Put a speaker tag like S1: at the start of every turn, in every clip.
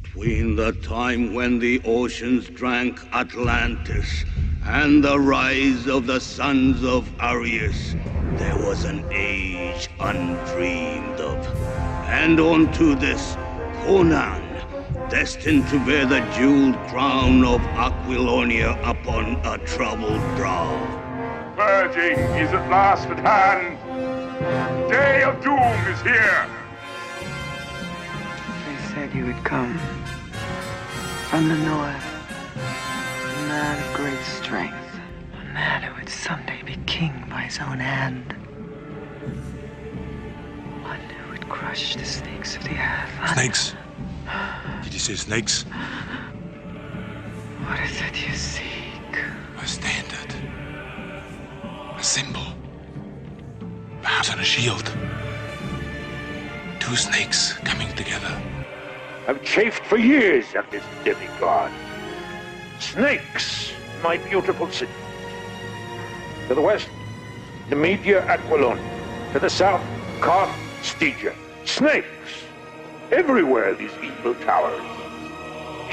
S1: Between the time when the oceans drank Atlantis and the rise of the sons of Aryas, there was an age undreamed of. And unto this, Conan, destined to bear the jeweled crown of Aquilonia upon a troubled brow.
S2: Purging is at last at hand. Day of doom is here.
S3: Come from the north. A man of great strength. A man who would someday be king by his own hand. One who would crush the snakes of the earth.
S4: Snakes. Did you say snakes?
S3: What is it you seek?
S4: A standard. A symbol. Perhaps on a shield. Two snakes coming together.
S2: I've chafed for years at this demigod. Snakes, my beautiful city. To the west, the Nemedia Aquilon. To the south, Koth Stygia. Snakes. Everywhere these evil towers.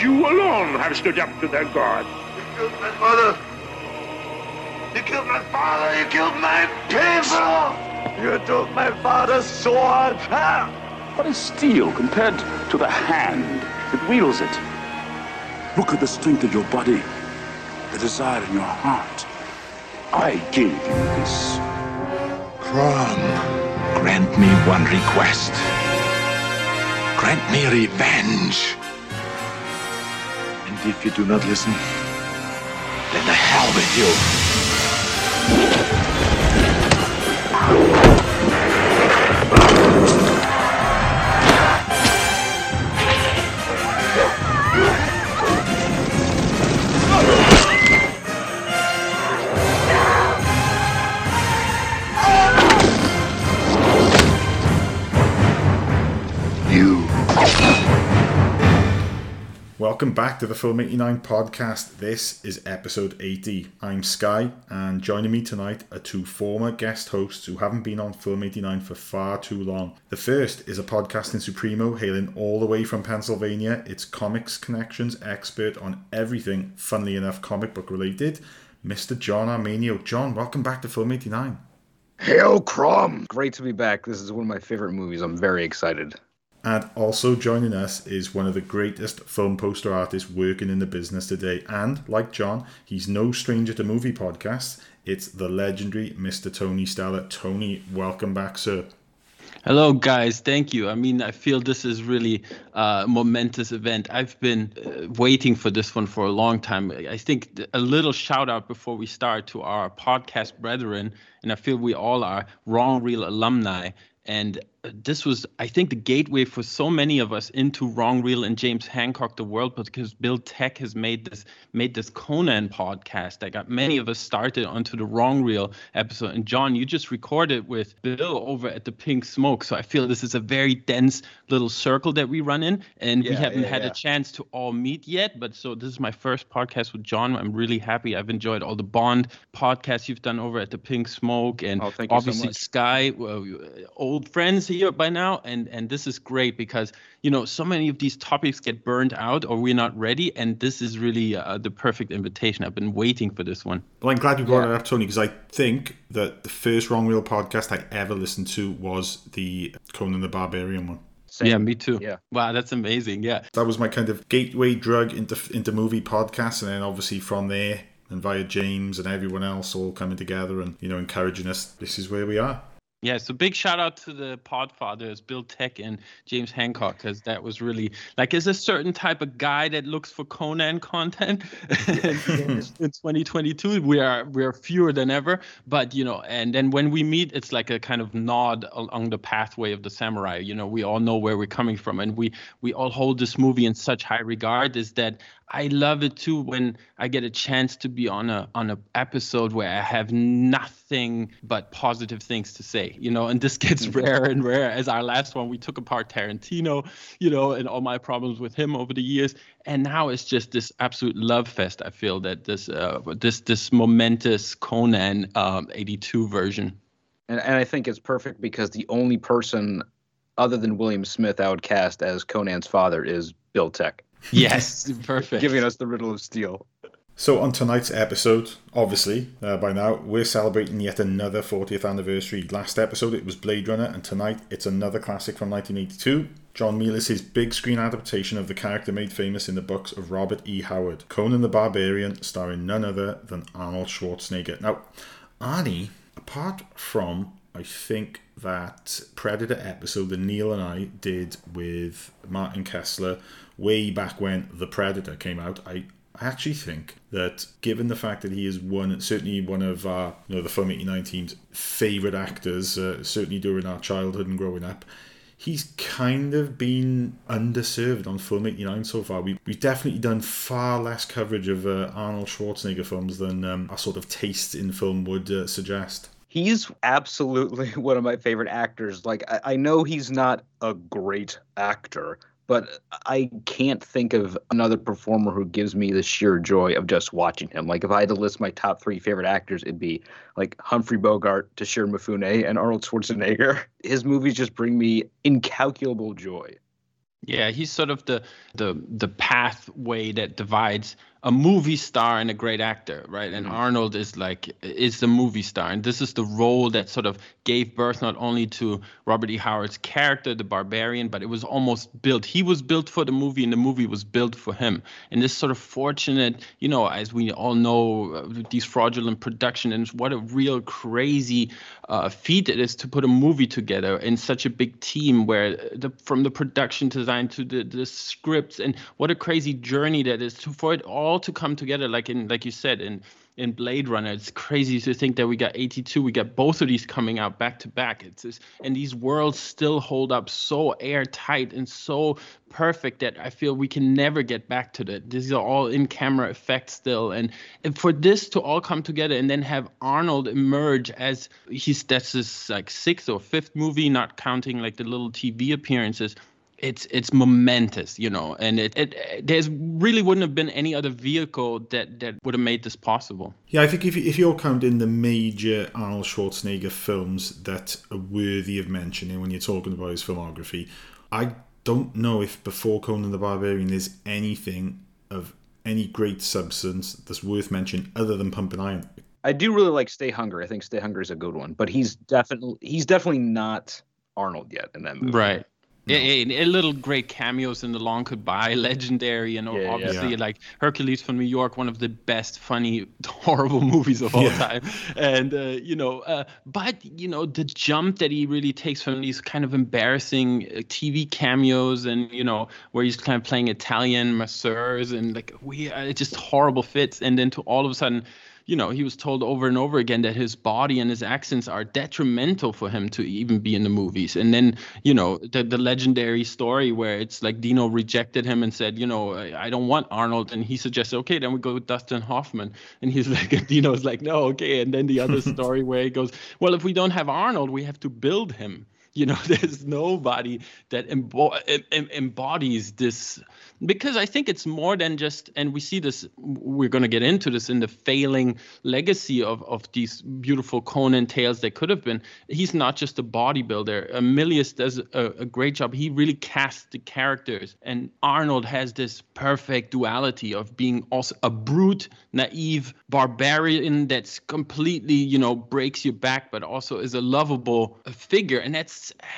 S2: You alone have stood up to their god.
S1: You killed my mother. You killed my father. You killed my people. You took my father's sword.
S5: What is steel compared to the hand that wields it? Look at the strength of your body, the desire in your heart. I gave you this.
S4: Crom, grant me one request. Grant me revenge. And if you do not listen, then the hell with you. You
S6: Welcome back to the Film 89 podcast. This is episode 80. I'm Skye, and joining me tonight are two former guest hosts who haven't been on Film 89 for far too long. The first is a podcasting supremo hailing all the way from Pennsylvania. It's comics connections expert on everything, funnily enough, comic book related, Mr. John Arminio. John, welcome back to Film 89.
S7: Hail Crom! Great to be back. This is one of my favorite movies. I'm very excited.
S6: And also joining us is one of the greatest film poster artists working in the business today. And like John, he's no stranger to movie podcasts. It's the legendary Mr. Tony Stella. Tony, welcome back, sir.
S8: Hello, guys. Thank you. I mean, I feel this is really a momentous event. I've been uh, waiting for this one for a long time. I think a little shout out before we start to our podcast brethren, and I feel we all are Wrong Reel alumni. And this was, I think, the gateway for so many of us into Wrong Reel and James Hancock, the world, because Bill Tech has made this made this Conan podcast that got many of us started onto the Wrong Reel episode. And John, you just recorded with Bill over at the Pink Smoke, so I feel this is a very dense little circle that we run in, and we haven't
S7: yeah,
S8: had
S7: yeah.
S8: a chance to all meet yet. But so this is my first podcast with John. I'm really happy. I've enjoyed all the Bond podcasts you've done over at the Pink Smoke, and
S7: Oh, so
S8: obviously
S7: much.
S8: Skye, well, old friends here by now, and and this is great because you know so many of these topics get burned out or we're not ready, and this is really uh, the perfect invitation. I've been waiting for this one.
S6: Well, I'm glad you brought it up, Tony, because I think that the first Wrong Reel podcast I ever listened to was the Conan the Barbarian one.
S7: Same.
S8: Yeah, me too.
S7: Yeah.
S8: Wow, that's amazing. Yeah.
S6: That was my kind of gateway drug into into movie podcasts, and then obviously from there and via James and everyone else all coming together and you know encouraging us. This is where we are.
S8: Yeah, so big shout out to the Podfathers, Bill Tech and James Hancock, because that was really like, is a certain type of guy that looks for Conan content in 2022. We are we are fewer than ever, but you know, and then when we meet, it's like a kind of nod along the pathway of the samurai. You know, we all know where we're coming from, and we we all hold this movie in such high regard. Is that I love it too when I get a chance to be on a on a episode where I have nothing but positive things to say, you know, and this gets rare and rare. As our last one, we took apart Tarantino, you know, and all my problems with him over the years, and now it's just this absolute love fest. I feel that this uh, this this momentous Conan um, '82 version.
S7: And, and I think it's perfect because the only person other than William Smith I would cast as Conan's father is Bill Tech.
S8: Yes, perfect.
S7: Giving us the riddle of steel.
S6: So, on tonight's episode, obviously, uh, by now, we're celebrating yet another 40th anniversary. Last episode, it was Blade Runner, and tonight, it's another classic from 1982. John Milius' big screen adaptation of the character made famous in the books of Robert E. Howard, Conan the Barbarian, starring none other than Arnold Schwarzenegger. Now, Arnie, apart from, I think, that Predator episode that Neil and I did with Martin Kessler way back when The Predator came out, I I actually think that given the fact that he is one, certainly one of our, you know, the Film 89 team's favourite actors, uh, certainly during our childhood and growing up, he's kind of been underserved on Film 89 so far. We, we've definitely done far less coverage of uh, Arnold Schwarzenegger films than um, our sort of taste in film would uh, suggest
S7: he's absolutely one of my favorite actors. Like I, I, know he's not a great actor, but I can't think of another performer who gives me the sheer joy of just watching him. Like if I had to list my top three favorite actors, it'd be like Humphrey Bogart, Toshiro Mifune, and Arnold Schwarzenegger. His movies just bring me incalculable joy.
S8: Yeah, he's sort of the the the pathway that divides a movie star and a great actor, right? And mm-hmm. Arnold is like is the movie star, and this is the role that sort of gave birth not only to Robert E. Howard's character, the barbarian, but it was almost built. He was built for the movie, and the movie was built for him. And this sort of fortunate, you know, as we all know, uh, these fraudulent production and what a real crazy uh, feat it is to put a movie together in such a big team, where the from the production design to the the scripts, and what a crazy journey that is to for it all to come together like in like you said in in Blade Runner. It's crazy to think that we got 82, we got both of these coming out back to back. It's just, and these worlds still hold up so airtight and so perfect that I feel we can never get back to that. These are all in camera effects still, and, and for this to all come together and then have Arnold emerge as he's that's his like sixth or fifth movie, not counting like the little TV appearances it's it's momentous, you know, and it, it there's really wouldn't have been any other vehicle that that would have made this possible.
S6: Yeah, I think if if you're counting the major Arnold Schwarzenegger films that are worthy of mentioning when you're talking about his filmography, I don't know if before Conan the Barbarian there's anything of any great substance that's worth mentioning other than Pumping Iron.
S7: I do really like Stay Hungry. I think Stay Hungry is a good one, but he's definitely he's definitely not Arnold yet in that movie.
S8: Right. Yeah, a, a, little great cameos in The Long Goodbye, legendary, and yeah, obviously yeah. like Hercules from New York, one of the best, funny, horrible movies of all yeah. time. And uh, you know, uh, but you know, the jump that he really takes from these kind of embarrassing uh, TV cameos, and you know, where he's kind of playing Italian masseurs and like we, uh, just horrible fits, and then to all of a sudden you know, he was told over and over again that his body and his accents are detrimental for him to even be in the movies. And then, you know, the, the legendary story where it's like Dino rejected him and said, you know, I, I don't want Arnold. And he suggested, okay, then we go with Dustin Hoffman. And he's like, Dino's like, no, okay. And then the other story where he goes, well, if we don't have Arnold, we have to build him you know there's nobody that embo- embodies this because I think it's more than just, and we see this, we're going to get into this in the failing legacy of, of these beautiful Conan tales that could have been. He's not just a bodybuilder. Milius does a, a great job. He really casts the characters. And Arnold has this perfect duality of being also a brute, naive barbarian that's completely, you know, breaks your back, but also is a lovable figure. And that's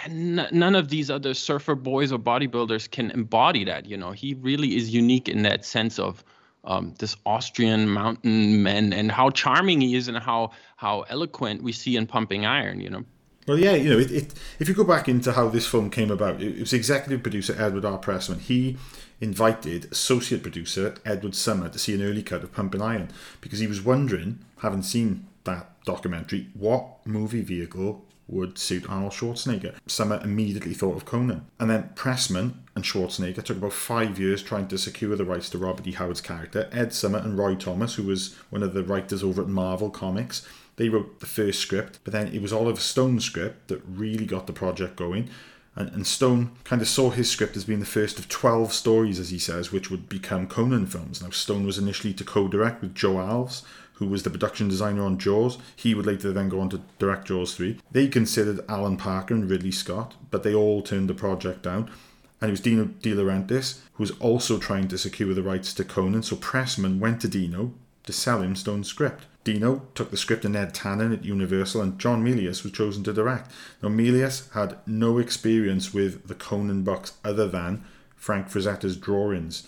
S8: none of these other surfer boys or bodybuilders can embody that, you know. He really is unique in that sense of um, this Austrian mountain man and how charming he is and how how eloquent we see in Pumping Iron. You know.
S6: Well, yeah, you know, it, it, if you go back into how this film came about, it, it was executive producer Edward R. Pressman. He invited associate producer Edward Summer to see an early cut of Pumping Iron because he was wondering, having seen that documentary, what movie vehicle would suit Arnold Schwarzenegger. Summer immediately thought of Conan. And then Pressman and Schwarzenegger took about five years trying to secure the rights to Robert E. Howard's character. Ed Summer and Roy Thomas, who was one of the writers over at Marvel Comics, they wrote the first script, but then it was Oliver Stone's script that really got the project going. And, and Stone kind of saw his script as being the first of 12 stories, as he says, which would become Conan films. Now, Stone was initially to co direct with Joe Alves, who was the production designer on Jaws. He would later then go on to direct Jaws 3. They considered Alan Parker and Ridley Scott, but they all turned the project down. And it was Dino De Laurentiis who was also trying to secure the rights to Conan. So Pressman went to Dino to sell him Stone's script. Dino took the script to Ned Tannen at Universal, and John Milius was chosen to direct. Now, Milius had no experience with the Conan books other than Frank Frazetta's drawings.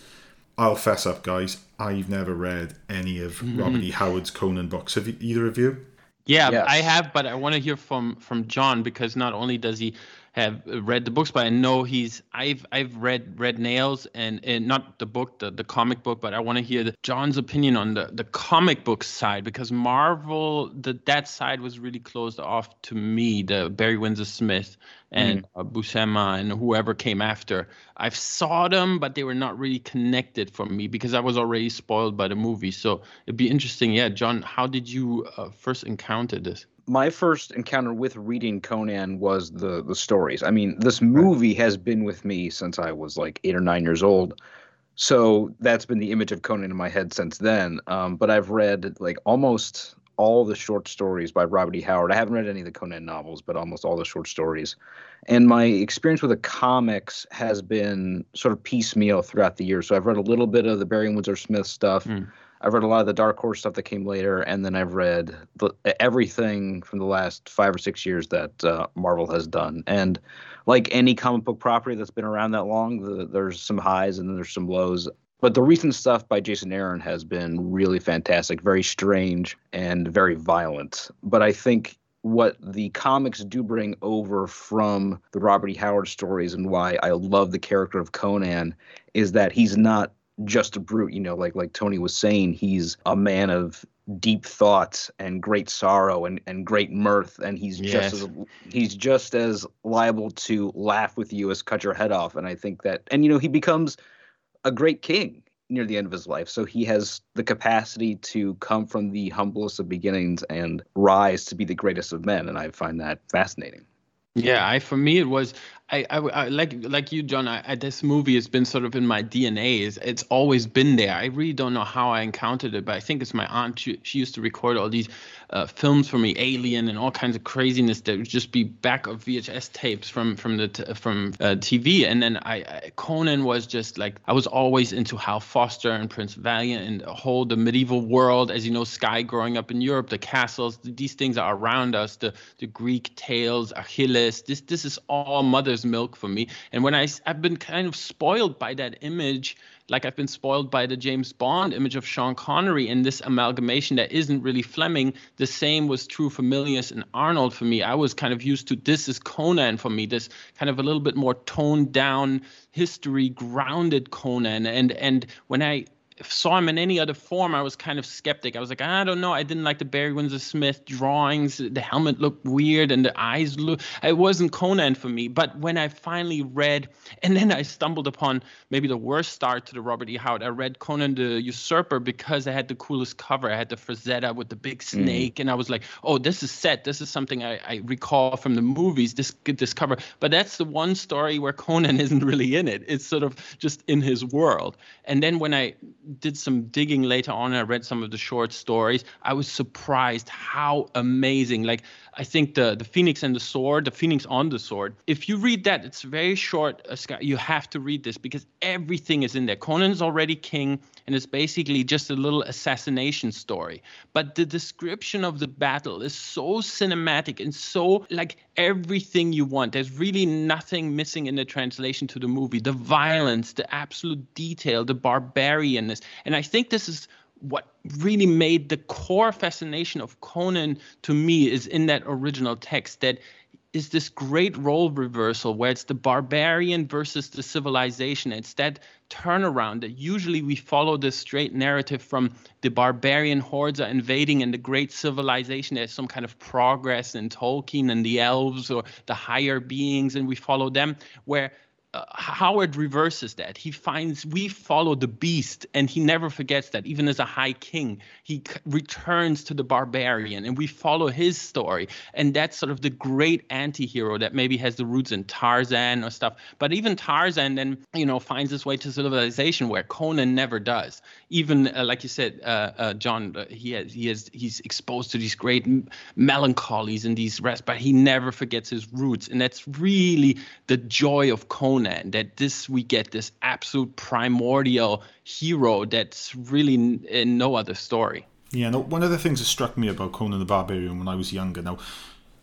S6: I'll fess up, guys. I've never read any of mm-hmm. Robert E. Howard's Conan books. Have you, either of you?
S8: Yeah, yes. I have, but I want to hear from from John because not only does he have read the books, but I know he's I've I've read Red Nails and, and not the book, the, the comic book, but I want to hear the, John's opinion on the, the comic book side because Marvel the that side was really closed off to me, the Barry Windsor Smith and mm. uh, Buscema and whoever came after. I've saw them, but they were not really connected for me because I was already spoiled by the movie. So it'd be interesting. Yeah, John, how did you uh, first encounter this?
S7: my first encounter with reading Conan was the the stories. I mean, this movie has been with me since I was like eight or nine years old. So that's been the image of Conan in my head since then. Um, but I've read like almost all the short stories by Robert E. Howard. I haven't read any of the Conan novels, but almost all the short stories. And my experience with the comics has been sort of piecemeal throughout the year. So I've read a little bit of the Barry and Windsor Smith stuff. Mm. I've read a lot of the Dark Horse stuff that came later, and then I've read the, everything from the last five or six years that uh, Marvel has done. And like any comic book property that's been around that long, the, there's some highs and then there's some lows. But the recent stuff by Jason Aaron has been really fantastic, very strange and very violent. But I think what the comics do bring over from the Robert E. Howard stories and why I love the character of Conan is that he's not just a brute you know like like tony was saying he's a man of deep thoughts and great sorrow and, and great mirth and he's yes. just as he's just as liable to laugh with you as cut your head off and i think that and you know he becomes a great king near the end of his life. So he has the capacity to come from the humblest of beginnings and rise to be the greatest of men. And i find that fascinating.
S8: Yeah, I for me it was I, I, I, like like you, John. I, this movie has been sort of in my DNA. It's, it's always been there. I really don't know how I encountered it, but I think it's my aunt. She, she used to record all these uh, films for me, Alien and all kinds of craziness that would just be back of VHS tapes from from the t- from uh, TV. And then I, I, Conan was just like I was always into Hal Foster and Prince Valiant and the whole the medieval world. As you know, Skye growing up in Europe, the castles, these things are around us. The the Greek tales, Achilles. This this is all mother's milk for me. And when I I've been kind of spoiled by that image, like I've been spoiled by the James Bond image of Sean Connery in this amalgamation that isn't really Fleming. The same was true for Milius and Arnold for me. I was kind of used to this is Conan for me, this kind of a little bit more toned down history grounded Conan. And and when I saw him in any other form, I was kind of skeptic. I was like, I don't know. I didn't like the Barry Windsor Smith drawings. The helmet looked weird and the eyes look. It wasn't Conan for me. But when I finally read, and then I stumbled upon maybe the worst start to the Robert E. Howard. I read Conan the Usurper because I had the coolest cover. I had the Frazetta with the big mm. snake, mm. and I was like, oh, this is set. This is something I, I recall from the movies. This this cover. But that's the one story where Conan isn't really in it. It's sort of just in his world. And then when I did some digging later on. I read some of the short stories. I was surprised how amazing. Like I think the the Phoenix and the Sword, the Phoenix on the Sword. If you read that, it's very short. Uh, you have to read this because everything is in there. Conan's already king, and it's basically just a little assassination story. But the description of the battle is so cinematic and so like everything you want. There's really nothing missing in the translation to the movie. The violence, the absolute detail, the barbarianness, and I think this is what really made the core fascination of Conan to me is in that original text that is this great role reversal where it's the barbarian versus the civilization. It's that turnaround that usually we follow this straight narrative from the barbarian hordes are invading and the great civilization. There's some kind of progress in Tolkien and the elves or the higher beings, and we follow them. Where uh, Howard reverses that. He finds we follow the beast, and he never forgets that. Even as a high king, he c- returns to the barbarian, and we follow his story. And that's sort of the great anti-hero that maybe has the roots in Tarzan or stuff. But even Tarzan then, you know, finds his way to civilization where Conan never does. Even uh, like you said, uh, uh John, uh, he has he has he's exposed to these great m- melancholies and these rest, but he never forgets his roots, and that's really the joy of Conan Conan. That this we get this absolute primordial hero that's really in, no other story.
S6: Yeah, no, one of the things that struck me about Conan the Barbarian when I was younger. Now,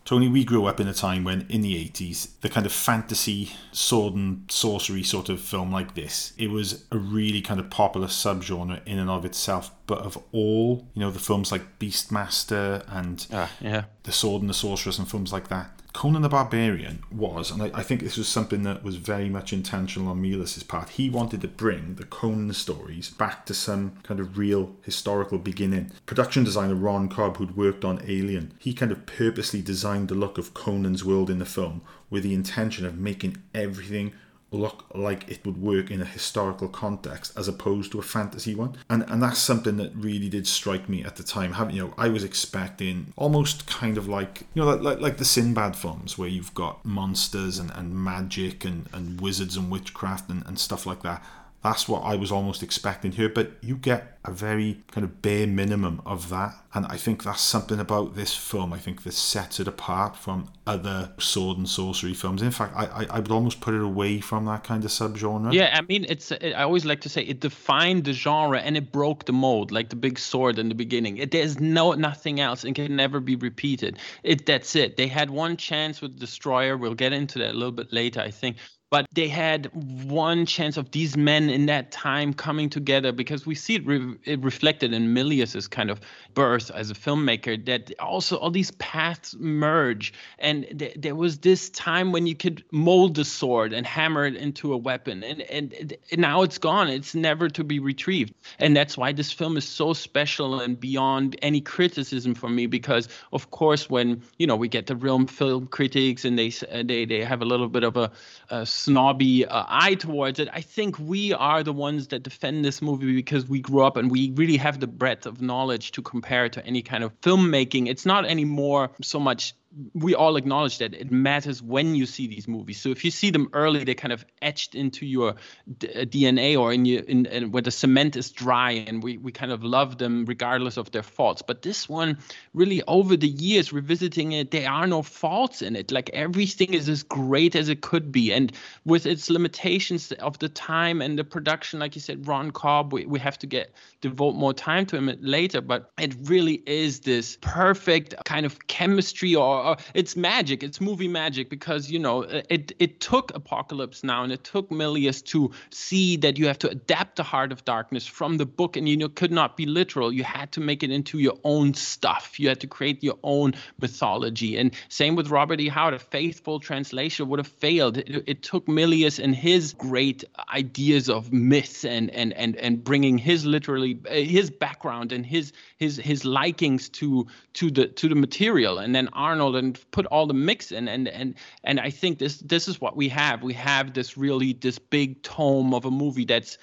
S6: Tony, we grew up in a time when, in the 80s, the kind of fantasy, sword and sorcery sort of film like this, it was a really kind of popular subgenre in and of itself. But of all, you know, the films like Beastmaster and
S8: uh, yeah.
S6: The Sword and the Sorceress and films like that, Conan the Barbarian was, and I, I, think this was something that was very much intentional on Milius's part. He wanted to bring the Conan stories back to some kind of real historical beginning. Production designer Ron Cobb, who'd worked on Alien, he kind of purposely designed the look of Conan's world in the film with the intention of making everything look like it would work in a historical context as opposed to a fantasy one. And and that's something that really did strike me at the time. Having you know, I was expecting almost kind of like you know, like like, the Sinbad films where you've got monsters and, and magic and, and wizards and witchcraft and, and stuff like that. That's what I was almost expecting here, but you get a very kind of bare minimum of that. And I think that's something about this film, I think, that sets it apart from other sword and sorcery films. In fact, I, I, I would almost put it away from that kind of subgenre.
S8: Yeah, I mean, it's uh, I always like to say it defined the genre and it broke the mold, like the big sword in the beginning. It, there's no nothing else and can never be repeated. It That's it. They had one chance with Destroyer. We'll get into that a little bit later, I think but they had one chance of these men in that time coming together because we see it, re- it reflected in Milius's kind of birth as a filmmaker that also all these paths merge. And th- there was this time when you could mold the sword and hammer it into a weapon and, and, and now it's gone. It's never to be retrieved. And that's why this film is so special and beyond any criticism for me because of course when you know we get the real film critics and they they they have a little bit of a, a snobby uh, eye towards it. I think we are the ones that defend this movie because we grew up and we really have the breadth of knowledge to compare to any kind of filmmaking. It's not anymore so much we all acknowledge that it matters when you see these movies. So if you see them early, they're kind of etched into your d- DNA uh, or in your in, in, where the cement is dry, and we we kind of love them regardless of their faults. But this one, really, over the years revisiting it, there are no faults in it. Like everything is as great as it could be, and with its limitations of the time and the production, like you said, Ron Cobb, we, we have to get devote more time to him later. But it really is this perfect kind of chemistry or it's magic. It's movie magic because you know it it took Apocalypse Now and it took Milius to see that you have to adapt the Heart of Darkness from the book, and you know could not be literal. You had to make it into your own stuff. You had to create your own mythology. And same with Robert E. Howard. A faithful translation would have failed. It, it took Milius and his great ideas of myth and and and and bringing his literally his background and his his his likings to to the to the material, and then Arnold and put all the mix in and and and I think this this is what we have. We have this really this big tome of a movie that's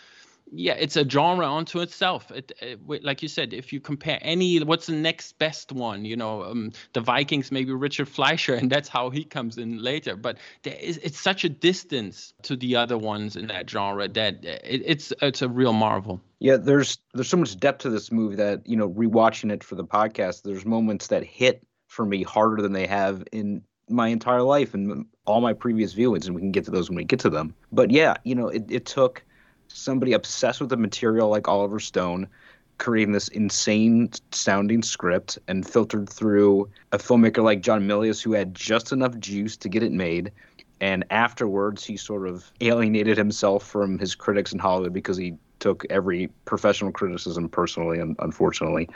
S8: yeah, it's a genre unto itself. It, it, like you said, if you compare any, what's the next best one? You know, um, the Vikings, maybe Richard Fleischer, and that's how he comes in later. But there is, it's such a distance to the other ones in that genre that it, it's it's a real marvel.
S7: Yeah, there's there's so much depth to this movie that you know, rewatching it for the podcast, there's moments that hit for me harder than they have in my entire life and all my previous viewings, and we can get to those when we get to them. But yeah, you know, it, it took somebody obsessed with the material like Oliver Stone creating this insane sounding script and filtered through a filmmaker like John Milius who had just enough juice to get it made. And afterwards, he sort of alienated himself from his critics in Hollywood because he took every professional criticism personally, and unfortunately,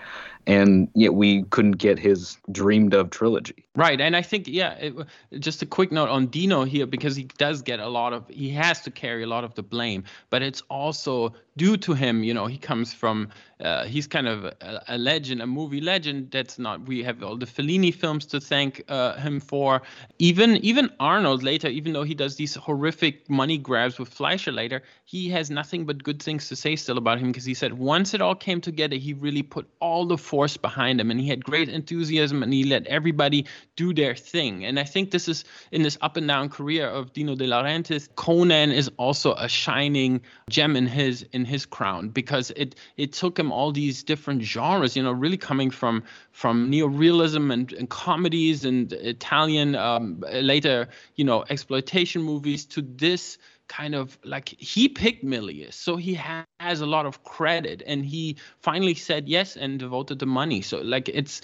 S7: and yet we couldn't get his dreamed of trilogy.
S8: Right, and I think yeah, it, just a quick note on Dino here because he does get a lot of he has to carry a lot of the blame, but it's also due to him. You know, he comes from uh, he's kind of a, a, legend, a movie legend. That's not we have all the Fellini films to thank uh, him for. Even even Arnold later, even though he does these horrific money grabs with Fleischer later, he has nothing but good things to say still about him because he said once it all came together, he really put all the force behind him and he had great enthusiasm and he let everybody do their thing. And I think this is in this up and down career of Dino De Laurentiis, Conan is also a shining gem in his in his crown because it it took him all these different genres, you know, really coming from from neorealism and, and comedies and Italian um, later, you know, exploitation movies to this kind of like he picked Milius, so he has a lot of credit, and he finally said yes and devoted the money. So like it's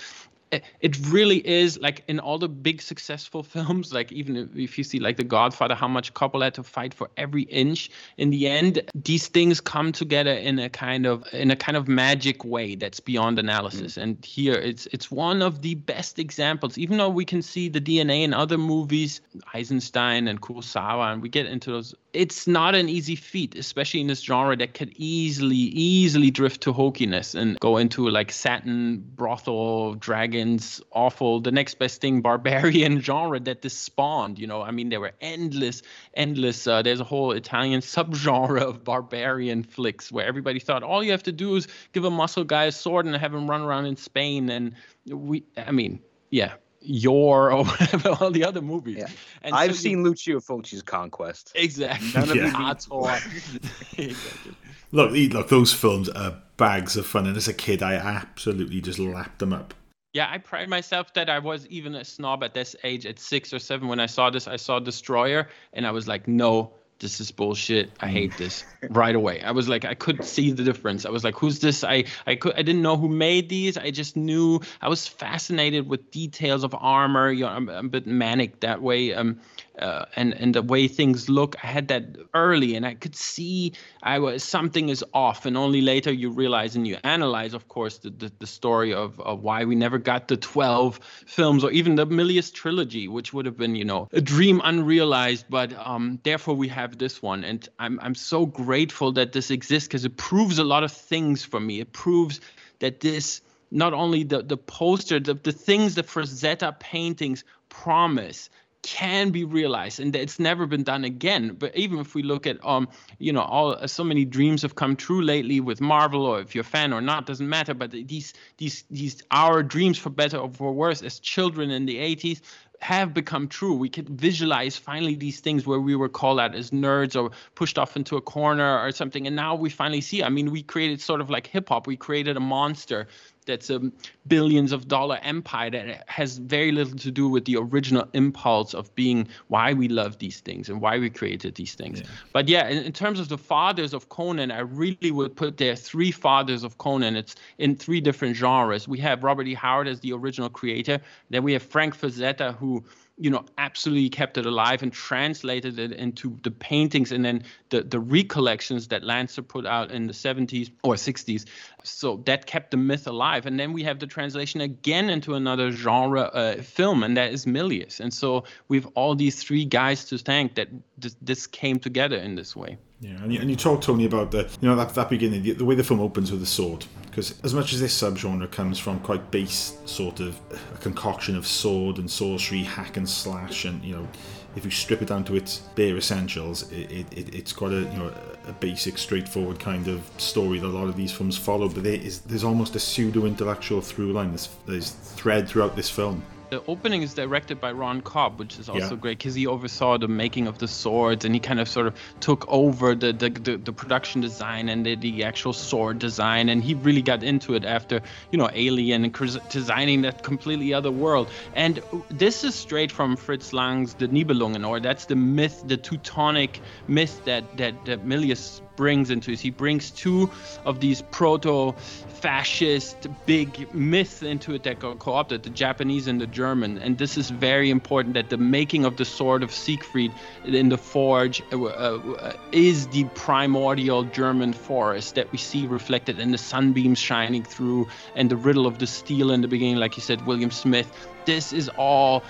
S8: it really is like in all the big successful films like even if you see like the godfather how much coppola had to fight for every inch in the end these things come together in a kind of in a kind of magic way that's beyond analysis mm. and here it's it's one of the best examples even though we can see the dna in other movies eisenstein and kurosawa and we get into those it's not an easy feat especially in this genre that could easily easily drift to hokiness and go into like satin brothel dragon dragons, awful. The next best thing, barbarian genre that this spawned. You know, I mean, there were endless, endless. Uh, there's a whole Italian subgenre of barbarian flicks where everybody thought all you have to do is give a muscle guy a sword and have him run around in Spain. And we, I mean, yeah, your or whatever all the other movies.
S7: Yeah. And I've so seen you, Lucio Fulci's Conquest.
S8: Exactly.
S6: None yeah. exactly. Look, look, those films are bags of fun, and as a kid, I absolutely just lapped them up
S8: yeah, I pride myself that I was even a snob at this age, at six or seven, when I saw this. I saw Destroyer, and I was like, no, this is bullshit. I hate this right away. I was like, I could see the difference. I was like, who's this? I I could I didn't know who made these. I just knew I was fascinated with details of armor. You know, I'm, I'm a bit manic that way. Um, uh, and and the way things look. I had that early, and I could see I was something is off. And only later you realize and you analyze, of course, the the, the story of, of why we never got the twelve films or even the Milius trilogy, which would have been you know a dream unrealized. But um, therefore we have this one, and I'm I'm so grateful that this exists because it proves a lot of things for me. It proves that this not only the the poster, the, the things the Frazetta paintings promise can be realized and it's never been done again but even if we look at um you know all so many dreams have come true lately with marvel or if you're a fan or not doesn't matter but these these these our dreams for better or for worse as children in the 80s have become true. We could visualize finally these things where we were called out as nerds or pushed off into a corner or something. And now we finally see. I mean, we created sort of like hip hop. We created a monster that's a billions of dollar empire that has very little to do with the original impulse of being why we love these things and why we created these things. Yeah. But yeah, in, in, terms of the fathers of Conan, I really would put there three fathers of Conan. It's in three different genres. We have Robert E. Howard as the original creator. Then we have Frank Frazetta, who you know absolutely kept it alive and translated it into the paintings and then the the recollections that Lancer put out in the 70s or 60s so that kept the myth alive. And then we have the translation again into another genre uh, film and that is Milius. And so we've all these three guys to thank that this, this came together in this way
S6: yeah, and you, and you talk Tony about the you know that that beginning, the, the way the film opens with the sword, because as much as this subgenre comes from quite base sort of a concoction of sword and sorcery, hack and slash, and you know, if you strip it down to its bare essentials, it, it, it's quite a you know a basic, straightforward kind of story that a lot of these films follow. But there is there's almost a pseudo intellectual through line, there's, there's thread throughout this film.
S8: The opening is directed by Ron Cobb, which is also yeah. great because he oversaw the making of the swords and he kind of sort of took over the the, the, the production design and the, the, actual sword design and he really got into it after you know Alien and designing that completely other world. And this is straight from Fritz Lang's The Nibelungen, or that's the myth, the Teutonic myth that that, that Milius brings into it. He brings two of these proto fascist big myths into it that got co-opted the japanese and the german and this is very important that the making of the sword of siegfried in the forge uh, uh, is the primordial german forest that we see reflected in the sunbeams shining through and the riddle of the steel in the beginning like you said william smith this is all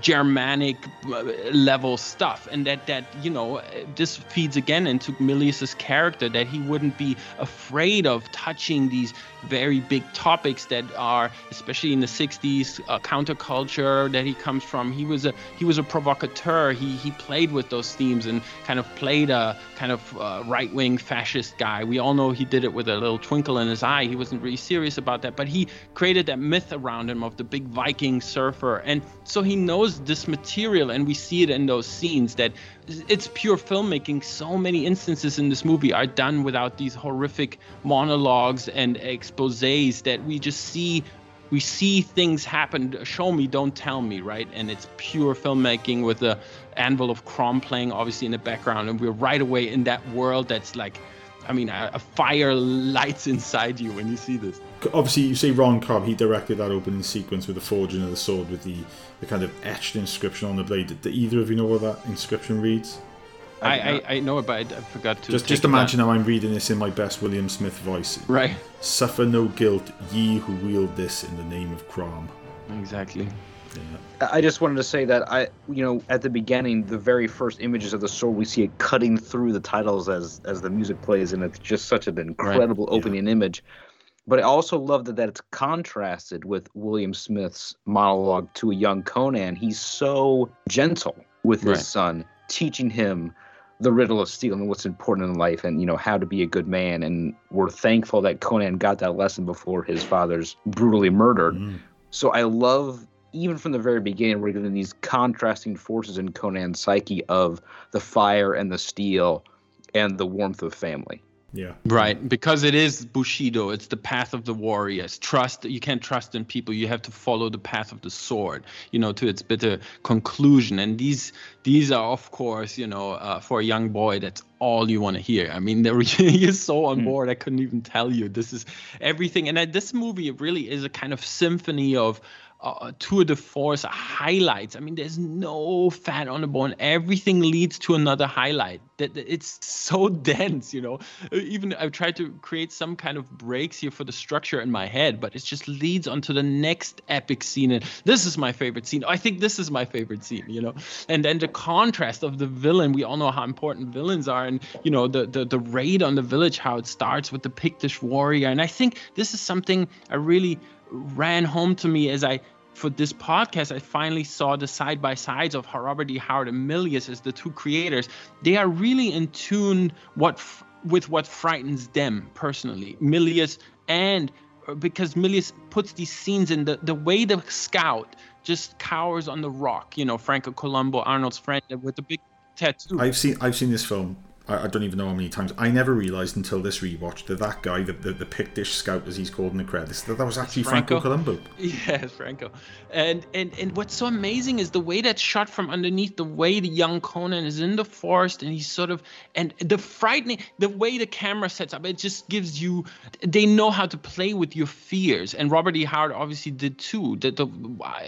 S8: Germanic uh, level stuff, and that that you know this feeds again into Milius's character that he wouldn't be afraid of touching these very big topics that are, especially in the '60s, uh, counterculture that he comes from. He was a he was a provocateur. He he played with those themes and kind of played a kind of uh, right-wing fascist guy. We all know he did it with a little twinkle in his eye. He wasn't really serious about that, but he created that myth around him of the big Viking surfer, and so he knows this material and we see it in those scenes that it's pure filmmaking so many instances in this movie are done without these horrific monologues and exposés that we just see we see things happen. Show me, don't tell me, right? And it's pure filmmaking with the anvil of Crom playing obviously in the background, and we're right away in that world that's like, I mean, a, a fire lights inside you when you see this.
S6: Obviously, you see Ron Cobb. He directed that opening sequence with the forging of the sword with the, the kind of etched inscription on the blade. Do either of you know what that inscription reads?
S8: I, I, I, know it, but I, I forgot to.
S6: Just just imagine how I'm reading this in my best William Smith voice.
S8: Right.
S6: Suffer no guilt, ye who wield this in the name of Crom.
S8: Exactly.
S7: Yeah. I just wanted to say that I, you know, at the beginning, the very first images of the sword, we see it cutting through the titles as as the music plays, and it's just such an incredible right. opening yeah. image. But I also love that, that it's contrasted with William Smith's monologue to a young Conan. He's so gentle with his right. son, teaching him the riddle of steel and what's important in life and you know how to be a good man. And we're thankful that conan got that lesson before his father's brutally murdered. Mm. so i love even from the very beginning we're getting these contrasting forces in conan's psyche of the fire and the steel and the warmth of family
S6: yeah.
S8: Right, because it is bushido. It's the path of the warriors. Trust. You can't trust in people. You have to follow the path of the sword. You know, to its bitter conclusion. And these these are, of course, you know, uh, for a young boy, that's all you want to hear. I mean, there he is so on hmm. board. I couldn't even tell you. This is everything. And uh, this movie really is a kind of symphony of uh, tour de force highlights. I mean, there's no fat on the bone. Everything leads to another highlight. That it's so dense, you know. Even I've tried to create some kind of breaks here for the structure in my head, but it just leads on to the next epic scene. And this is my favorite scene. I think this is my favorite scene, you know. And then the contrast of the villain. We all know how important villains are, and you know the the the raid on the village, how it starts with the Pictish warrior. And I think this is something I really ran home to me as I for this podcast, I finally saw the side by sides of Robert E. Howard and Milius as the two creators. They are really in tune what f- with what frightens them personally. Milius and uh, because Milius puts these scenes in the the way the scout just cowers on the rock. You know, Franco Columbu, Arnold's friend with the big tattoo.
S6: I've seen I've seen this film I, I, don't even know how many times. I never realised until this rewatch that that guy, the, the, the Pictish scout as he's called in the credits, that that was actually Franco, Franco Columbu.
S8: Yeah, Franco. And, and and what's so amazing is the way that's shot from underneath, the way the young Conan is in the forest and he's sort of and the frightening, the way the camera sets up, it just gives you. They know how to play with your fears, and Robert E. Howard obviously did too. That the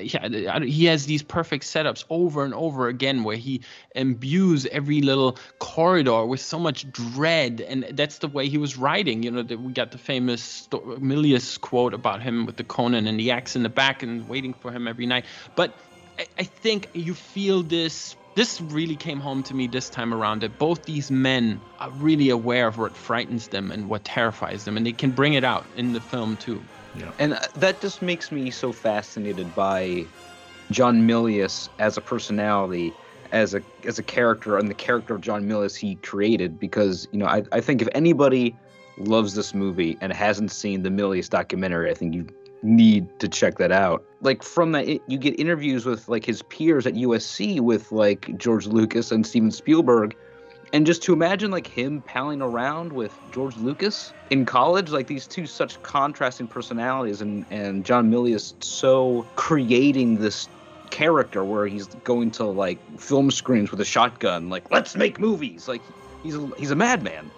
S8: yeah, he has these perfect setups over and over again where he imbues every little corridor with so much dread, and that's the way he was writing. You know, that we got the famous Milius quote about him with the Conan and the axe in the back and waiting for him every night. But I, I think you feel this this really came home to me this time around that both these men are really aware of what frightens them and what terrifies them and they can bring it out in the film too
S7: yeah. and uh, that just makes me so fascinated by john milius as a personality as a as a character and the character of John Milius he created because you know I, I think if anybody loves this movie and hasn't seen the Milius documentary, I think you need to check that out. Like from that, you get interviews with like his peers at USC with like George Lucas and Steven Spielberg, and just to imagine like him palling around with George Lucas in college, like these two such contrasting personalities, and and John Milius so creating this character where he's going to like film screens with a shotgun, like let's make movies. Like he's a, he's a madman.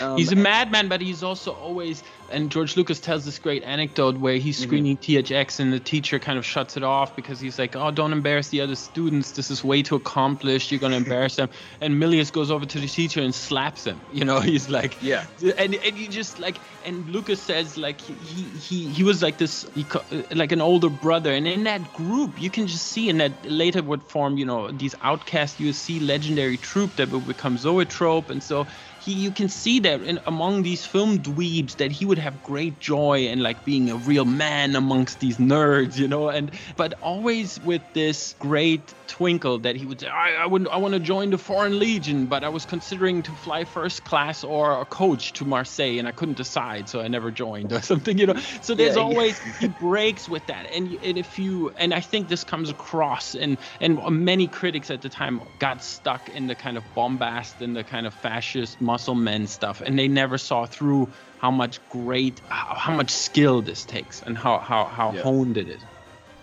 S8: Um, he's a madman, but he's also always and George Lucas tells this great anecdote where he's mm-hmm. screening mm-hmm. THX and the teacher kind of shuts it off because he's like, "Oh, don't embarrass the other students. This is way too accomplished. You're gonna embarrass them." And Milius goes over to the teacher and slaps him. You know, he's like,
S7: "Yeah,"
S8: and and you just like, and Lucas says like he he he was like this, he, like an older brother, and in that group you can just see, in that later would form, you know, these outcast USC legendary troop that would become Zoetrope, and so he you can see that in among these film dweebs that he would have great joy in like being a real man amongst these nerds, you know, and but always with this great twinkle that he would say, I, I would I want to join the Foreign Legion, but I was considering to fly first class or a coach to Marseille and I couldn't decide, so I never joined or something, you know. So there's yeah, always yeah. he breaks with that, and, and if you and I think this comes across, and and many critics at the time got stuck in the kind of bombast and the kind of fascist muscle men stuff, and they never saw through how much great, how, how much skill this takes, and how how how
S7: Yeah.
S8: honed it is.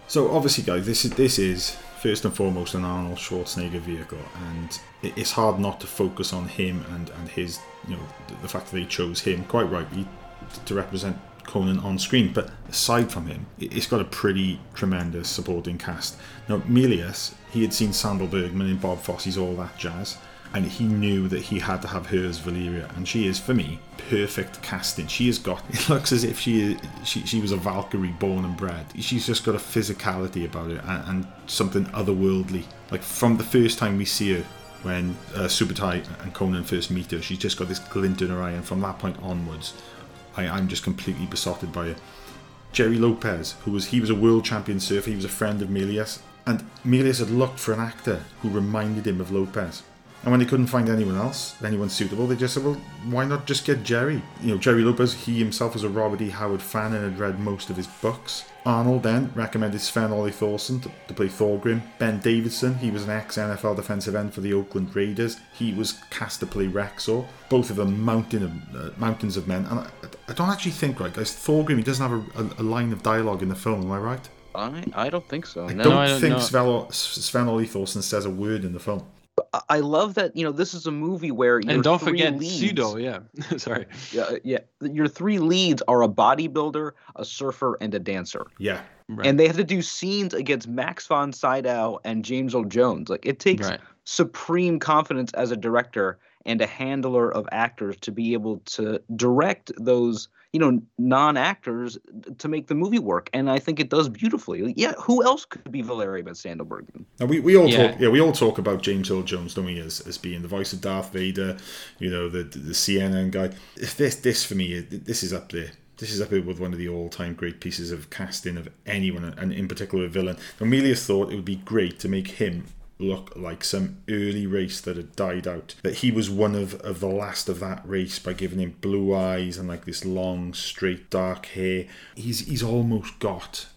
S6: So obviously, guys, this is this is first and foremost an Arnold Schwarzenegger vehicle, and it's hard not to focus on him and and his, you know, the, the fact that they chose him quite rightly to represent Conan on screen. But aside from him, it- it's got a pretty tremendous supporting cast. Now, Milius, he had seen Sandahl Bergman in Bob Fosse's All That Jazz. And he knew that he had to have her as Valeria, and she is, for me, perfect casting. She has got. It looks as if she she, she was a Valkyrie born and bred. She's just got a physicality about it and, and something otherworldly. Like from the first time we see her, when uh, Subutai and Conan first meet her, she's just got this glint in her eye, and from that point onwards, I, I'm just completely besotted by her. Jerry Lopez, who was he was a world champion surfer, he was a friend of Milius, and Milius had looked for an actor who reminded him of Lopez. And when they couldn't find anyone else, anyone suitable, they just said, "Well, why not just get Jerry?" You know, Jerry Lopez. He himself was a Robert E. Howard fan and had read most of his books. Arnold then recommended Sven Ole Thorsen to, to play Thorgrim. Ben Davidson, he was an ex-NFL defensive end for the Oakland Raiders. He was cast to play Rexor. Both of them mountain of, uh, mountains of men. And I, I don't actually think right, guys. Thorgrim, he doesn't have a, a, a line of dialogue in the film. Am I right?
S7: I I don't think so.
S6: I
S7: no.
S6: don't
S8: I don't
S6: think
S8: know.
S6: Sven, Sven Ole Thorsen says a word in the film.
S7: I- I love that you know this is a movie where
S8: And don't
S7: three
S8: forget
S7: leads,
S8: pseudo, yeah. Sorry.
S7: Yeah, uh, yeah, your three leads are a bodybuilder, a surfer, and a dancer,
S6: Yeah,
S8: Right.
S7: and they have to do scenes against Max von Sydow and James Earl Jones. Like it takes
S8: Right.
S7: supreme confidence as a director and a handler of actors to be able to direct those you know non-actors to make the movie work and i think it does beautifully yeah who else could be valeria but Sandahl Bergman?
S6: Now we, we all
S8: Yeah.
S6: talk yeah we all talk about James Earl Jones, don't we, as, as being the voice of Darth Vader, you know, the the CNN guy. This this for me this is up there. This is up there with one of the all time great pieces of casting of anyone and in particular a villain. Amelius thought it would be great to make him look like some early race that had died out. That he was one of, of the last of that race by giving him blue eyes and like this long, straight, dark hair. He's he's almost got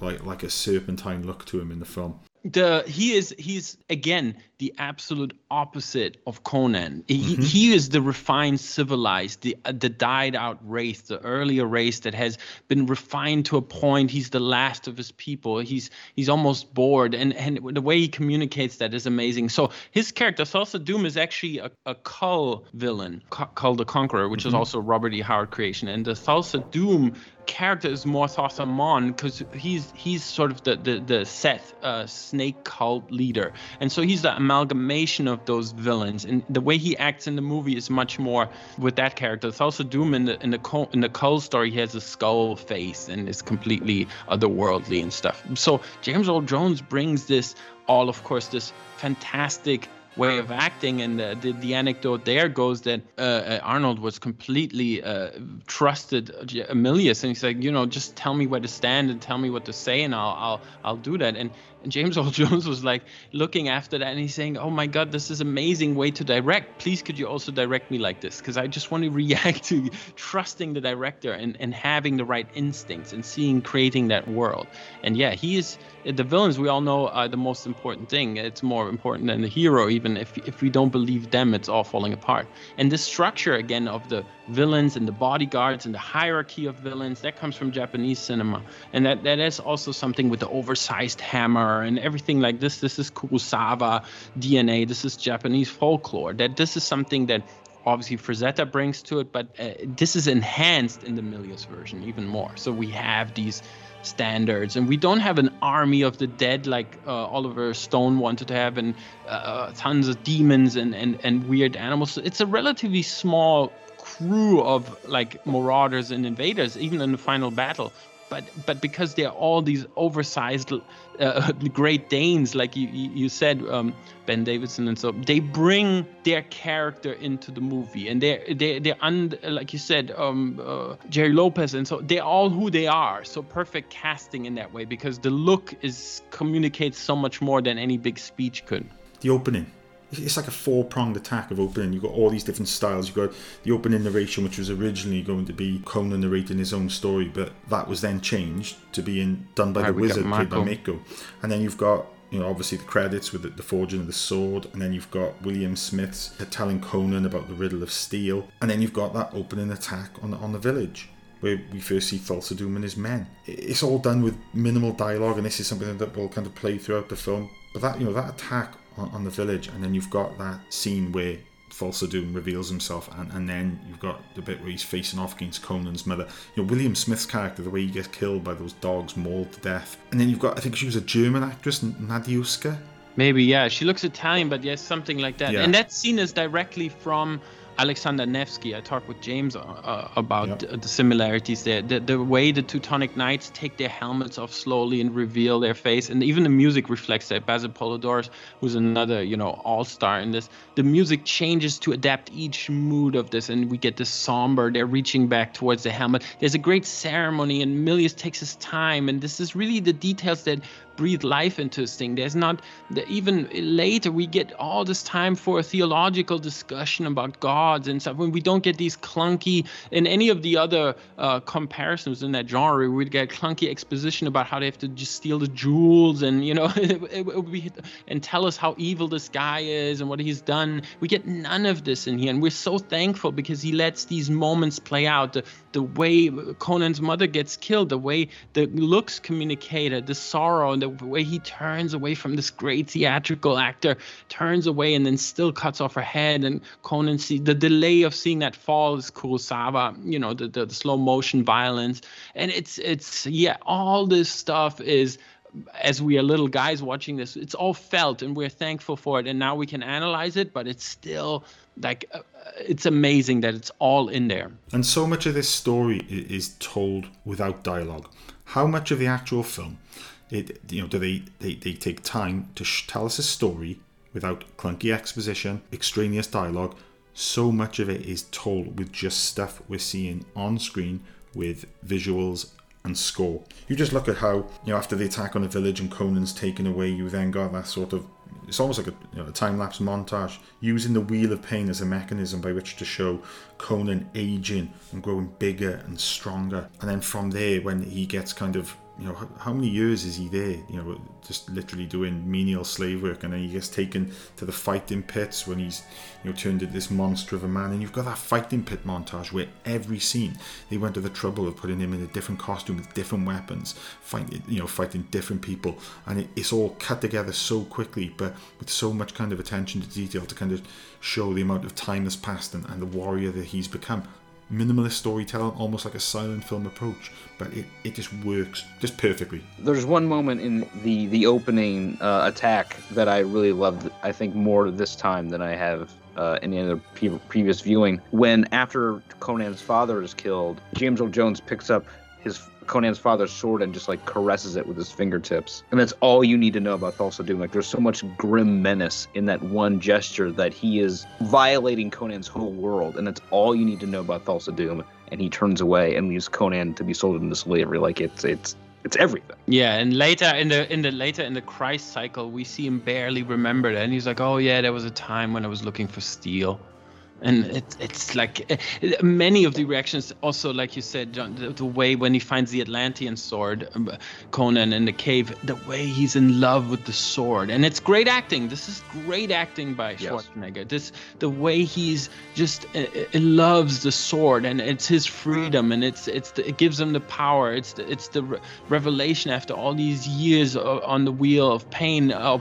S6: like like a serpentine look to him in the film.
S8: the he is he's again the absolute opposite of Conan. He, he is the refined, civilized, the uh, the died out race, the earlier race that has been refined to a point. He's the last of his people. He's he's almost bored, and and the way he communicates that is amazing. So his character Thulsa Doom is actually a, a Kull villain, Kull the Conqueror, which is also a Robert E. Howard creation, and the Thulsa Doom character is more Thoth-Amon because he's he's sort of the the, the Seth uh, snake cult leader, and so he's the amalgamation of those villains. And the way he acts in the movie is much more with that character. It's also Doom in the in the in the Kull story, he has a skull face and is completely otherworldly and stuff. So James Earl Jones brings this all, of course, this fantastic way of acting and the, the, the anecdote there goes that uh, uh, arnold was completely uh, trusted J- Emilius and he's like you know just tell me where to stand and tell me what to say and i'll i'll, I'll do that. And, and james earl jones was like looking after that and he's saying oh my god this is amazing way to direct. Please could you also direct me like this? Because i just want to react to trusting the director and, and having the right instincts and seeing creating that world. And yeah he is the villains we all know are the most important thing. It's more important than the hero even if if we don't believe them it's all falling apart. And this structure again of the villains and the bodyguards and the hierarchy of villains that comes from japanese cinema. And that that is also something with the oversized hammer and everything like this. This is kurosawa dna this is japanese folklore. That this is something that obviously Frazetta brings to it, but uh, this is enhanced in the Milius version even more. So we have these standards, and we don't have an army of the dead like uh, Oliver Stone wanted to have, and uh, tons of demons and, and, and weird animals. It's a relatively small crew of like marauders and invaders, even in the final battle. But but because they're all these oversized uh, Great Danes, like you you, said, um, Ben Davidson, and so they bring their character into the movie, and they're they they're like you said, um, uh, Jerry Lopez, and so they're all who they are. So perfect casting in that way because the look is communicates so much more than any big speech could.
S6: the opening. It's like a four pronged attack of opening. You've got all these different styles. You've got the opening narration, which was originally going to be Conan narrating his own story, but that was then changed to being done by the wizard, played by
S8: Mako.
S6: Mako. And then you've got you know, obviously the credits with the, the, forging of the sword, and then you've got William Smith's telling Conan about the riddle of steel, and then you've got that opening attack on the, on the village where we first see Thulsa Doom and his men. It's all done with minimal dialogue, and this is something that will kind of play throughout the film. But that you know that attack on, on the village, and then you've got that scene where Thulsa Doom reveals himself, and, and then you've got the bit where he's facing off against Conan's mother. You know, William Smith's character, the way he gets killed by those dogs, mauled to death. And then you've got, I think she was a German actress, Nadiuska.
S8: Maybe, yeah. She looks Italian, but yes, something like that. Yeah. And that scene is directly from Alexander Nevsky. I talked with James uh, uh about yep. the similarities there. The, the way the Teutonic Knights take their helmets off slowly and reveal their face, and even the music reflects that. Basil Poledouris, who's another, you know, all-star in this, the music changes to adapt each mood of this, and we get this somber. They're reaching back towards the helmet. There's a great ceremony, and Milius takes his time, and this is really the details that breathe life into this thing. There's not even later we get all this time for a theological discussion about gods and stuff. When we don't get these clunky in any of the other uh, comparisons in that genre, we'd get clunky exposition about how they have to just steal the jewels and you know it, it, it be, and tell us how evil this guy is and what he's done. We get none of this in here, and we're so thankful because he lets these moments play out. The the way Conan's mother gets killed, the way the looks communicated, the sorrow, and the way he turns away from this great theatrical actor, turns away and then still cuts off her head. And Conan see the delay of seeing that fall is Kurosawa, you know, the, the, the slow motion violence. And it's it's yeah, all this stuff is as we are little guys watching this, it's all felt and we're thankful for it. And now we can analyze it, but it's still like uh, it's amazing that it's all in there.
S6: And so much of this story is told without dialogue. How much of the actual film it, you know, do they, they, they take time to sh- tell us a story without clunky exposition, extraneous dialogue? So much of it is told with just stuff we're seeing on screen with visuals and score. You just look at how, you know, after the attack on the village and Conan's taken away, you then got that sort of it's almost like a, you know, a time lapse montage using the wheel of pain as a mechanism by which to show Conan aging and growing bigger and stronger. And then from there, when he gets kind of you know, how, how, many years is he there? You know, just literally doing menial slave work, and then he gets taken to the fighting pits when he's, you know, turned into this monster of a man. And you've got that fighting pit montage where every scene they went to the trouble of putting him in a different costume with different weapons, fighting, you know, fighting different people, and it, it's all cut together so quickly, but with so much kind of attention to detail to kind of show the amount of time that's passed and, and the warrior that he's become minimalist storytelling, almost like a silent film approach, but it, it just works just perfectly.
S7: There's one moment in the the opening uh, attack that I really loved. I think more this time than I have uh, any other pre- previous viewing. When after Conan's father is killed, James Earl Jones picks up his Conan's father's sword and just like caresses it with his fingertips. And that's all you need to know about Thulsa Doom. Like there's so much grim menace in that one gesture that he is violating Conan's whole world, and that's all you need to know about Thulsa Doom. And he turns away and leaves Conan to be sold into slavery. Like it's it's it's everything.
S8: Yeah, and later in the in the later in the Christ cycle, we see him barely remember that, and he's like, "Oh yeah, there was a time when I was looking for steel." And it, it's like uh, many of the reactions also like you said John, the, the, way when he finds the atlantean sword um, conan in the cave the way he's in love with the sword. And it's great acting. This is great acting by schwarzenegger. Yes. this the way he's just uh, uh loves the sword and it's his freedom and it's it's the, it gives him the power. It's the, it's the re- revelation after all these years on the wheel of pain uh,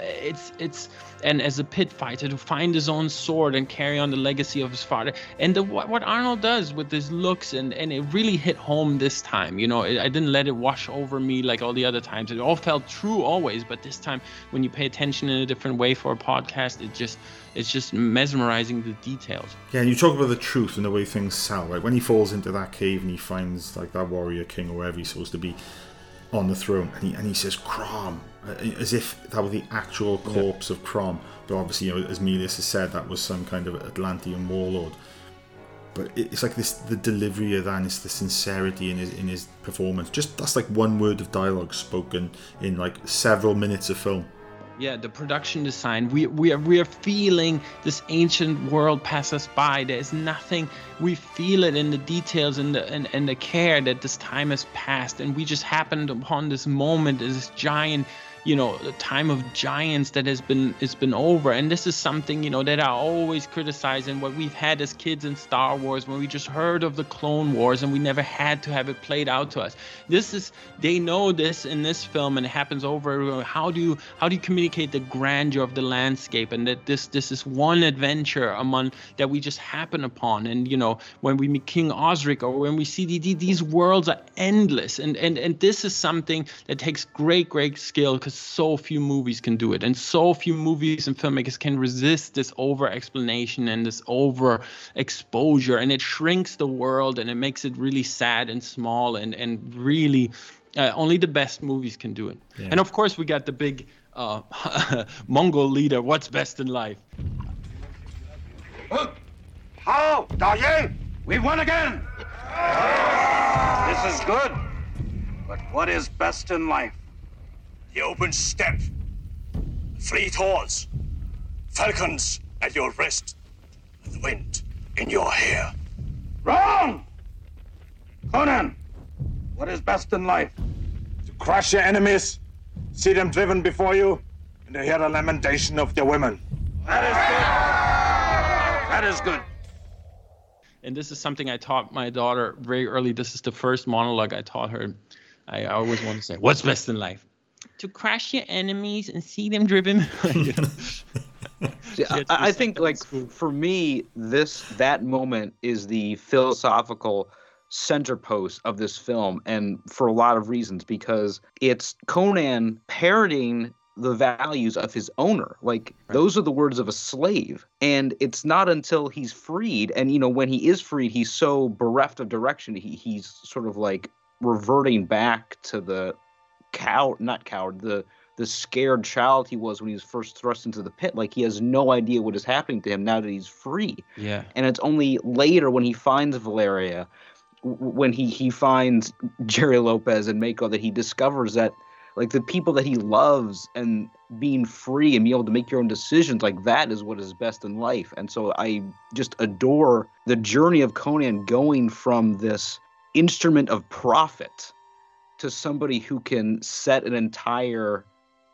S8: it's it's and as a pit fighter to find his own sword and carry on the legacy of his father. And the, what, what Arnold does with his looks and and it really hit home this time. You know, it, I didn't let it wash over me like all the other times. It all felt true always, but this time when you pay attention in a different way for a podcast, it just it's just mesmerizing the details.
S6: Yeah, and you talk about the truth and the way things sell. Right when he falls into that cave and he finds like that warrior king or wherever he's supposed to be on the throne, and he and he says Crom, uh, as if that were the actual corpse yeah. of Crom. But obviously, you know, as Milius has said, that was some kind of Atlantean warlord. But it's like this: the delivery of that, and it's the sincerity in his in his performance. Just that's like one word of dialogue spoken in like several minutes of film
S8: yeah the production design. We we are we are feeling this ancient world pass us by. There's nothing we feel it in the details and the and, and the care that this time has passed. And we just happened upon this moment this giant you know the time of giants that has been it's been over. And this is something you know that i always criticize and what we've had as kids in star wars when we just heard of the clone wars and we never had to have it played out to us. This is they know this in this film and it happens over how do you how do you communicate the grandeur of the landscape and that this this is one adventure among that we just happen upon? And you know when we meet king osric or when we see the, these worlds are endless. And and and this is something that takes great great skill because so few movies can do it and so few movies and filmmakers can resist this over explanation and this over exposure and it shrinks the world and it makes it really sad and small and and really uh, only the best movies can do it. Yeah. and of course we got the big uh, mongol leader what's best in life?
S9: How Da we won again! This is good but what is best in life
S10: the open steppe, fleet horse, falcons at your wrist, the wind in your hair.
S9: Wrong! Conan, what is best in life?
S2: To crush your enemies, see them driven before you, and to hear the lamentation of their women.
S9: That is good. That is good.
S8: And this is something I taught my daughter very early. This is the first monologue I taught her. I always want to say, What's best in life? To crush your enemies and see them driven.
S7: See, I, I think like for me, this that moment is the philosophical center post of this film, and for a lot of reasons, because it's Conan parroting the values of his owner. Like right. those are the words of a slave. And it's not until he's freed, and you know, when he is freed, he's so bereft of direction. He he's sort of like reverting back to the coward, not coward, the the scared child he was when he was first thrust into the pit. Like he has no idea what is happening to him now that he's free.
S8: Yeah.
S7: And it's only later when he finds Valeria, when he he finds Jerry Lopez and Mako that he discovers that like the people that he loves and being free and being able to make your own decisions like that is what is best in life and so i just adore the journey of conan going from this instrument of profit to somebody who can set an entire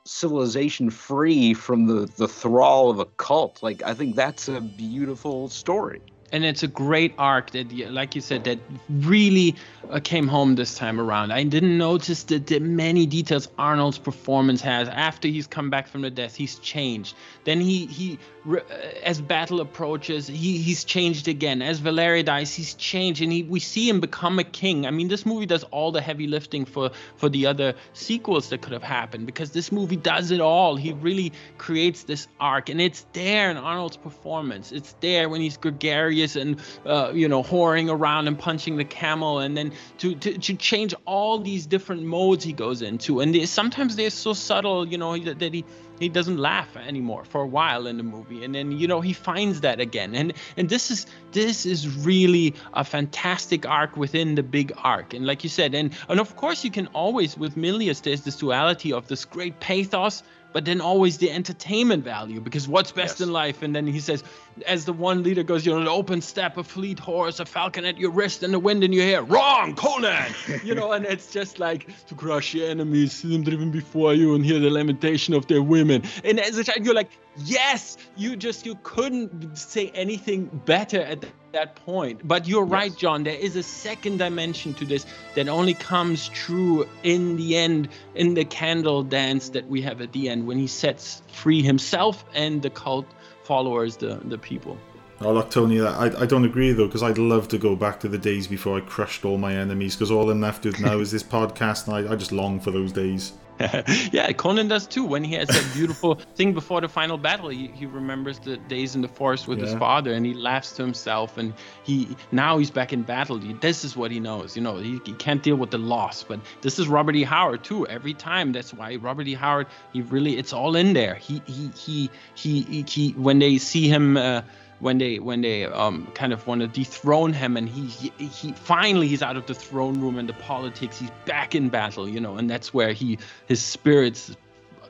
S7: civilization free from the the thrall of a cult. Like i think that's a beautiful story
S8: and it's a great arc that like you said that really uh, came home this time around. I didn't notice the, the many details arnold's performance has. After he's come back from the death he's changed. Then he he uh, as battle approaches he he's changed again. As valeria dies he's changed and he, we see him become a king. I mean this movie does all the heavy lifting for for the other sequels that could have happened because this movie does it all. He really creates this arc and it's there in arnold's performance. It's there when he's gregarious and uh, you know whoring around and punching the camel. And then to, to to change all these different modes he goes into. And they, sometimes they're so subtle you know that, that he he doesn't laugh anymore for a while in the movie. And then you know he finds that again. And and this is this is really a fantastic arc within the big arc. And like you said and and of course you can always with milius there's this duality of this great pathos but then always the entertainment value because what's best yes. in life? And then he says as the one leader goes you know an open steppe, a fleet horse a falcon at your wrist and the wind in your hair. Wrong conan! You know and it's just like to crush your enemies see them driven before you and hear the lamentation of their women. And as a child you're like yes you just you couldn't say anything better at that point. But you're yes. right john there is a second dimension to this that only comes true in the end in the candle dance that we have at the end when he sets free himself and the cult followers the the people
S6: Oh, look, Tony, I, I don't agree though, because I'd love to go back to the days before I crushed all my enemies, because all I'm left with now is this podcast, and I, I just long for those days.
S8: yeah, Conan does too. When he has that beautiful thing before the final battle, he, he remembers the days in the forest with yeah. his father, and he laughs to himself. And he now he's back in battle. This is what he knows. You know, he, he can't deal with the loss. But this is Robert E. Howard too. Every time, that's why Robert E. Howard. He really, it's all in there. He he he he he. he when they see him. Uh, when they when they um, kind of want to dethrone him and he, he, he finally he's out of the throne room and the politics he's back in battle you know and that's where he his spirits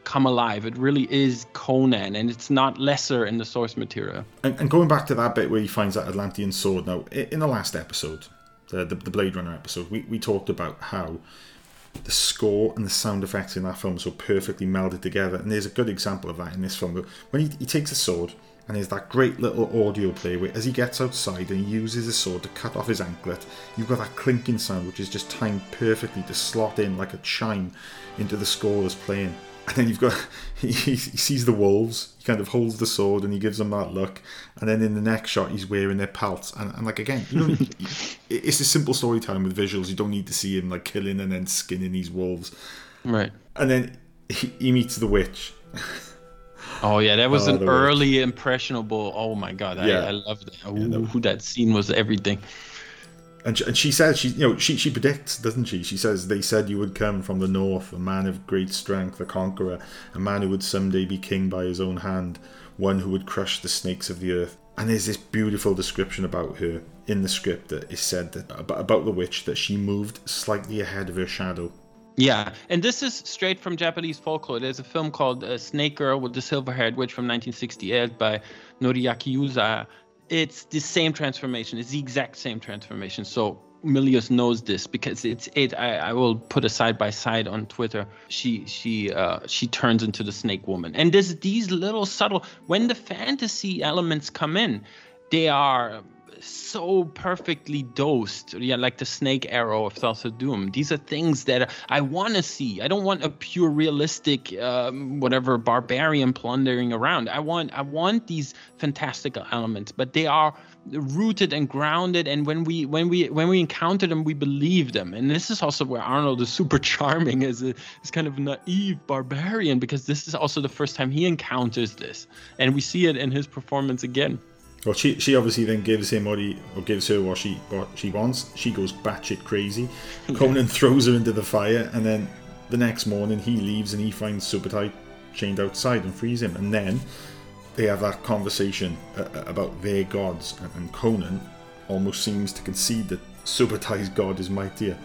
S8: come alive it really is conan and it's not lesser in the source material
S6: and, and going back to that bit where he finds that atlantean sword now in the last episode the, the, the blade runner episode we, we talked about how the score and the sound effects in that film so perfectly melded together. And there's a good example of that in this film. When he, he takes a sword, and there's that great little audio play where as he gets outside and he uses his sword to cut off his anklet, you've got that clinking sound which is just timed perfectly to slot in like a chime into the score that's playing. And then you've got he, he sees the wolves, he kind of holds the sword and he gives them that look, and then in the next shot he's wearing their pelts. And, and like again, you know, it's a simple storytelling with visuals. You don't need to see him like killing and then skinning these wolves.
S8: Right.
S6: And then he, he meets the witch.
S8: Oh yeah, that was an early impressionable. Oh my god, I, yeah. I love that. Ooh, yeah, that, that scene was everything.
S6: And she, and she says she you know she she predicts doesn't she? She says they said you would come from the north, a man of great strength, a conqueror, a man who would someday be king by his own hand, one who would crush the snakes of the earth. And there's this beautiful description about her in the script that is said that about, about the witch that she moved slightly ahead of her shadow
S8: yeah, and this is straight from Japanese folklore. There's a film called uh, Snake Girl with the Silver-Haired Witch from 1968 by Noriaki Yuasa. It's the same transformation. It's the exact same transformation. So Milius knows this because it's it. I, I will put a side by side on Twitter. She she uh, she turns into the Snake Woman, and there's these little subtle when the fantasy elements come in, they are so perfectly dosed. Yeah, like the snake arrow of Thulsa Doom. These are things that I want to see. I don't want a pure realistic, um, whatever barbarian plundering around. I want I want these fantastical elements, but they are rooted and grounded. And when we when we when we encounter them, we believe them. And this is also where Arnold is super charming as a as kind of naive barbarian because this is also the first time he encounters this, and we see it in his performance again.
S6: Well, she she obviously then gives him what he or gives her what she what she wants. She goes batshit crazy. Yeah. Conan throws her into the fire, and then the next morning he leaves and he finds Subutai chained outside and frees him. And then they have that conversation uh, uh about their gods, and Conan almost seems to concede that Subutai's god is mightier.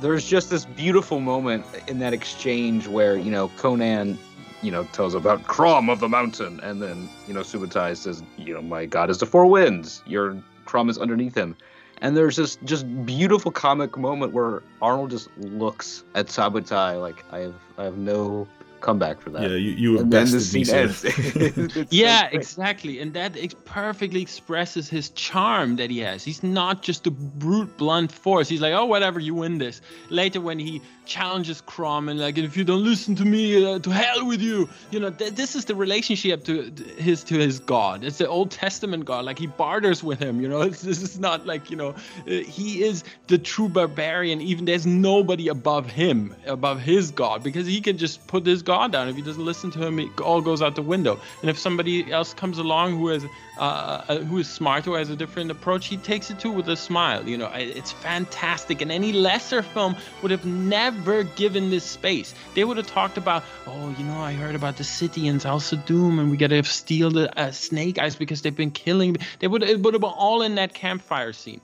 S7: There's just this beautiful moment in that exchange where you know Conan you know, tells about Crom of the mountain, and then you know Subutai says, you know, my god is the four winds. Your Crom is underneath him, and there's this just beautiful comic moment where Arnold just looks at Subutai like I have I have no comeback for that.
S6: Yeah, you, you and then the scene ends.
S8: yeah, so exactly, and that perfectly expresses his charm that he has. He's not just a brute, blunt force. He's like, oh, whatever, you win this. Later, when he challenges Crom and like, if you don't listen to me, uh, to hell with you. You know, th- this is the relationship to his to his God. It's the Old Testament God. Like he barters with him. You know, it's, this is not like you know, uh, he is the true barbarian. Even there's nobody above him, above his God, because he can just put his God down. If he doesn't listen to him, it all goes out the window. And if somebody else comes along who has uh, uh, who is smart, who has a different approach, he takes it to with a smile. You know, it's fantastic. And any lesser film would have never given this space. They would have talked about, oh, you know, I heard about the city in Thulsa Doom, and we got to steal the uh, snake eyes because they've been killing. They would it would have been all in that campfire scene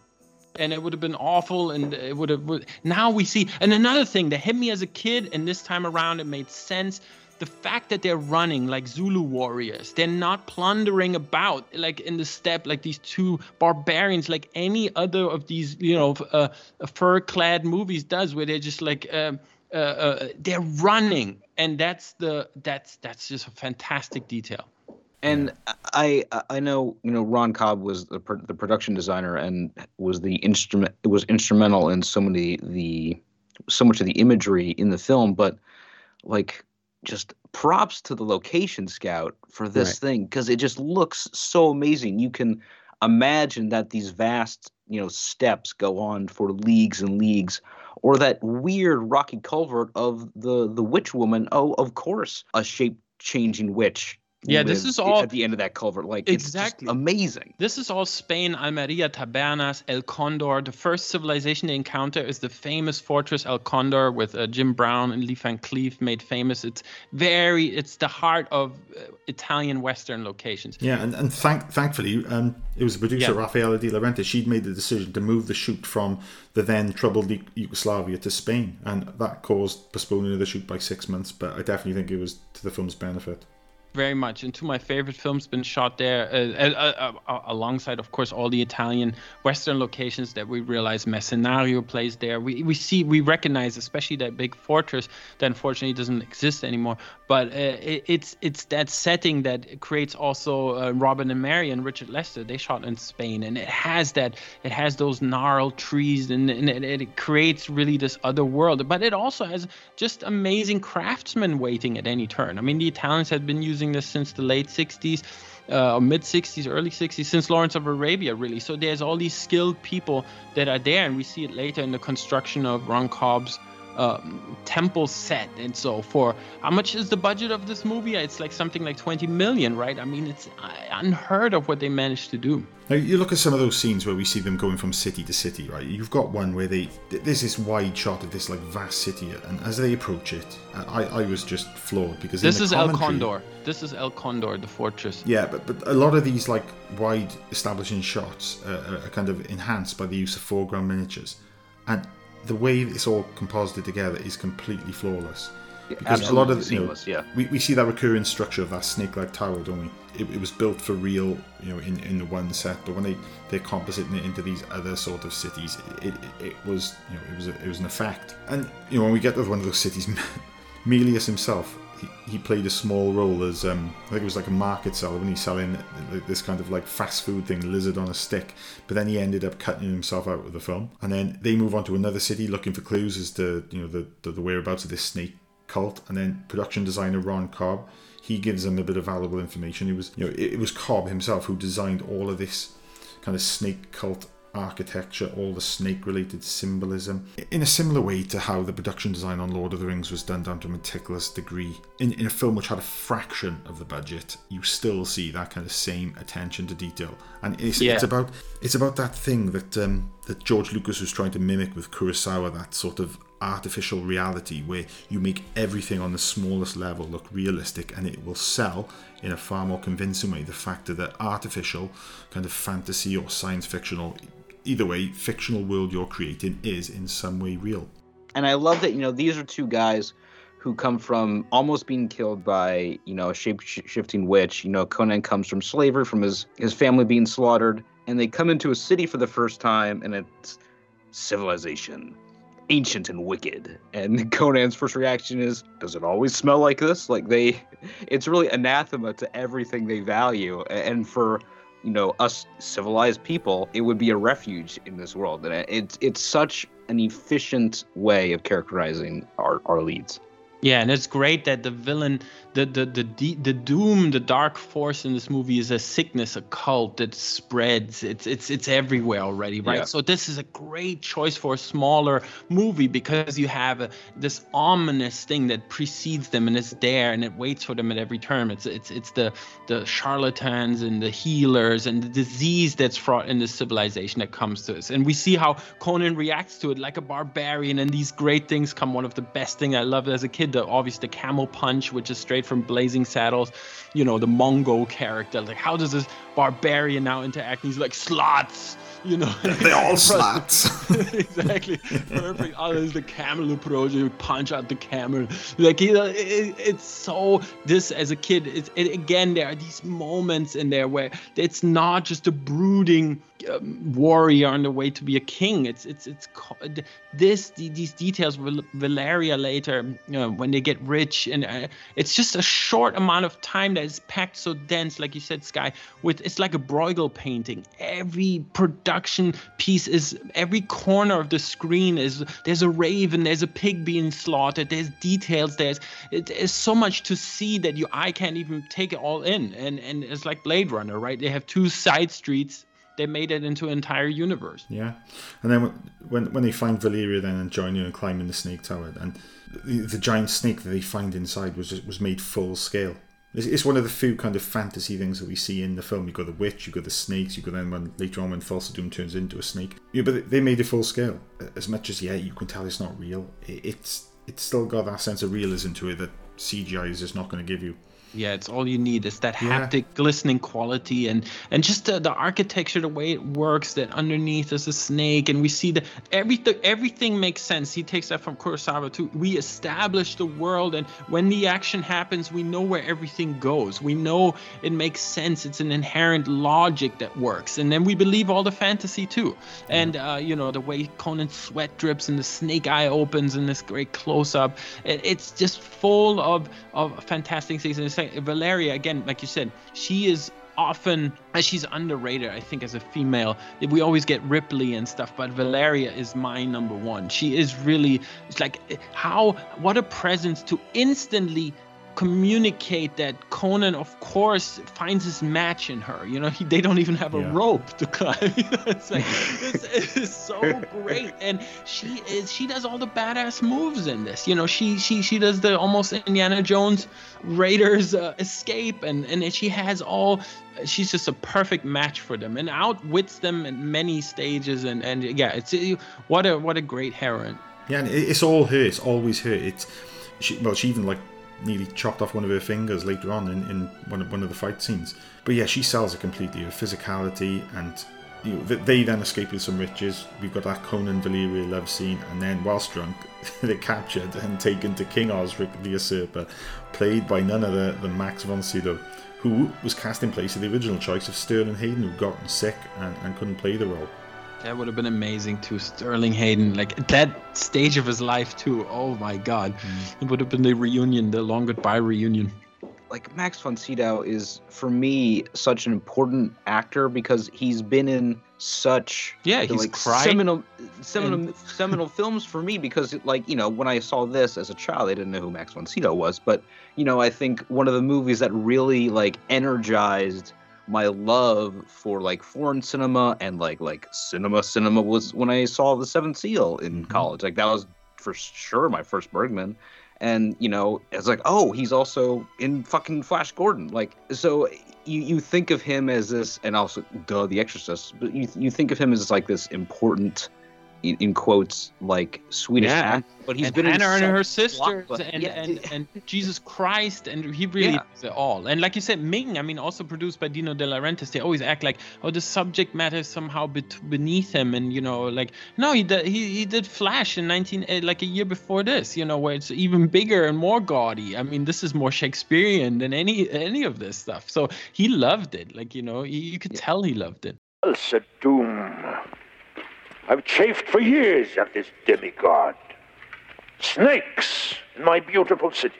S8: and it would have been awful and it would have now we see and another thing that hit me as a kid and this time around it made sense the fact that they're running like Zulu warriors, they're not plundering about like in the steppe like these two barbarians, like any other of these, you know, uh, fur-clad movies does, where they're just like um, uh, uh, they're running, and that's the that's that's just a fantastic detail.
S7: And I I know you know Ron Cobb was the the production designer and was the instrument was instrumental in so many the so much of the imagery in the film, but like just props to the location scout for this right. thing because it just looks so amazing. You can imagine that these vast, you know, steppes go on for leagues and leagues, or that weird rocky culvert of the the witch woman. Oh, of course, a shape changing witch
S8: yeah, this is all
S7: at the end of that culvert. Like exactly amazing.
S8: This is all Spain, Almeria, Tabernas, El Condor. The first civilization they encounter is the famous fortress El Condor with uh, Jim Brown and Lee Van Cleef made famous. It's very, it's the heart of uh, Italian Western locations.
S6: Yeah, and, and thank, thankfully, um, it was the producer yeah. Raffaella De Laurentiis She'd made the decision to move the shoot from the then troubled Yugoslavia to Spain, and that caused postponing of the shoot by six months. But I definitely think it was to the film's benefit.
S8: Very much. And two of my favorite films been shot there uh, uh, uh, alongside of course all the italian western locations that we realize mercenario plays there. We, we see we recognize especially that big fortress that unfortunately doesn't exist anymore. But uh, it, it's it's that setting that creates also uh, robin and marian and richard lester. They shot in spain and it has that it has those gnarled trees and, and it, it creates really this other world. But it also has just amazing craftsmen waiting at any turn. I mean the italians have been using this since the late 60s uh, mid 60s, early 60s, since Lawrence of Arabia, really. So there's all these skilled people that are there, and we see it later in the construction of Ron Cobb's um, temple set. And so, for how much is the budget of this movie? It's like something like 20 million, right? I mean, it's uh, unheard of what they managed to do.
S6: Now, you look at some of those scenes where we see them going from city to city, right? You've got one where they there's this wide shot of this like vast city, and as they approach it, I, I was just floored because
S8: this is El Condor. This is El Condor, the fortress.
S6: Yeah, but but a lot of these like wide establishing shots uh, are kind of enhanced by the use of foreground miniatures, and the way it's all composited together is completely flawless.
S7: Because a lot of you know, yeah.
S6: we, we see that recurring structure of that snake-like tower, don't we? It, it, was built for real, you know, in, in the one set, but when they they're compositing it into these other sort of cities, it, it, it was you know it was a, it was an effect. And you know when we get to one of those cities, Milius himself he, played a small role as um, I think it was like a market seller when he's selling this kind of like fast food thing, lizard on a stick. But then he ended up cutting himself out of the film, and then they move on to another city looking for clues as to you know the the, the whereabouts of this snake cult, and then production designer Ron Cobb he gives them a bit of valuable information. It was you know it, it was Cobb himself who designed all of this kind of snake cult architecture, all the snake related symbolism, in a similar way to how the production design on Lord of the Rings was done down to a meticulous degree. In, in a film which had a fraction of the budget, you still see that kind of same attention to detail. And it's, yeah. it's about it's about that thing that um, that George Lucas was trying to mimic with Kurosawa, that sort of artificial reality where you make everything on the smallest level look realistic and it will sell in a far more convincing way the fact that artificial kind of fantasy or science fictional either way, fictional world you're creating is in some way real.
S7: And I love that, you know, these are two guys who come from almost being killed by, you know, a shape shifting witch. You know, Conan comes from slavery, from his, his family being slaughtered, and they come into a city for the first time, and it's civilization, ancient and wicked. And Conan's first reaction is, does it always smell like this? Like they, it's really anathema to everything they value. And for you know us civilized people it would be a refuge in this world. And it's it's such an efficient way of characterizing our, our leads.
S8: Yeah, and it's great that the villain, the the the the doom, the dark force in this movie is a sickness, a cult that spreads. It's it's it's everywhere already, right? Yeah. So this is a great choice for a smaller movie because you have a, this ominous thing that precedes them and is there and it waits for them at every turn. It's it's it's the the charlatans and the healers and the disease that's fraught in this civilization that comes to us. And we see how Conan reacts to it like a barbarian. And these great things come. One of the best thing I loved as a kid the obviously the camel punch, which is straight from Blazing Saddles. You know, the Mongol character. Like, how does this barbarian now interact? And he's like slots. You know,
S6: they all slots.
S8: exactly, perfect. Oh, there's the camel approach. You punch out the camel. Like, you know, it, it's so. This as a kid, it's it, again. There are these moments in there where it's not just a brooding warrior on the way to be a king. It's it's it's this these details. Valeria later, you know, when they get rich, and uh, it's just a short amount of time that is packed so dense, like you said, Skye. With it's like a Bruegel painting. Every production piece is every corner of the screen is there's a raven, there's a pig being slaughtered, there's details, there's it so much to see that your eye can't even take it all in. And and it's like Blade Runner, right? They have two side streets they made it into an entire universe.
S6: Yeah, and then when when they find Valeria then and join you and climb in the snake tower, and the, the giant snake that they find inside was was made full scale. It's, it's one of the few kind of fantasy things that we see in the film. You got the witch, you got the snakes, you got then when later on when Thulsa Doom turns into a snake. Yeah, but they made it full scale. As much as yeah, you can tell it's not real. It, it's it's still got that sense of realism to it that CGI is just not going to give you.
S8: Yeah, it's all you need is that
S6: Yeah.
S8: haptic glistening quality and and just the, the architecture, the way it works. That underneath is a snake, and we see that everything everything makes sense. He takes that from Kurosawa too. We establish the world, and when the action happens, we know where everything goes. We know it makes sense. It's an inherent logic that works, and then we believe all the fantasy too. And uh, you know the way Conan's sweat drips and the snake eye opens in this great close up. It, it's just full of of fantastic like Valeria again, like you said, she is often uh, she's underrated i think as a female. We always get ripley and stuff but valeria is my number one. She is really it's like how what a presence to instantly communicate that Conan, of course, finds his match in her. You know, he, they don't even have a
S6: Yeah.
S8: rope to climb. it's like it's, it's so great, and she is she does all the badass moves in this. You know, she she she does the almost Indiana Jones Raiders uh, escape, and and she has all. She's just a perfect match for them, and outwits them at many stages. And and yeah, it's what a what a great heroine.
S6: Yeah, and it's all her. It's always her. It's she, well, she even like nearly chopped off one of her fingers later on in, in one of one of the fight scenes. But yeah, she sells it completely. Her physicality and you know, th- they then escape with some riches. We've got that Conan Valeria love scene, and then whilst drunk, they're captured and taken to King Osric the Usurper, played by none other than Max von Sydow, who was cast in place of the original choice of Sterling Hayden, who'd gotten sick and, and couldn't play the role.
S8: That would have been amazing too. Sterling Hayden, like that stage of his life too. Oh my God, mm-hmm. it would have been the reunion, the long goodbye reunion.
S7: like Max von Sydow is for me such an important actor because he's been in such
S8: Yeah, he's
S7: like
S8: cried
S7: seminal seminal seminal films for me because like you know when I saw this as a child I didn't know who Max von Sydow was but you know I think one of the movies that really like energized my love for like foreign cinema and like like cinema cinema was when I saw The Seventh Seal in mm-hmm. college. Like that was for sure my first Bergman. And you know it's like oh he's also in fucking flash gordon. Like so you you think of him as this and also duh the exorcist but you you think of him as like this important in, in quotes like swedish
S8: Yeah,
S7: actor but he's
S8: and
S7: been
S8: Hannah
S7: in
S8: and her
S7: such
S8: sisters
S7: blockbuster-
S8: and,
S7: yeah,
S8: and, and Jesus Christ and he really
S7: Yeah.
S8: does it all. And like you said, Ming, I mean, also produced by Dino De Laurentiis, they always act like, oh, the subject matter is somehow bet- beneath him, and you know, like no, he did he, he did Flash in 19 eh, like a year before this, you know, where it's even bigger and more gaudy. I mean, this is more Shakespearean than any any of this stuff. So he loved it, like you know, you, you could tell he loved it.
S2: Thulsa Doom. I've chafed for years at this demigod. Snakes in my beautiful city.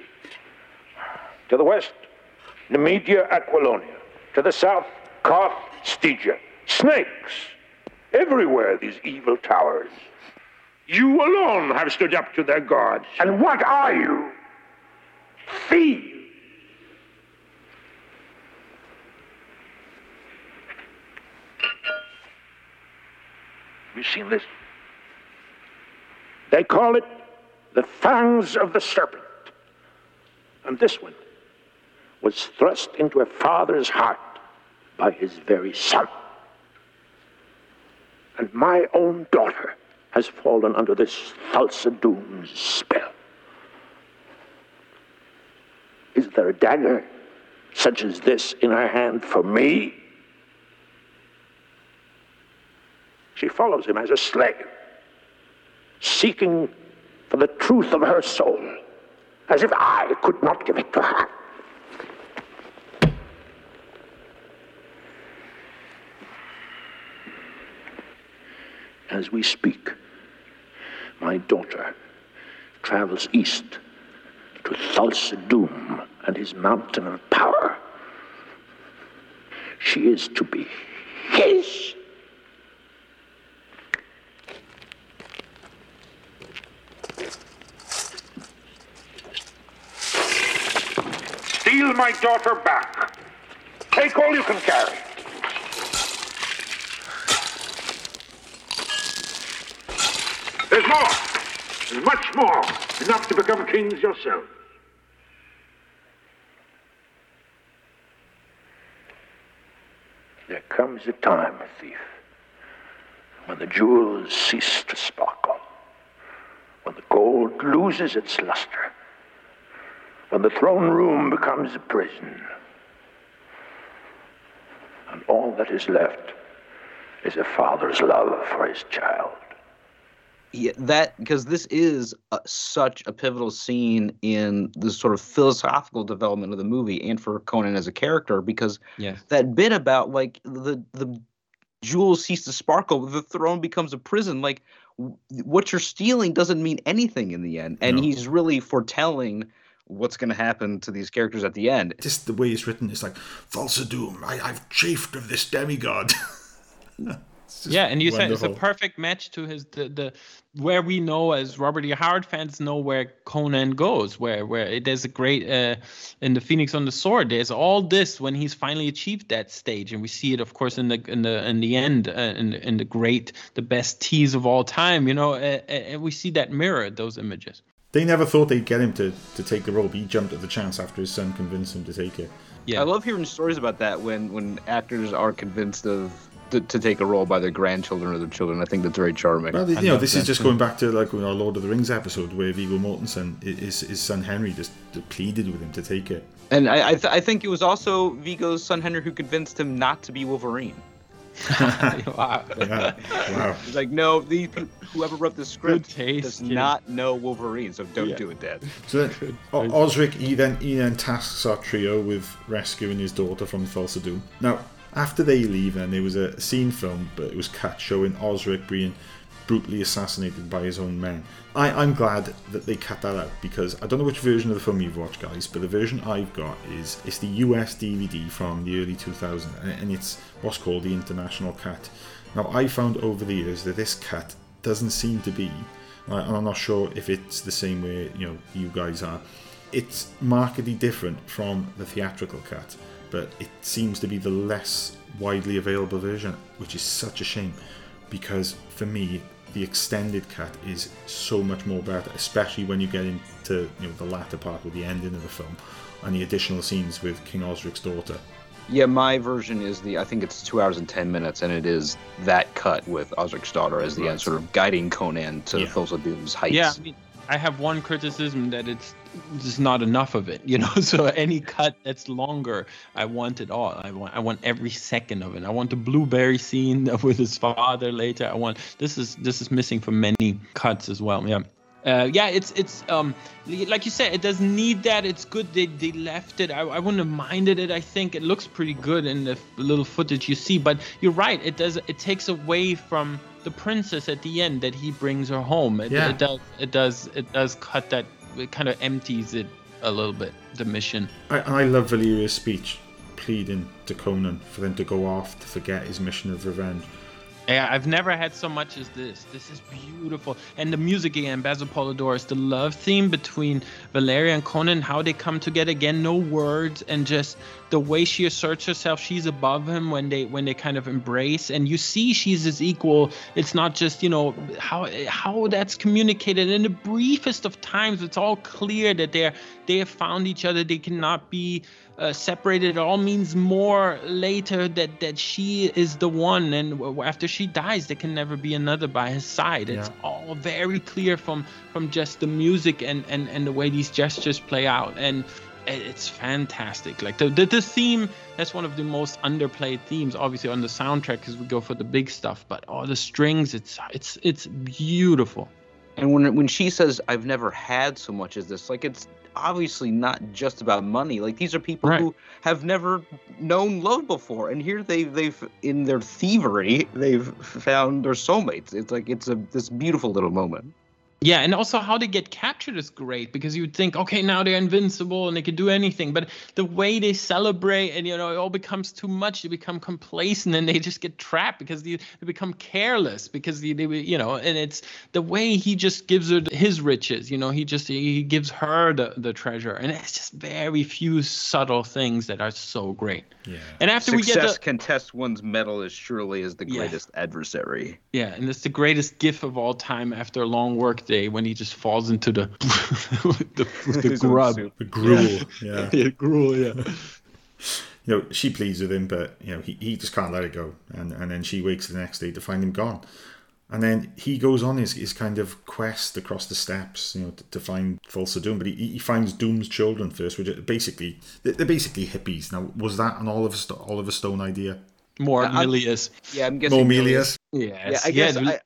S2: To the west, Nemedia Aquilonia. To the south, Koth Stygia. Snakes. Everywhere these evil towers. You alone have stood up to their gods. And what are you? Thieves. You seen this? They call it the fangs of the serpent. And this one was thrust into a father's heart by his very son. And my own daughter has fallen under this Thulsa Doom's spell. Is there a dagger such as this in her hand for me? She follows him as a slave, seeking for the truth of her soul, as if I could not give it to her. As we speak, my daughter travels east to Thulsa and his mountain of power. She is to be his. Steal my daughter back. Take all you can carry. There's more. There's much more. Enough to become kings yourself. There comes a time, thief, when the jewels cease to sparkle, when the gold loses its luster, when the throne room becomes a prison. And all that is left is a father's love for his child.
S7: Yeah, that because this is a, such a pivotal scene in the sort of philosophical development of the movie and for Conan as a character because
S8: Yes.
S7: that bit about like the the jewels cease to sparkle, the throne becomes a prison. Like w- what you're stealing doesn't mean anything in the end, and
S6: No.
S7: he's really foretelling what's going to happen to these characters at the end.
S6: Just the way it's written, it's like, Thulsa Doom, I, I've chafed of this demigod.
S8: Yeah, and you said it's a perfect match to his the, the where we know as Robert E. Howard fans know where Conan goes, where where there's a great uh, in the Phoenix on the Sword. There's all this when he's finally achieved that stage, and we see it, of course, in the in the in the end, uh, in in the great, the best tease of all time. You know, uh, uh, and we see that mirror, those images.
S6: They never thought they'd get him to, to take the role, but he jumped at the chance after his son convinced him to take it.
S8: Yeah.
S7: I love hearing stories about that when when actors are convinced of to, to take a role by their grandchildren or their children. I think that's very charming.
S6: Well, you know, this is just
S8: too.
S6: going back to like our Lord of the Rings episode where Viggo Mortensen, his, his son Henry, just pleaded with him to take it.
S7: And I I, th- I think it was also Viggo's son Henry who convinced him not to be Wolverine.
S8: wow.
S6: Yeah, wow.
S7: He's like, no, these pe- whoever wrote the script
S8: taste,
S7: does
S8: kid.
S7: not know Wolverine, so don't
S8: Yeah.
S7: do it, Dad.
S6: So then, O- Osric, he then he then tasks our trio with rescuing his daughter from Thulsa Doom. Now, after they leave, then there was a scene filmed, but it was cut showing Osric being brutally assassinated by his own men. I, I'm glad that they cut that out because I don't know which version of the film you've watched, guys, but the version I've got is it's the US DVD from the early 2000s, and, it's what's called the International Cut. Now, I found over the years that this cut doesn't seem to be and I'm not sure if it's the same way you know you guys are. It's markedly different from the theatrical cut, but it seems to be the less widely available version, which is such a shame because for me the extended cut is so much more better, especially when you get into you know the latter part with the ending of the film and the additional scenes with King Osric's daughter.
S7: Yeah, my version is the I think it's two hours and ten minutes, and it is that cut with Osric's daughter as the
S6: Right.
S7: end, sort of guiding Conan to
S6: Yeah.
S7: Thulsa Doom's heights.
S8: Yeah, I mean, I have one criticism that it's just not enough of it, you know. So any cut that's longer, I want it all. I want, I want every second of it. I want the blueberry scene with his father later. I want this is this is missing from many cuts as well. Yeah. Uh, yeah, it's it's um like you said, it doesn't need that. It's good they, they left it. I, I wouldn't have minded it. I think it looks pretty good in the little footage you see. But you're right. It does it takes away from the princess at the end that he brings her home. It,
S6: Yeah.
S8: it does it does it does cut that. It kind of empties it a little bit. The mission.
S6: I, I love Valeria's speech pleading to Conan for them to go off to forget his mission of revenge.
S8: Yeah, I've never had so much as this. This is beautiful. And the music again, Basil Poledouris, the love theme between Valeria and Conan, how they come together again, no words, and just the way she asserts herself, she's above him when they when they kind of embrace. And you see she's his equal. It's not just, you know, how how that's communicated in the briefest of times. It's all clear that they're they have found each other. They cannot be uh, separated. It all means more later that that she is the one, and after she dies, there can never be another by his side. It's
S6: Yeah.
S8: all very clear from from just the music and and and the way these gestures play out, and it's fantastic. Like the the, the theme, that's one of the most underplayed themes, obviously on the soundtrack, because we go for the big stuff. But all the strings, it's it's it's beautiful.
S7: And when when she says I've never had so much as this, like it's obviously not just about money. Like these are people
S8: Right.
S7: who have never known love before, and here they they've in their thievery they've found their soulmates. It's like it's a this beautiful little moment.
S8: Yeah, and also how they get captured is great because you would think, okay, now they're invincible and they can do anything. But the way they celebrate and you know it all becomes too much, they become complacent and they just get trapped because they, they become careless because they, they you know, and it's the way he just gives her his riches. You know, he just he gives her the the treasure, and it's just very few subtle things that are so great.
S6: Yeah.
S8: And after we get
S7: Success
S8: the
S7: can test one's metal as surely as the
S8: Yeah.
S7: greatest adversary.
S8: Yeah, and it's the greatest gift of all time after a long work day when he just falls into the the, the grub.
S6: The gruel, yeah.
S8: yeah, gruel, yeah.
S6: You know, she pleads with him, but you know he, he just can't let it go, and and then she wakes the next day to find him gone. And then he goes on his, his kind of quest across the steppes, you know, to, to find Thulsa Doom. But he, he finds Doom's children first, which are basically they're basically hippies. Now, was that an Oliver Sto- Oliver Stone idea?
S7: More
S8: Yeah, I'm-
S7: Milius.
S8: Yeah, I'm guessing.
S6: More Milius.
S8: Yes.
S7: Yeah, I guess
S8: yeah,
S7: I,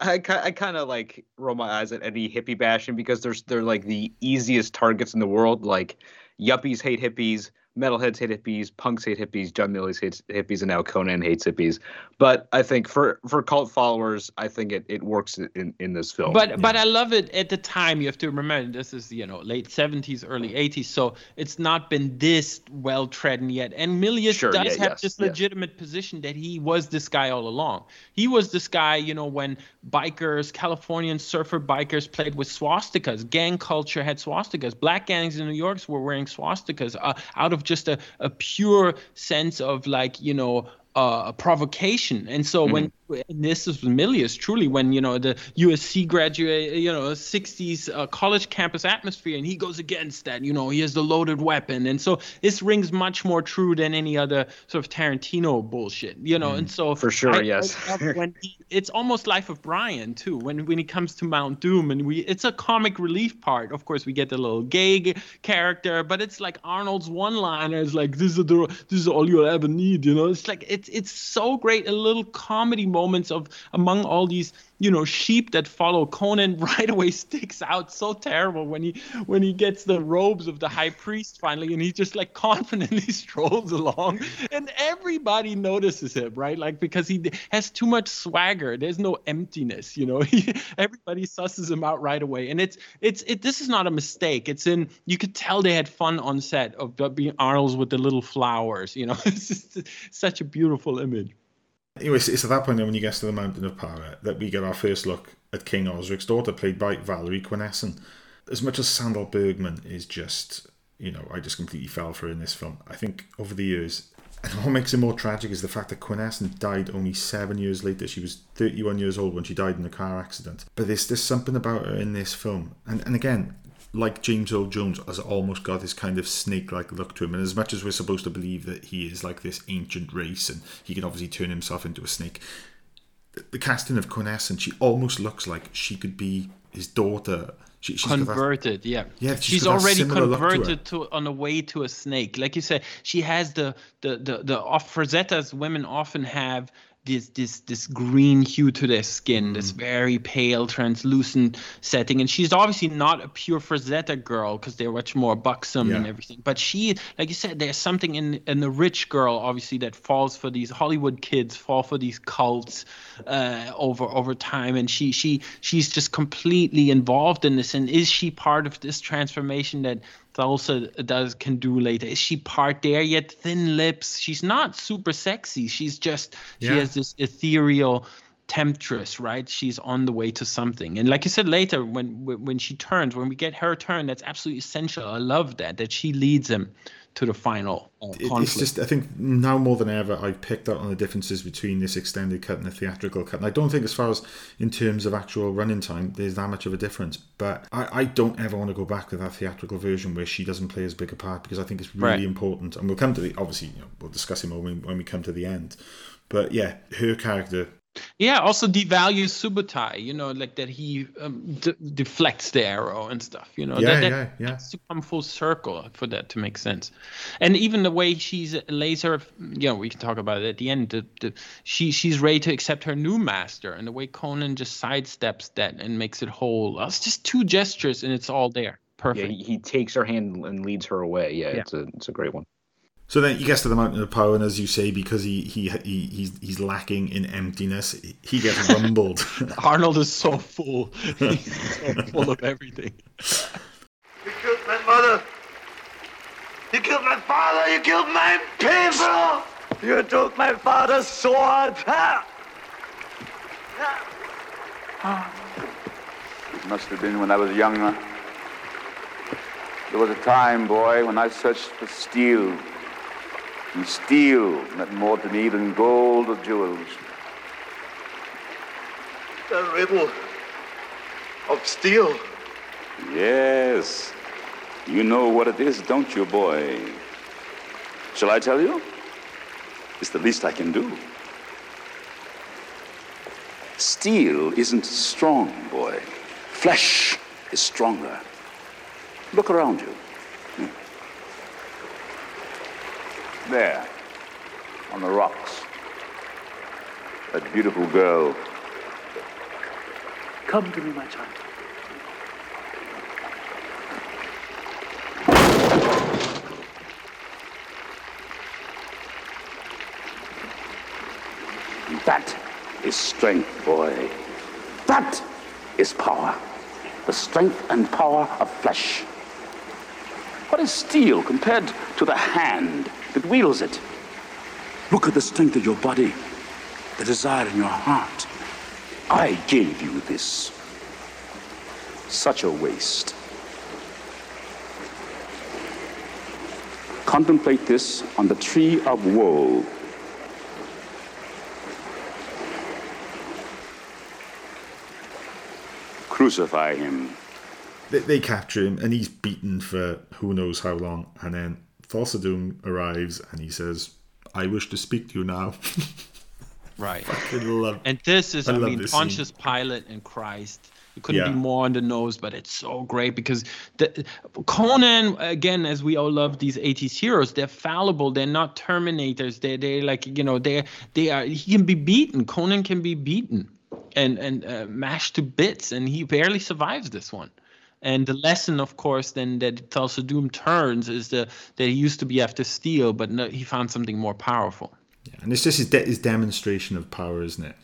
S7: I, I kind of like roll my eyes at any hippie bashing because there's they're like the easiest targets in the world. Like yuppies hate hippies, metalheads hate hippies, punks hate hippies, John Milius hates hippies, and now Conan hates hippies. But I think for for cult followers, I think it, it works in in this film.
S8: But but I love it at the time. You have to remember this is you know late seventies, early eighties, so it's not been this well trodden yet. And Milius
S7: Sure,
S8: does
S7: yeah,
S8: have
S7: yes,
S8: this
S7: yes.
S8: legitimate position that he was this guy all along. He was this guy, you know, when bikers, Californian surfer bikers played with swastikas. Gang culture had swastikas. Black gangs in New York were wearing swastikas uh, out of just a, a pure sense of like you know uh, provocation. And so when and this is Milius truly when you know the USC graduate, you know, 60s uh, college campus atmosphere, and he goes against that. You know, he has the loaded weapon, and so this rings much more true than any other sort of Tarantino bullshit. You know, and so
S7: For sure,
S8: I-
S7: yes.
S8: he, it's almost Life of Brian too. When when he comes to Mount Doom, and we it's a comic relief part. Of course, we get the little gay g- character, but it's like Arnold's one-liners, like this is the this is all you'll ever need. You know, it's like it's it's so great. A little comedy moments of among all these you know sheep that follow Conan right away sticks out so terrible when he when he gets the robes of the high priest finally and he just like confidently strolls along and everybody notices him right? Like because he has too much swagger. There's no emptiness you know? Everybody susses him out right away and it's it's it this is not a mistake. It's in you could tell they had fun on set of being Arnold's with the little flowers you know? It's just such a beautiful image
S6: Anyway, it's, at that point then when you get to the Mountain of Power that we get our first look at King Osric's daughter, played by Valerie Quennessen. As much as Sandahl Bergman is just, you know, I just completely fell for in this film. I think over the years, and what makes it more tragic is the fact that Quennessen died only seven years later. She was 31 years old when she died in a car accident. But there's, there's something about her in this film. And, and again, like James Earl Jones, has almost got this kind of snake-like look to him. And as much as we're supposed to believe that he is like this ancient race and he can obviously turn himself into a snake, the, casting of Quennessen, she almost looks like she could be his daughter. She, she's got that-
S8: converted yeah
S6: Yeah, she's
S8: she's, already
S6: look to
S8: converted to, on the way to a snake like you said she has the the the the off Frazettas women often have this this this green hue to their skin this
S6: Mm.
S8: very pale translucent setting. And she's obviously not a pure Frazetta girl because they're much more buxom and everything. But she like you said there's something in in the rich girl obviously that falls for these Hollywood kids fall for these cults uh, over over time. And she she she's just completely involved in this. And is she part of this transformation that Thulsa does can do later. Is she part there yet? Thin lips. She's not super sexy. She's just she has this ethereal temptress right? She's on the way to something. And like you said later when when when she turns when we get her turn that's absolutely essential. I love that that she leads him to the final uh,
S6: It-
S8: conflict.
S6: It's just, I think now more than ever, I've picked up on the differences between this extended cut and the theatrical cut. And I don't think, as far as in terms of actual running time, there's that much of a difference. But I, I don't ever want to go back to that theatrical version where she doesn't play as big a part because I think it's really
S8: Right.
S6: important. And we'll come to the, obviously, you know, we'll discuss it more when, when we come to the end. But yeah, her character
S8: Yeah, also devalues Subutai, you know, like that he um, d- deflects the arrow and stuff, you know.
S6: Yeah,
S8: that, that
S6: yeah, yeah.
S8: has to come full circle for that to make sense. And even the way she's laser, you know, we can talk about it at the end. The, the, she she's ready to accept her new master, and the way Conan just sidesteps that and makes it whole. It's just two gestures, and it's all there.
S7: Yeah,
S8: Perfect.
S7: he, he takes her hand and leads her away. Yeah,
S8: Yeah.
S7: it's a it's a great one.
S6: So then he gets to the mountain of power, and as you say, because he he, he he's he's lacking in emptiness, he gets rumbled.
S8: Arnold is so full. He's so full of everything.
S11: You killed my mother. You killed my father. You killed my people. You took my father's sword. Ha! Ah.
S5: It must have been when I was younger. There was a time, boy, when I searched for steel. And steel meant more to me than gold or jewels.
S11: The riddle of steel.
S5: Yes. You know what it is, don't you, boy? Shall I tell you? It's the least I can do. Steel isn't strong, boy. Flesh is stronger. Look around you. There, on the rocks. That beautiful girl. Come to me, my child. That is strength, boy. That is power. The strength and power of flesh. What is steel compared to the hand that wields it? Look at the strength of your body, the desire in your heart. I gave you this. Such a waste. Contemplate this on the tree of woe. Crucify him.
S6: They, they capture him and he's beaten for who knows how long. And then Thulsa Doom arrives and he says, I wish to speak to you now.
S8: Right.
S6: love,
S8: and this is, I,
S6: I
S8: mean, Pontius
S6: scene.
S8: Pilate and Christ. It couldn't
S6: Yeah.
S8: be more on the nose, but it's so great because the, Conan, again, as we all love these 80s heroes, they're fallible. They're not Terminators. They're, they're like, you know, they're, they are, he can be beaten. Conan can be beaten and, and uh, mashed to bits, and he barely survives this one. And the lesson, of course, then that Thulsa Doom turns is the, that he used to be after steel, but no, he found something more powerful.
S6: Yeah, And it's just his, de- his demonstration of power, isn't it?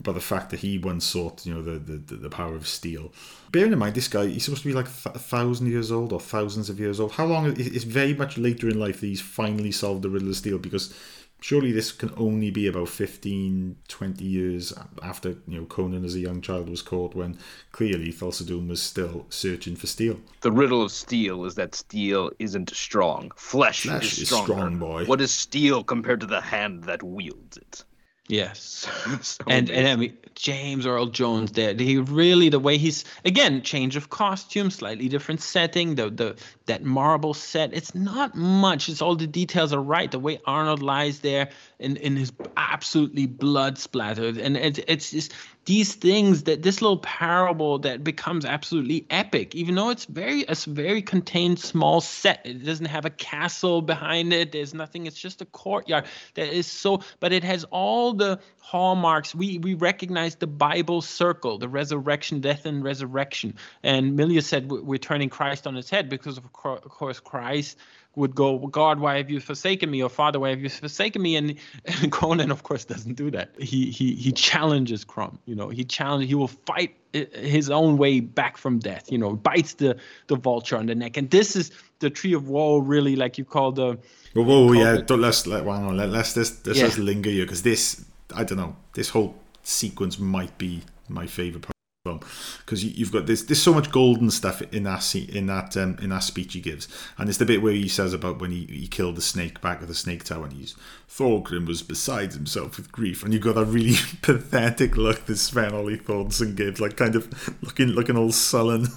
S6: About the fact that he once sought, you know, the, the, the power of steel. Bearing in mind, this guy, he's supposed to be like a thousand years old or thousands of years old. How long? it- It's very much later in life that he's finally solved the riddle of steel because surely this can only be about 15, 20 years after, you know, Conan as a young child was caught when clearly Thulsa was still searching for steel.
S7: The riddle of steel is that steel isn't strong. Flesh,
S6: Flesh
S7: is
S6: is strong, boy.
S7: What is steel compared to the hand that wields it?
S8: Yes.
S7: So
S8: and and I mean James Earl Jones there. He really the way he's again change of costume, slightly different setting. The the that marble set. It's not much. It's all the details are right. The way Arnold lies there in in his absolutely blood splattered, and it's it's just these things that this little parable that becomes absolutely epic. Even though it's very a very contained small set. It doesn't have a castle behind it. There's nothing. It's just a courtyard that is so. But it has all the hallmarks. We we recognize the Bible circle, the resurrection, death, and resurrection. And Milius said we- we're turning Christ on his head because of, course Christ would go, God, why have you forsaken me? Or Father, why have you forsaken me? And, and Conan, of course, doesn't do that. He he he challenges Crom. You know, he challenges. He will fight eh, his own way back from death. You know, bites the the vulture on the neck. And this is the tree of woe, really, like you call the.
S6: Whoa, whoa, yeah, don't let's let on, let, let's just let's
S8: Yeah.
S6: just linger here because this I don't know this whole sequence might be my favorite part of the film because you, you've got this there's so much golden stuff in that scene, in that um, in that speech he gives and it's the bit where he says about when he, he killed the snake back at the snake tower and he's Thorgrim was beside himself with grief and you've got that really pathetic look that Sven-Ole Thorsen gives like kind of looking looking all sullen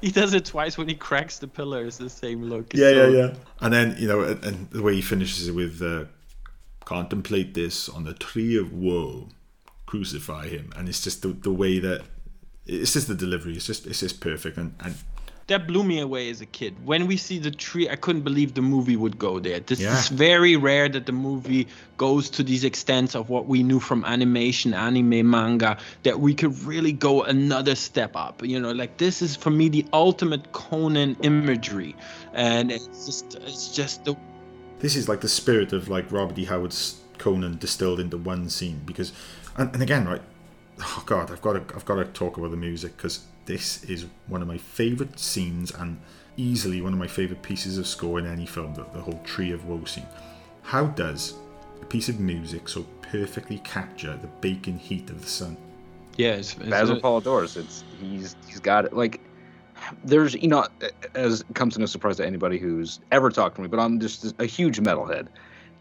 S8: He does it twice when he cracks the pillar. It's the same look. It's
S6: Yeah,
S8: so-
S6: yeah, yeah. And then you know, and, and the way he finishes it with uh, "Contemplate this on the tree of woe, crucify him," and it's just the, the way that it's just the delivery. It's just it's just perfect, and, and
S8: that blew me away as a kid. When we see the tree, I couldn't believe the movie would go there. This
S6: Yeah.
S8: is very rare that the movie goes to these extents of what we knew from animation, anime, manga, that we could really go another step up. You know, like this is for me the ultimate Conan imagery, and it's just it's just the
S6: this is like the spirit of like Robert E. Howard's Conan distilled into one scene. Because, and, and again, right, oh god, I've got to I've got to talk about the music because this is one of my favorite scenes and easily one of my favorite pieces of score in any film. The, the whole Tree of Woe scene. How does a piece of music so perfectly capture the baking heat of the sun?
S8: yeah. It's, it's
S7: Basil
S8: a-
S7: Poledouris. It's he's he's got it. Like there's you know as comes to no surprise to anybody who's ever talked to me, but I'm just a huge metalhead.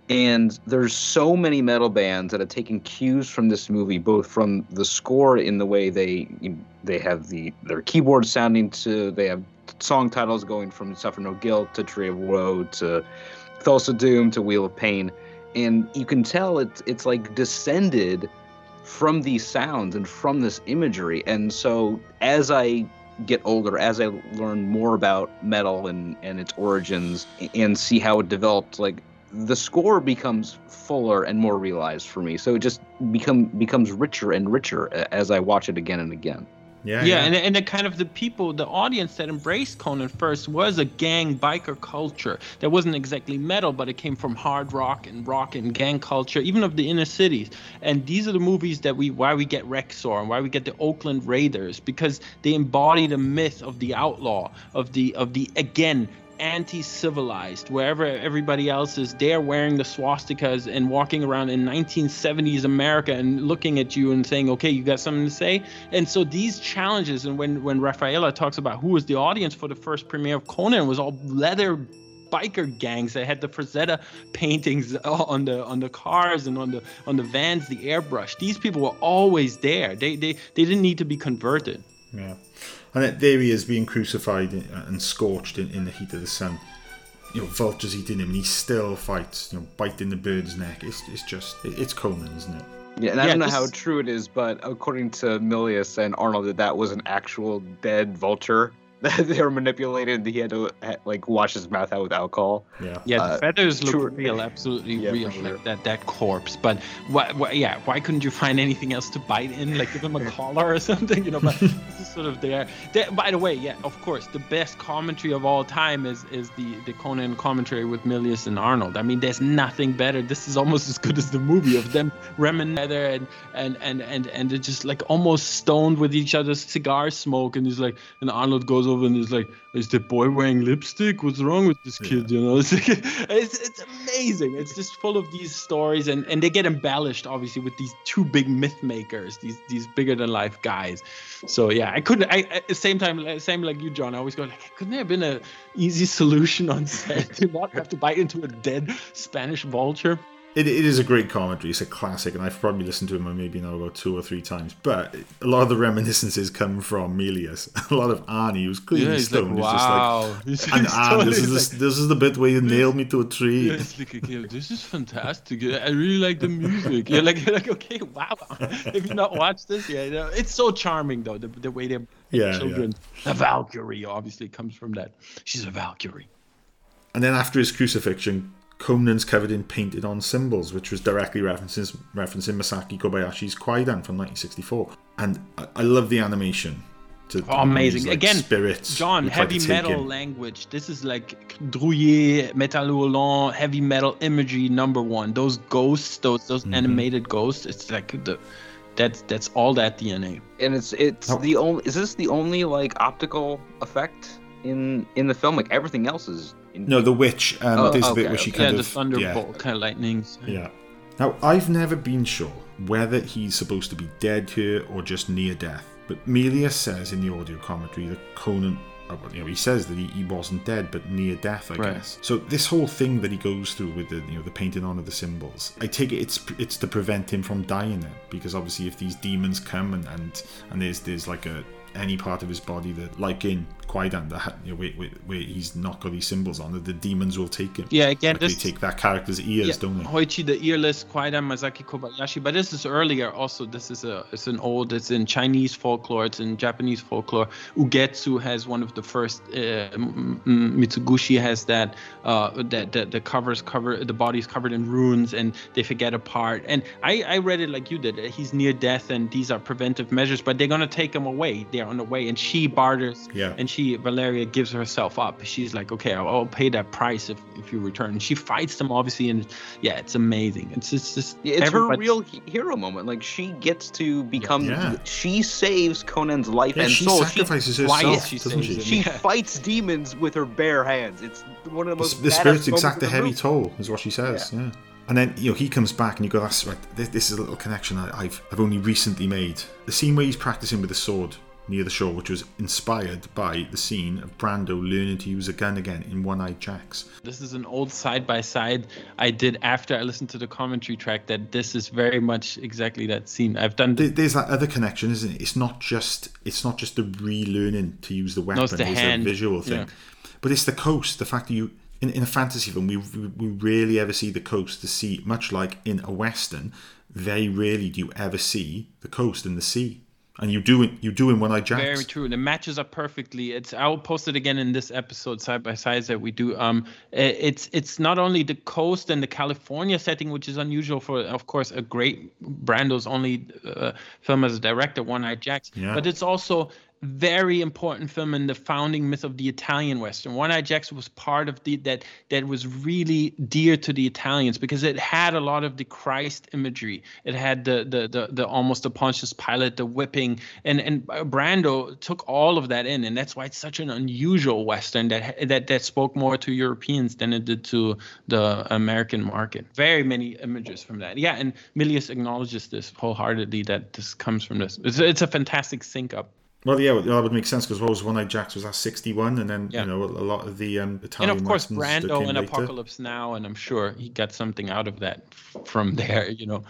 S7: And there's so many metal bands that have taken cues from this movie, both from the score in the way they they have the their keyboard sounding to they have song titles going from Suffer No Guilt to Tree of Woe to Thulsa Doom to Wheel of Pain, and you can tell it's it's like descended from these sounds and from this imagery. And so as I get older, as I learn more about metal and, and its origins and see how it developed, like the score becomes fuller and more realized for me. So it just become becomes richer and richer as I watch it again and again.
S6: Yeah,
S8: yeah, and and the kind of the people, the audience that embraced Conan first was a gang biker culture that wasn't exactly metal, but it came from hard rock and rock and gang culture, even of the inner cities. And these are the movies that we why we get Rexor and why we get the Oakland Raiders because they embody the myth of the outlaw, of the of the again anti-civilized wherever everybody else is they're wearing the swastikas and walking around in 1970s america and looking at you and saying okay you got something to say and so these challenges and when when Raffaella talks about who was the audience for the first premiere of conan was all leather biker gangs that had the Frazetta paintings on the on the cars and on the on the vans, the airbrush. These people were always there. They they they didn't need to be converted.
S6: Yeah. And there he is being crucified uh, and scorched in, in the heat of the sun. You know, vultures eating him, and he still fights. You know, biting the bird's neck. It's, it's just, it's Conan, isn't it?
S7: Yeah, and I don't know how true it is, but according to Milius and Arnold, that that was an actual dead vulture that they were manipulated. He had to like wash his mouth out with alcohol.
S6: Yeah,
S8: yeah. The
S7: Uh,
S8: feathers look
S7: true-
S8: real, absolutely
S7: Yeah,
S8: real.
S7: for sure.
S8: Like that that corpse. But why, why? Yeah. Why couldn't you find anything else to bite in? Like give him a collar or something, you know? But this is sort of there. There- By the way, yeah, of course, the best commentary of all time is is the the Conan commentary with Milius and Arnold. I mean, there's nothing better. This is almost as good as the movie of them reminiscing together and and and and and they're just like almost stoned with each other's cigar smoke. And he's like, and Arnold goes over and he's like, "Is the boy wearing lipstick? What's wrong with this kid?" You know, it's like, it's, it's amazing. It's just full of these stories, and and they get embellished obviously with these two big myth makers, these these bigger than life guys. So yeah, I couldn't. I at the same time, same like you, John. I always go like, couldn't there have been a easy solution on set to not have to bite into a dead Spanish vulture?
S6: It, it is a great commentary. It's a classic, and I've probably listened to him maybe now about two or three times. But a lot of the reminiscences come from Milius. A lot of Arnie, who's clearly
S8: Yeah, he's like, wow.
S6: is just like, and
S8: totally
S6: this is
S8: like-
S6: the, this is the bit where you nailed me to a tree.
S8: Yeah, like, okay, this is fantastic. I really like the music. You're like, you're like, okay, wow. Have you not watched this? Yeah, you know, it's so charming though, the, the way they're
S6: Yeah,
S8: children. The Valkyrie obviously comes from that. She's a Valkyrie.
S6: And then after his crucifixion, Conan's covered in painted on symbols, which was directly references, referencing Masaki Kobayashi's Kwaidan from 1964. And I, I love the animation. To,
S8: Oh, amazing.
S6: like,
S8: Again,
S6: spirits.
S8: John,
S6: who try to
S8: heavy metal
S6: him.
S8: language. This is like Druillet, Metal Hurlant, heavy metal imagery number one. Those ghosts, those those
S6: Mm-hmm.
S8: animated ghosts. It's like the that's that's all that DNA.
S7: and it's it's
S6: Oh.
S7: the only is this the only like optical effect in in the film like everything else is in,
S6: No, the witch. Um,
S7: Oh,
S6: there's a bit
S7: okay,
S6: where she
S7: okay.
S8: Yeah,
S6: kind
S8: the
S6: of
S8: thunderbolt kind of lightnings.
S6: Yeah. yeah. Now I've never been sure whether he's supposed to be dead here or just near death. But Milius says in the audio commentary that Conan, uh, you know, he says that he, he wasn't dead but near death, I
S8: Right.
S6: guess. So this whole thing that he goes through with the you know the painting on of the symbols, I take it it's it's to prevent him from dying then, because obviously if these demons come and and, and there's there's like a any part of his body that like in Kwaidan that ha- you know, where, where, where he's not got these symbols on, that the demons will take him.
S8: Yeah, again,
S6: Like,
S8: this-
S6: they take that character's ears, don't they?
S8: Hoichi the earless, Kwaidan Masaki Kobayashi. But this is earlier also. This is a it's an old. It's in Chinese folklore. It's in Japanese folklore. Ugetsu has one of the first. Uh, M- M- Mizoguchi has that. Uh, that the, the covers cover the body's covered in runes and they forget a part. And I I read it like you did. He's near death and these are preventive measures. But they're gonna take him away. They're on the way. And she barters.
S6: Yeah.
S8: And she Valeria gives herself up. She's like, okay, I'll, I'll pay that price if if you return. And she fights them obviously, and yeah, it's amazing. It's just, just
S7: Yeah, it's her real hero moment. Like she gets to become.
S6: Yeah.
S7: She saves Conan's life
S6: Yeah,
S7: and
S6: she
S7: soul.
S6: sacrifices
S7: she,
S6: herself,
S8: Quiet, she
S6: doesn't she?
S7: She
S8: Yeah.
S7: fights demons with her bare hands. It's one of the
S6: The,
S7: most.
S6: the
S7: badass
S6: spirits exact a
S7: the
S6: heavy
S7: movie.
S6: toll, is what she says. Yeah. And then you know he comes back and you go, "That's right. This, this is a little connection I, I've I've only recently made." The scene where he's practicing with the sword near the shore, which was inspired by the scene of Brando learning to use a gun again in One Eyed Jacks.
S8: This is an old side by side I did after I listened to the commentary track. That this is very much exactly that scene. I've done.
S6: There- There's that other connection, isn't it? It's not just it's not just the relearning to use the weapon.
S8: it's the
S6: There's
S8: hand,
S6: a visual thing,
S8: yeah.
S6: but it's the coast. The fact that you in, in a fantasy film, we, we rarely ever see the coast, the sea, much like in a western, very rarely do you ever see the coast and the sea. And you do it. You do in One Eye Jacks.
S8: Very true. The matches up perfectly. It's. I will post it again in this episode side by side that we do. Um, it's it's not only the coast and the California setting, which is unusual for, of course, a great Brando's only uh, film as a director, One Eye Jacks. Yeah. But it's also very important film in the founding myth of the Italian Western. One Eye Jacks was part of the that that was really dear to the Italians because it had a lot of the Christ imagery. It had the the the, the almost the Pontius Pilate, the whipping, and and Brando took all of that in, and that's why it's such an unusual Western that that that spoke more to Europeans than it did to the American market. Very many images from that. Yeah, and Milius acknowledges this wholeheartedly that this comes from this. It's, it's a fantastic sync up.
S6: Well, yeah, that would make sense because what was One Eyed Jacks was at sixty one, and then yeah. you know a lot of the um, Italian
S8: and of course Brando and Apocalypse Now, and I'm sure he got something out of that from there, you know.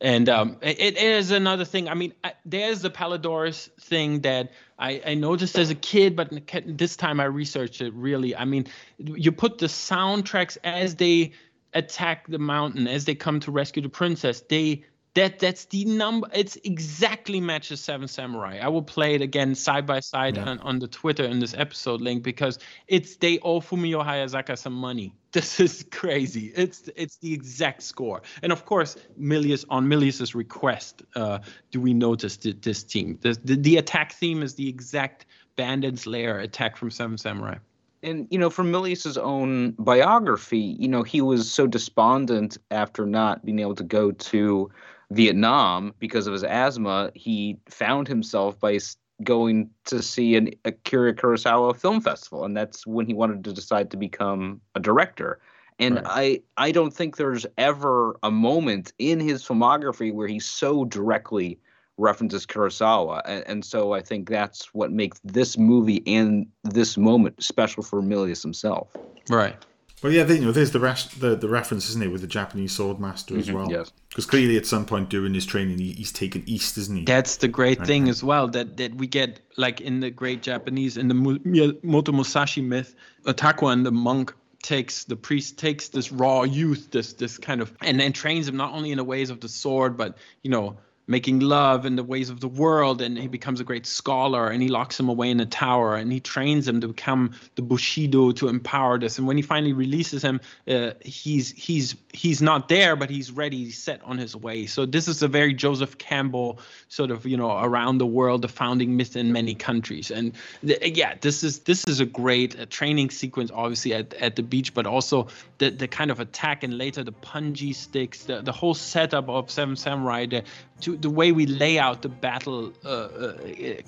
S8: And um, it, it is another thing. I mean, I, there's the Poledouris thing that I, I noticed as a kid, but this time I researched it really. I mean, you put the soundtracks as they attack the mountain, as they come to rescue the princess. They that that's the number it's exactly matches seven samurai. I will play it again side by side yeah. on, on the twitter in this episode link because it's they owe fumio hayasaka some money. This is crazy. It's it's the exact score. And of course milius on milius's request uh, do we notice this team? The, the, the attack theme is the exact bandit's lair attack from seven samurai.
S7: And you know from milius's own biography you know he was so despondent after not being able to go to Vietnam because of his asthma, he found himself by going to see an Akira Kurosawa film festival, and that's when he wanted to decide to become a director. And right. I I don't think there's ever a moment in his filmography where he so directly references Kurosawa, and, and so I think that's what makes this movie and this moment special for Milius himself.
S8: Right.
S6: Well, yeah, you know, there's the rest, the, the reference, isn't it, with the Japanese sword master as mm-hmm, well?
S7: Yes.
S6: Because clearly, at some point during his training, he, he's taken east, isn't he?
S8: That's the great thing as well that that we get like in the great Japanese in the Moto Musashi myth, Takuan, the monk takes the priest takes this raw youth this this kind of and then trains him not only in the ways of the sword but you know making love in the ways of the world and he becomes a great scholar and he locks him away in a tower and he trains him to become the bushido to empower this. And when he finally releases him uh, he's he's he's not there but he's ready he's set on his way. So this is a very joseph campbell sort of you know around the world the founding myth in many countries. And th- yeah this is this is a great uh, training sequence obviously at, at the beach but also the the kind of attack and later the punji sticks the, the whole setup of seven samurai the to the way we lay out the battle uh, uh,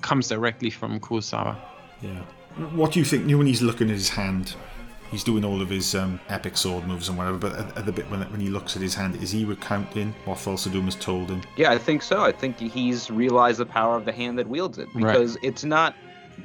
S8: comes directly from Kurosawa.
S6: Yeah. What do you think? You know, when he's looking at his hand, he's doing all of his um, epic sword moves and whatever. But at, at the bit when, when he looks at his hand, is he recounting what Thulsa has told him?
S7: Yeah, I think so. I think he's realized the power of the hand that wields it because right. it's not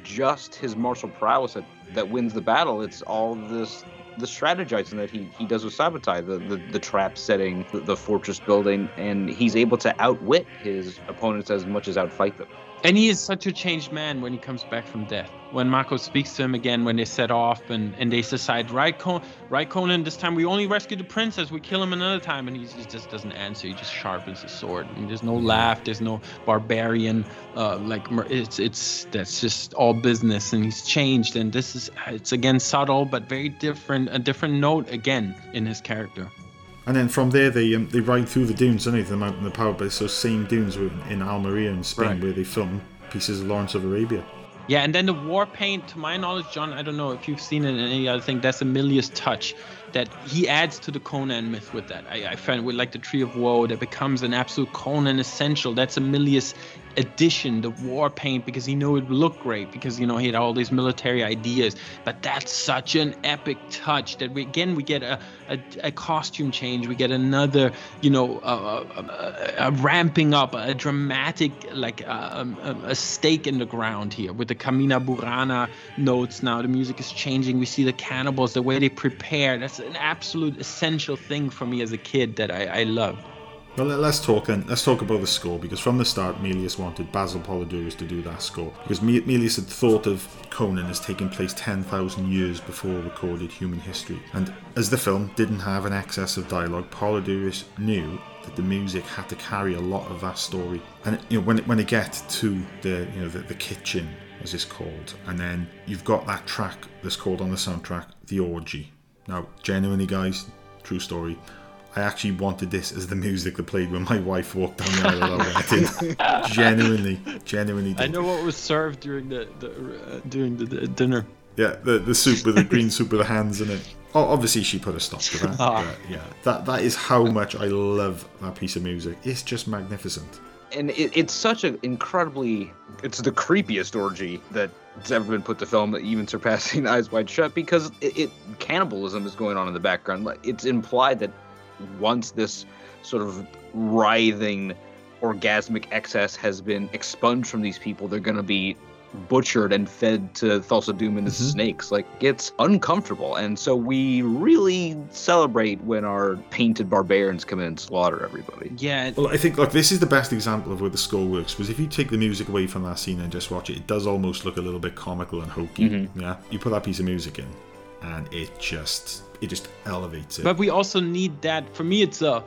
S7: just his martial prowess that, that wins the battle. It's all this the strategizing that he, he does with Subutai, the, the, the trap setting, the, the fortress building, and he's able to outwit his opponents as much as outfight them.
S8: And he is such a changed man when he comes back from death. When Mako speaks to him again, when they set off and, and they decide, right, Con- right, Conan, this time we only rescue the princess, we kill him another time. And he, just doesn't answer. He just sharpens his sword. And there's no laugh, there's no barbarian, uh, like, it's, it's, that's just all business. And he's changed. And this is, it's again subtle, but very different, a different note again in his character.
S6: And then from there, they um, they ride through the dunes, don't? The mountain, the power base, those same dunes in Almeria in Spain, right. where they film pieces of Lawrence of Arabia.
S8: Yeah, and then the war paint, to my knowledge, John, I don't know if you've seen it in any other thing, that's a Milius touch that he adds to the Conan myth with that. I, I find with like the Tree of Woe that becomes an absolute Conan essential. That's a Milius addition, the war paint, because he knew it would look great, because you know he had all these military ideas. But that's such an epic touch that we again we get a a, a costume change, we get another you know a, a, a ramping up, a dramatic like a, stake in the ground here with the Carmina Burana notes. Now the music is changing. We see the cannibals, the way they prepare. That's an absolute essential thing for me as a kid that I, I love.
S6: Well, let- let's talk then. Let's talk about the score because from the start, Milius wanted Basil Poledouris to do that score because Me- Milius had thought of Conan as taking place ten thousand years before recorded human history, and as the film didn't have an excess of dialogue, Poledouris knew that the music had to carry a lot of that story. And you know, when when they get to the you know the, the kitchen, as it's called, and then you've got that track that's called on the soundtrack, "The Orgy." Now, genuinely, guys, true story. I actually wanted this as the music that played when my wife walked down the aisle at our wedding. genuinely, genuinely.
S8: I know what was served during the, the uh, during the, the dinner.
S6: Yeah, the the soup with the green soup with the hands in it. Oh, obviously she put a stop to that.
S8: Ah.
S6: but yeah, that that is how much I love that piece of music. It's just magnificent.
S7: and it, it's such an incredibly it's the creepiest orgy that that's ever been put to film even surpassing eyes wide shut because it, it cannibalism is going on in the background Like, it's implied that once this sort of writhing orgasmic excess has been expunged from these people they're going to be butchered and fed to Thulsa Doom and the snakes. Like it's uncomfortable, and so we really celebrate when our painted barbarians come in and slaughter everybody.
S8: Yeah.
S6: Well, I think like this is the best example of where the score works because if you take the music away from that scene and just watch it, it does almost look a little bit comical and hokey.
S8: Mhm.
S6: Yeah, you put that piece of music in, and it just it just elevates it.
S8: But we also need that. For me, it's a,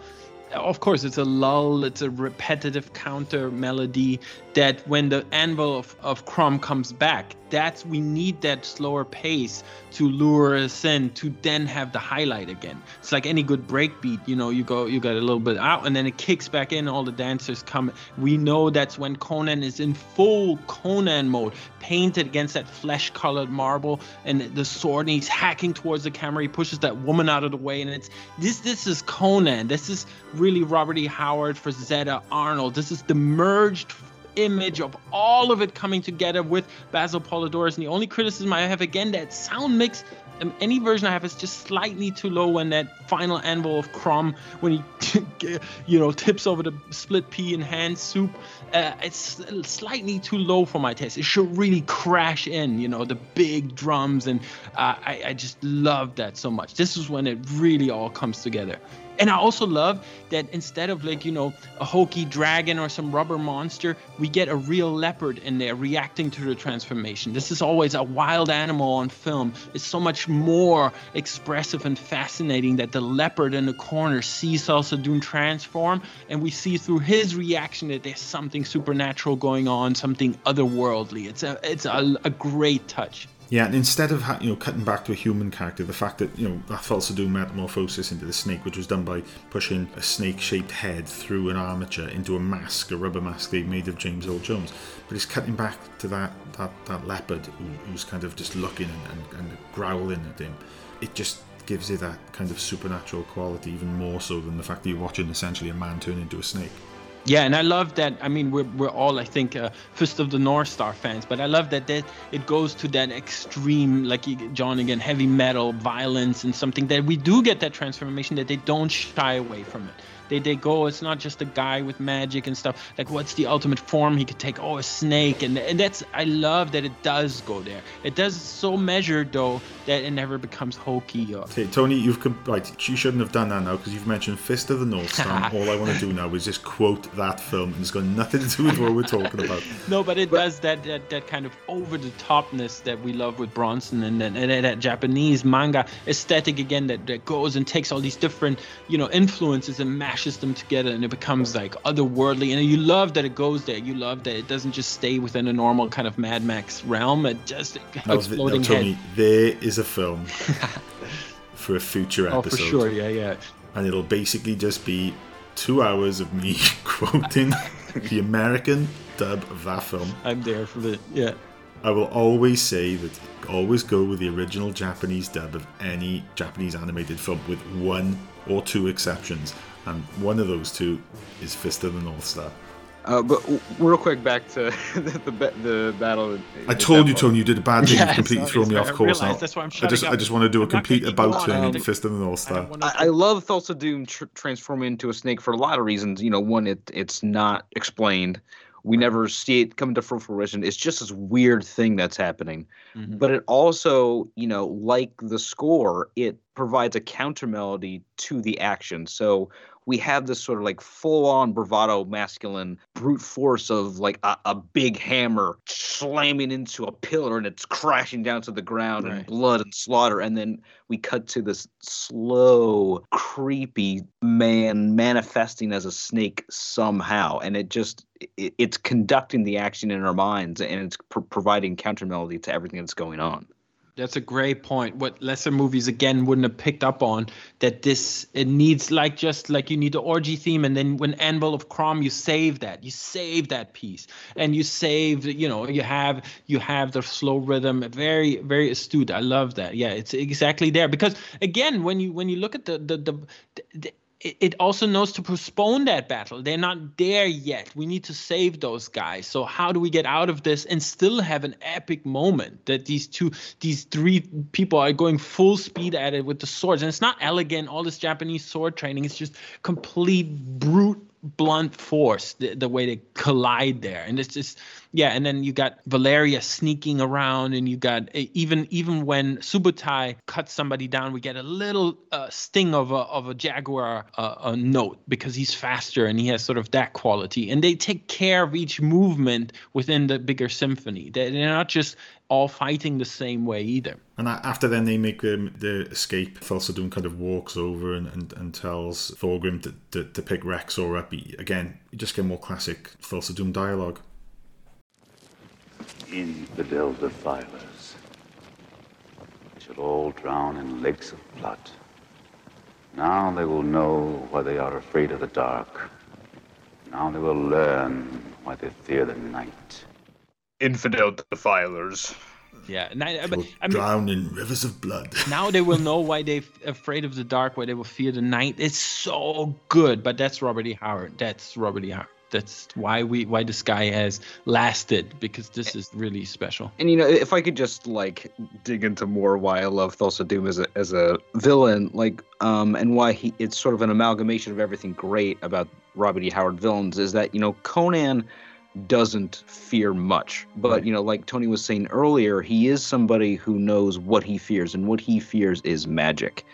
S8: of course, it's a lull. It's a repetitive counter melody that when the anvil of, of Crom comes back, that's we need that slower pace to lure us in to then have the highlight again. It's like any good breakbeat, you know, you go you got a little bit out and then it kicks back in, all the dancers come. We know that's when Conan is in full Conan mode, painted against that flesh colored marble and the sword and he's hacking towards the camera. He pushes that woman out of the way and it's this this is Conan. This is really Robert E. Howard Frazetta Arnold. This is the merged image of all of it coming together with Basil Poledouris. And the only criticism I have again that sound mix. Um, any version I have is just slightly too low when that final anvil of Crom when he, you know, tips over the split pea and hand soup. Uh, it's slightly too low for my taste. It should really crash in, you know, the big drums, and uh, I, I just love that so much. This is when it really all comes together. And I also love that instead of like, you know, a hokey dragon or some rubber monster, we get a real leopard in there reacting to the transformation. This is always a wild animal on film. It's so much more expressive and fascinating that the leopard in the corner sees Thulsa Doom transform, and we see through his reaction that there's something supernatural going on, something otherworldly. It's a it's a, a great touch.
S6: Yeah, and instead of you know cutting back to a human character, the fact that you know Thulsa Doom metamorphosis into the snake, which was done by pushing a snake-shaped head through an armature into a mask, a rubber mask they made of James Earl Jones, but it's cutting back to that that, that leopard who, who's kind of just looking and, and, and growling at him. It just gives it that kind of supernatural quality, even more so than the fact that you're watching essentially a man turn into a snake.
S8: Yeah, and I love that. I mean, we're, we're all, I think, uh, Fist of the North Star fans, but I love that, that it goes to that extreme, like John again, heavy metal, violence, and something that we do get that transformation that they don't shy away from it. They, they go, it's not just a guy with magic and stuff. Like, what's the ultimate form he could take? Oh, a snake. And, and that's, I love that it does go there. It does so measured, though, that it never becomes hokey or.
S6: Okay, Tony, you've com- right. You shouldn't have done that now because you've mentioned Fist of the North Star. all I want to do now is just quote that film, and it's got nothing to do with what we're talking about.
S8: No, but it does that, that that kind of over the topness that we love with Bronson and, and, and that Japanese manga aesthetic again that, that goes and takes all these different you know influences and mashes them together and it becomes like otherworldly and you love that it goes there. You love that it doesn't just stay within a normal kind of Mad Max realm. It just
S6: th-
S8: exploding
S6: now, Tony,
S8: head.
S6: there is a film for a future episode.
S8: Oh, for sure, yeah, yeah.
S6: And it'll basically just be two hours of me quoting the American dub of that film.
S8: I'm there for the yeah.
S6: I will always say that always go with the original Japanese dub of any Japanese animated film, with one or two exceptions, and one of those two is Fist of the North Star.
S7: Uh, but w- real quick, back to the the, the battle.
S6: I told you, Tony, you did a bad thing.
S7: Yeah,
S6: you completely threw me off
S7: I
S6: course now.
S7: that's why I'm
S6: I just,
S7: shutting
S6: I just want to do a
S7: I'm not
S6: complete
S7: gonna
S6: about
S7: on.
S6: turn
S7: Um,
S6: into Fist of the North Star.
S7: I, I love Thulsa Doom tr- transforming into a snake for a lot of reasons. You know, one, it it's not explained. We never see it come to full fruition. It's just this weird thing that's happening.
S8: Mm-hmm.
S7: But it also, you know, like the score, it provides a counter melody to the action. So we have this sort of like full on bravado masculine brute force of like a, a, big hammer slamming into a pillar and it's crashing down to the ground right. and blood and slaughter. And then we cut to this slow, creepy man manifesting as a snake somehow. And it just, it, it's conducting the action in our minds and it's pr- providing counter melody to everything that's going on.
S8: That's a great point. What lesser movies again wouldn't have picked up on that this it needs like just like you need the orgy theme, and then when Anvil of Crom, you save that, you save that piece, and you save you know you have you have the slow rhythm, very very astute. I love that. Yeah, it's exactly there because again when you when you look at the the the, the it also knows to postpone that battle. They're not there yet. We need to save those guys. So how do we get out of this and still have an epic moment that these two, these three people are going full speed at it with the swords? And it's not elegant. All this Japanese sword training. It's just complete brute blunt force the, the way they collide there. And it's just yeah and then you got valeria sneaking around and you got even even when subutai cuts somebody down we get a little uh, sting of a of a jaguar uh, a note because he's faster and he has sort of that quality. And they take care of each movement within the bigger symphony. They're not just all fighting the same way either.
S6: And after then, they make um, the escape. Thulsa kind of walks over and, and, and tells Thorgrim to, to, to pick Rexor up. Again, you just get more classic Thulsa Doom dialogue.
S5: Infidel defilers they shall all drown in lakes of blood. Now they will know why they are afraid of the dark. Now they will learn why they fear the night
S7: infidel defilers.
S8: Yeah, and I,
S6: I, mean, drown in rivers of blood.
S8: now they will know why they're afraid of the dark, why they will fear the night. It's so good, but that's Robert E. Howard. That's Robert E. Howard. That's why we why this guy has lasted because this is really special.
S7: And you know, if I could just like dig into more why I love Thulsa Doom as a as a villain, like um, and why he it's sort of an amalgamation of everything great about Robert E. Howard villains is that you know Conan doesn't fear much. But, you know, like Tony was saying earlier, he is somebody who knows what he fears, and what he fears is magic.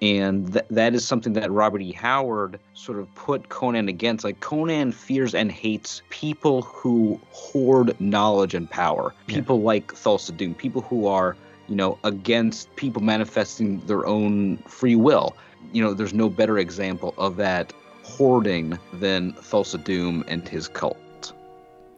S7: And th- that is something that Robert E. Howard sort of put Conan against. Like, Conan fears and hates people who hoard knowledge and power. People yeah. like Thulsa Doom, people who are, you know, against people manifesting their own free will. You know, there's no better example of that hoarding than Thulsa Doom and his cult.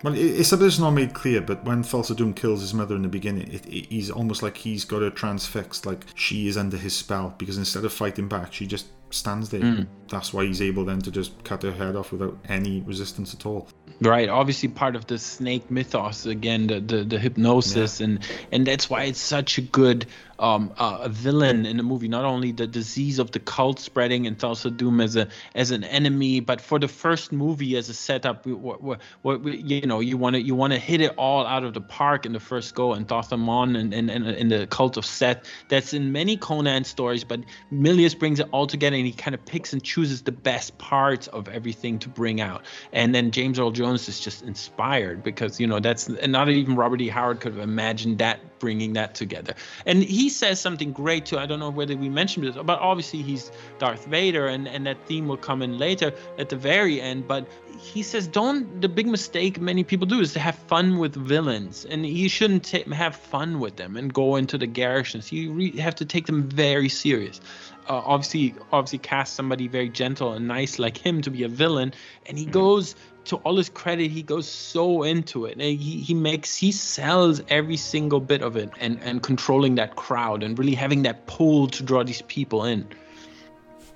S6: Well, it's a bit not made clear, but when Doom kills his mother in the beginning, it, it, he's almost like he's got her transfixed, like she is under his spell, because instead of fighting back, she just stands there. Mm. That's why he's able then to just cut her head off without any resistance at all.
S8: Right, obviously part of the snake mythos again, the the, the hypnosis, yeah. and and that's why it's such a good um, uh, a villain in the movie. Not only the disease of the cult spreading and Thulsa Doom as a as an enemy, but for the first movie as a setup, what, what, what you know, you want to you want to hit it all out of the park in the first go, and Thoth-Amon and and, and and the cult of Set. That's in many Conan stories, but Milius brings it all together, and he kind of picks and chooses the best parts of everything to bring out. And then James Earl Jones is just inspired because you know that's and not even Robert E. Howard could have imagined that bringing that together. And he says something great too. I don't know whether we mentioned this, but obviously he's Darth Vader, and and that theme will come in later at the very end. But he says, don't the big mistake many people do is to have fun with villains, and you shouldn't t- have fun with them and go into the garrisons. You re- have to take them very serious uh, obviously obviously cast somebody very gentle and nice like him to be a villain and he mm-hmm. goes to all his credit he goes so into it. And he, he makes he sells every single bit of it and and controlling that crowd and really having that pull to draw these people in.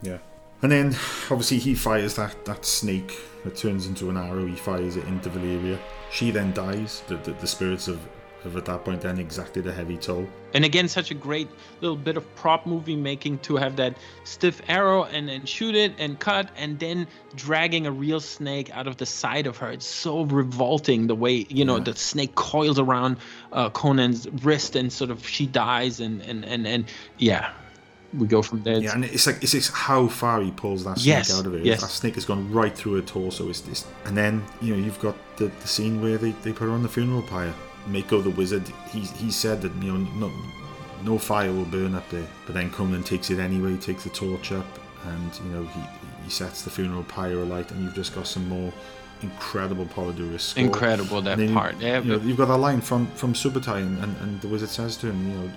S6: Yeah. And then obviously he fires that that snake that turns into an arrow. He fires it into valeria. She then dies. The, the, the spirits of at that point then exactly the heavy toll.
S8: And again, such a great little bit of prop movie making to have that stiff arrow and then shoot it and cut and then dragging a real snake out of the side of her. It's so revolting the way, you know, yeah. the snake coils around uh, Conan's wrist and sort of she dies and, and, and, and yeah. We go from there.
S6: Yeah, and it's like it's, it's how far he pulls that snake yes, out of it. Yes. That snake has gone right through her torso. It's this, and then you know you've got the, the scene where they, they put her on the funeral pyre Mako the wizard, he he said that you know no, no fire will burn up there. But then Conan takes it anyway, takes the torch up, and you know he he sets the funeral pyre alight, and you've just got some more incredible Poledouris score.
S8: Incredible that part. Yeah,
S6: you know, you've got that line from from Subutai, and, and, and the wizard says to him, you know,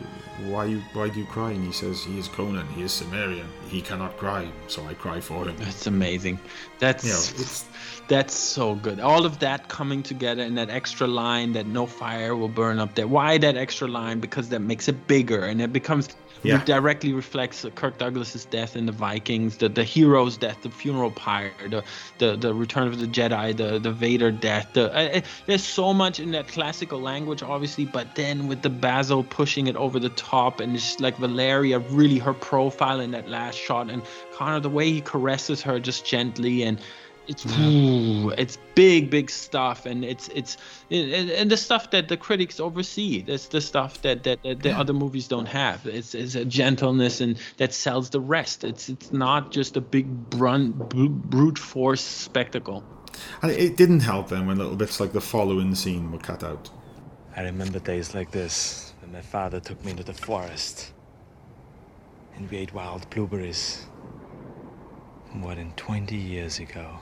S6: why you why do you cry? And he says, he is Conan, he is Cimmerian, he cannot cry, so I cry for him.
S8: That's amazing. That's
S6: You know,
S8: that's so good. All of that coming together in that extra line that no fire will burn up there. Why that extra line? Because that makes it bigger and it becomes
S6: Yeah.
S8: it directly reflects Kirk Douglas's death in the Vikings, the the hero's death, the funeral pyre, the the, the Return of the Jedi, the the Vader death. The uh, there's so much in that classical language, obviously, but then with the Basil pushing it over the top, and it's like Valeria, really her profile in that last shot, and Connor the way he caresses her just gently and. It's ooh, it's big, big stuff, and it's it's and, and the stuff that the critics oversee. That's the stuff that that, that the other movies don't have. It's, it's a gentleness and that sells the rest. It's it's not just a big brunt, brute force spectacle.
S6: And it didn't help then when little bits like the following scene were cut out.
S12: I remember days like this when my father took me into the forest and we ate wild blueberries. More than 20 years ago.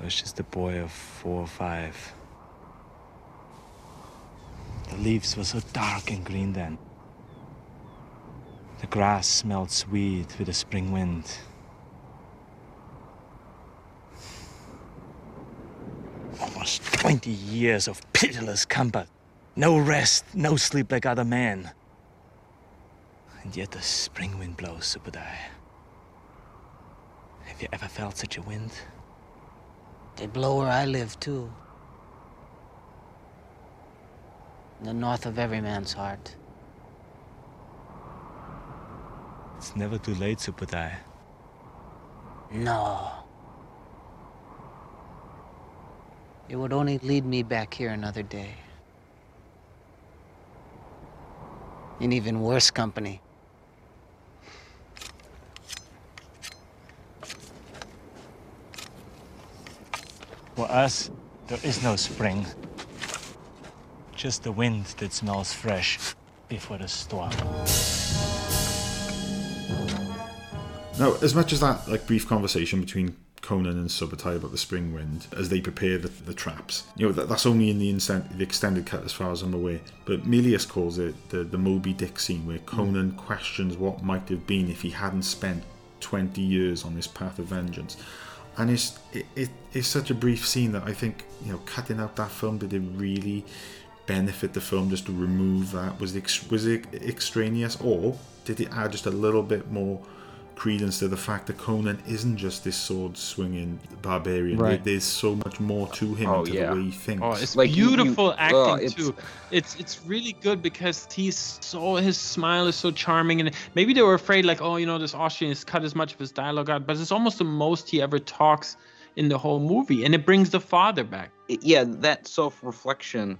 S12: I was just a boy of four or five. The leaves were so dark and green then. The grass smelled sweet with the spring wind. Almost 20 years of pitiless combat. No rest, no sleep like other men. And yet the spring wind blows, Subutai. Have you ever felt such a wind?
S13: They blow where I live, too. In the north of every man's heart.
S12: It's never too late, Subutai.
S13: No. It would only lead me back here another day. In even worse company.
S12: For us, there is no spring. Just the wind that smells fresh before the storm.
S6: Now, as much as that like brief conversation between Conan and Subutai about the spring wind as they prepare the, the traps, you know that, that's only in the, the extended cut as far as I'm aware. But Milius calls it the the Moby Dick scene where Conan questions what might have been if he hadn't spent 20 years on this path of vengeance. And it's it, it, it's such a brief scene that I think you know cutting out that film did it really benefit the film just to remove that? Was it was it extraneous? Or did it add just a little bit more credence to the fact that Conan isn't just this sword swinging barbarian.
S8: Right.
S6: There- There's so much more to him
S7: Oh,
S6: to
S7: yeah.
S6: the way he thinks.
S8: Oh, it's
S7: Like, you- you-
S8: beautiful acting
S7: oh, it's-
S8: too. It's it's really good because he's so his smile is so charming and maybe they were afraid like oh you know this Austrian has cut as much of his dialogue out, but it's almost the most he ever talks in the whole movie, and it brings the father back.
S7: yeah, that self reflection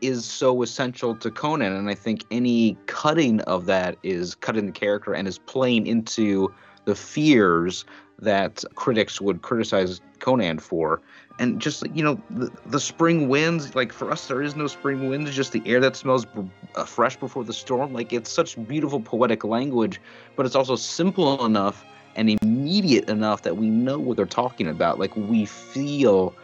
S7: is so essential to Conan, and I think any cutting of that is cutting the character and is playing into the fears that critics would criticize Conan for. And just you know, the, the spring winds. Like for us, there is no spring winds; just the air that smells b- uh, fresh before the storm. Like it's such beautiful poetic language, but it's also simple enough and immediate enough that we know what they're talking about. Like we feel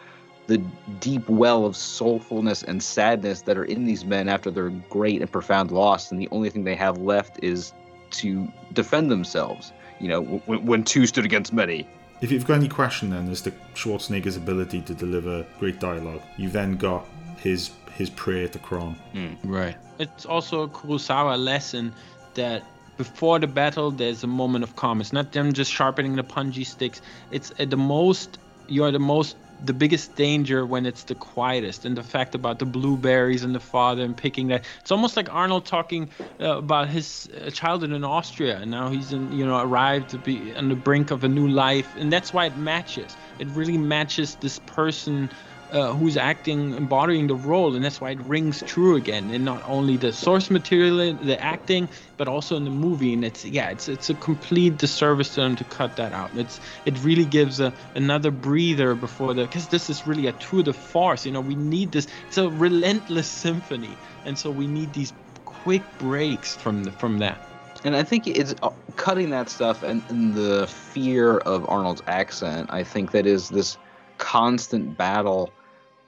S7: the deep well of soulfulness and sadness that are in these men after their great and profound loss, and the only thing they have left is to defend themselves. You know, when, when two stood against many.
S6: If you've got any question then as to Schwarzenegger's ability to deliver great dialogue, you've then got his his prayer to Crom. Hmm.
S8: Right. It's also a Kurosawa lesson that before the battle, there's a moment of calm. It's not them just sharpening the punji sticks. It's at the most, you're the most, the biggest danger when it's the quietest. And the fact about the blueberries and the father and picking that. It's almost like Arnold talking uh, about his uh, childhood in Austria. And now he's, in, you know, arrived to be on the brink of a new life. And that's why it matches. It really matches this person uh, who's acting embodying the role and that's why it rings true again. And not only the source material the acting but also in the movie. And it's yeah it's it's a complete disservice to them to cut that out. It's it really gives a another breather before the because this is really a tour de force you know we need this it's a relentless symphony. And so we need these quick breaks from the, from that.
S7: And I think it's uh, cutting that stuff and, and the fear of Arnold's accent. I think that is this constant battle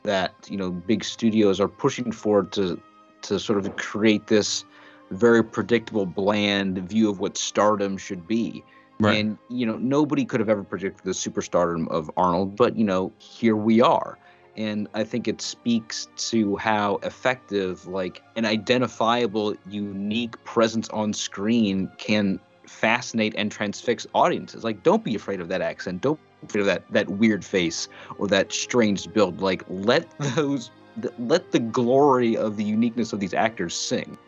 S7: that you know big studios are pushing forward to to sort of create this very predictable, bland view of what stardom should be.
S8: Right.
S7: And you know nobody could have ever predicted the superstardom of Arnold, but you know here we are. And I think it speaks to how effective, like an identifiable, unique presence on screen can fascinate and transfix audiences. Like, don't be afraid of that accent. Don't be know that that weird face or that strange build. Like, let those let the glory of the uniqueness of these actors sing.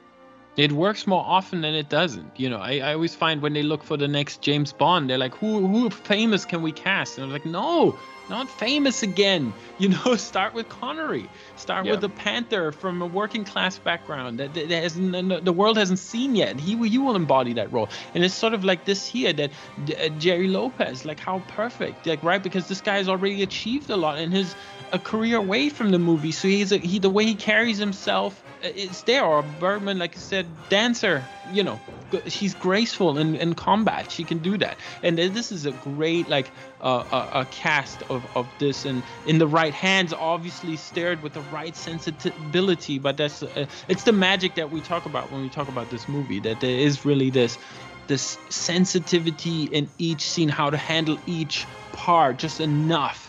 S8: It works more often than it doesn't. You know, I, I always find when they look for the next James Bond, they're like, who who famous can we cast? And I'm like, no, not famous again. You know, start with Connery. Start
S7: Yeah.
S8: with the Panther from a working class background that, that hasn't, the world hasn't seen yet. He he will embody that role. And it's sort of like this here that uh, Gerry Lopez, like how perfect, like right because this guy has already achieved a lot in his a career away from the movie. So he's a, he the way he carries himself uh, it's there. Or Bergman, like I said, dancer. You know, she's graceful in, in combat. She can do that. And this is a great like uh, a, a cast of, of this, and in the right hands, obviously steered with the right sensibility. But that's uh, it's the magic that we talk about when we talk about this movie. That there is really this this sensitivity in each scene, how to handle each part just enough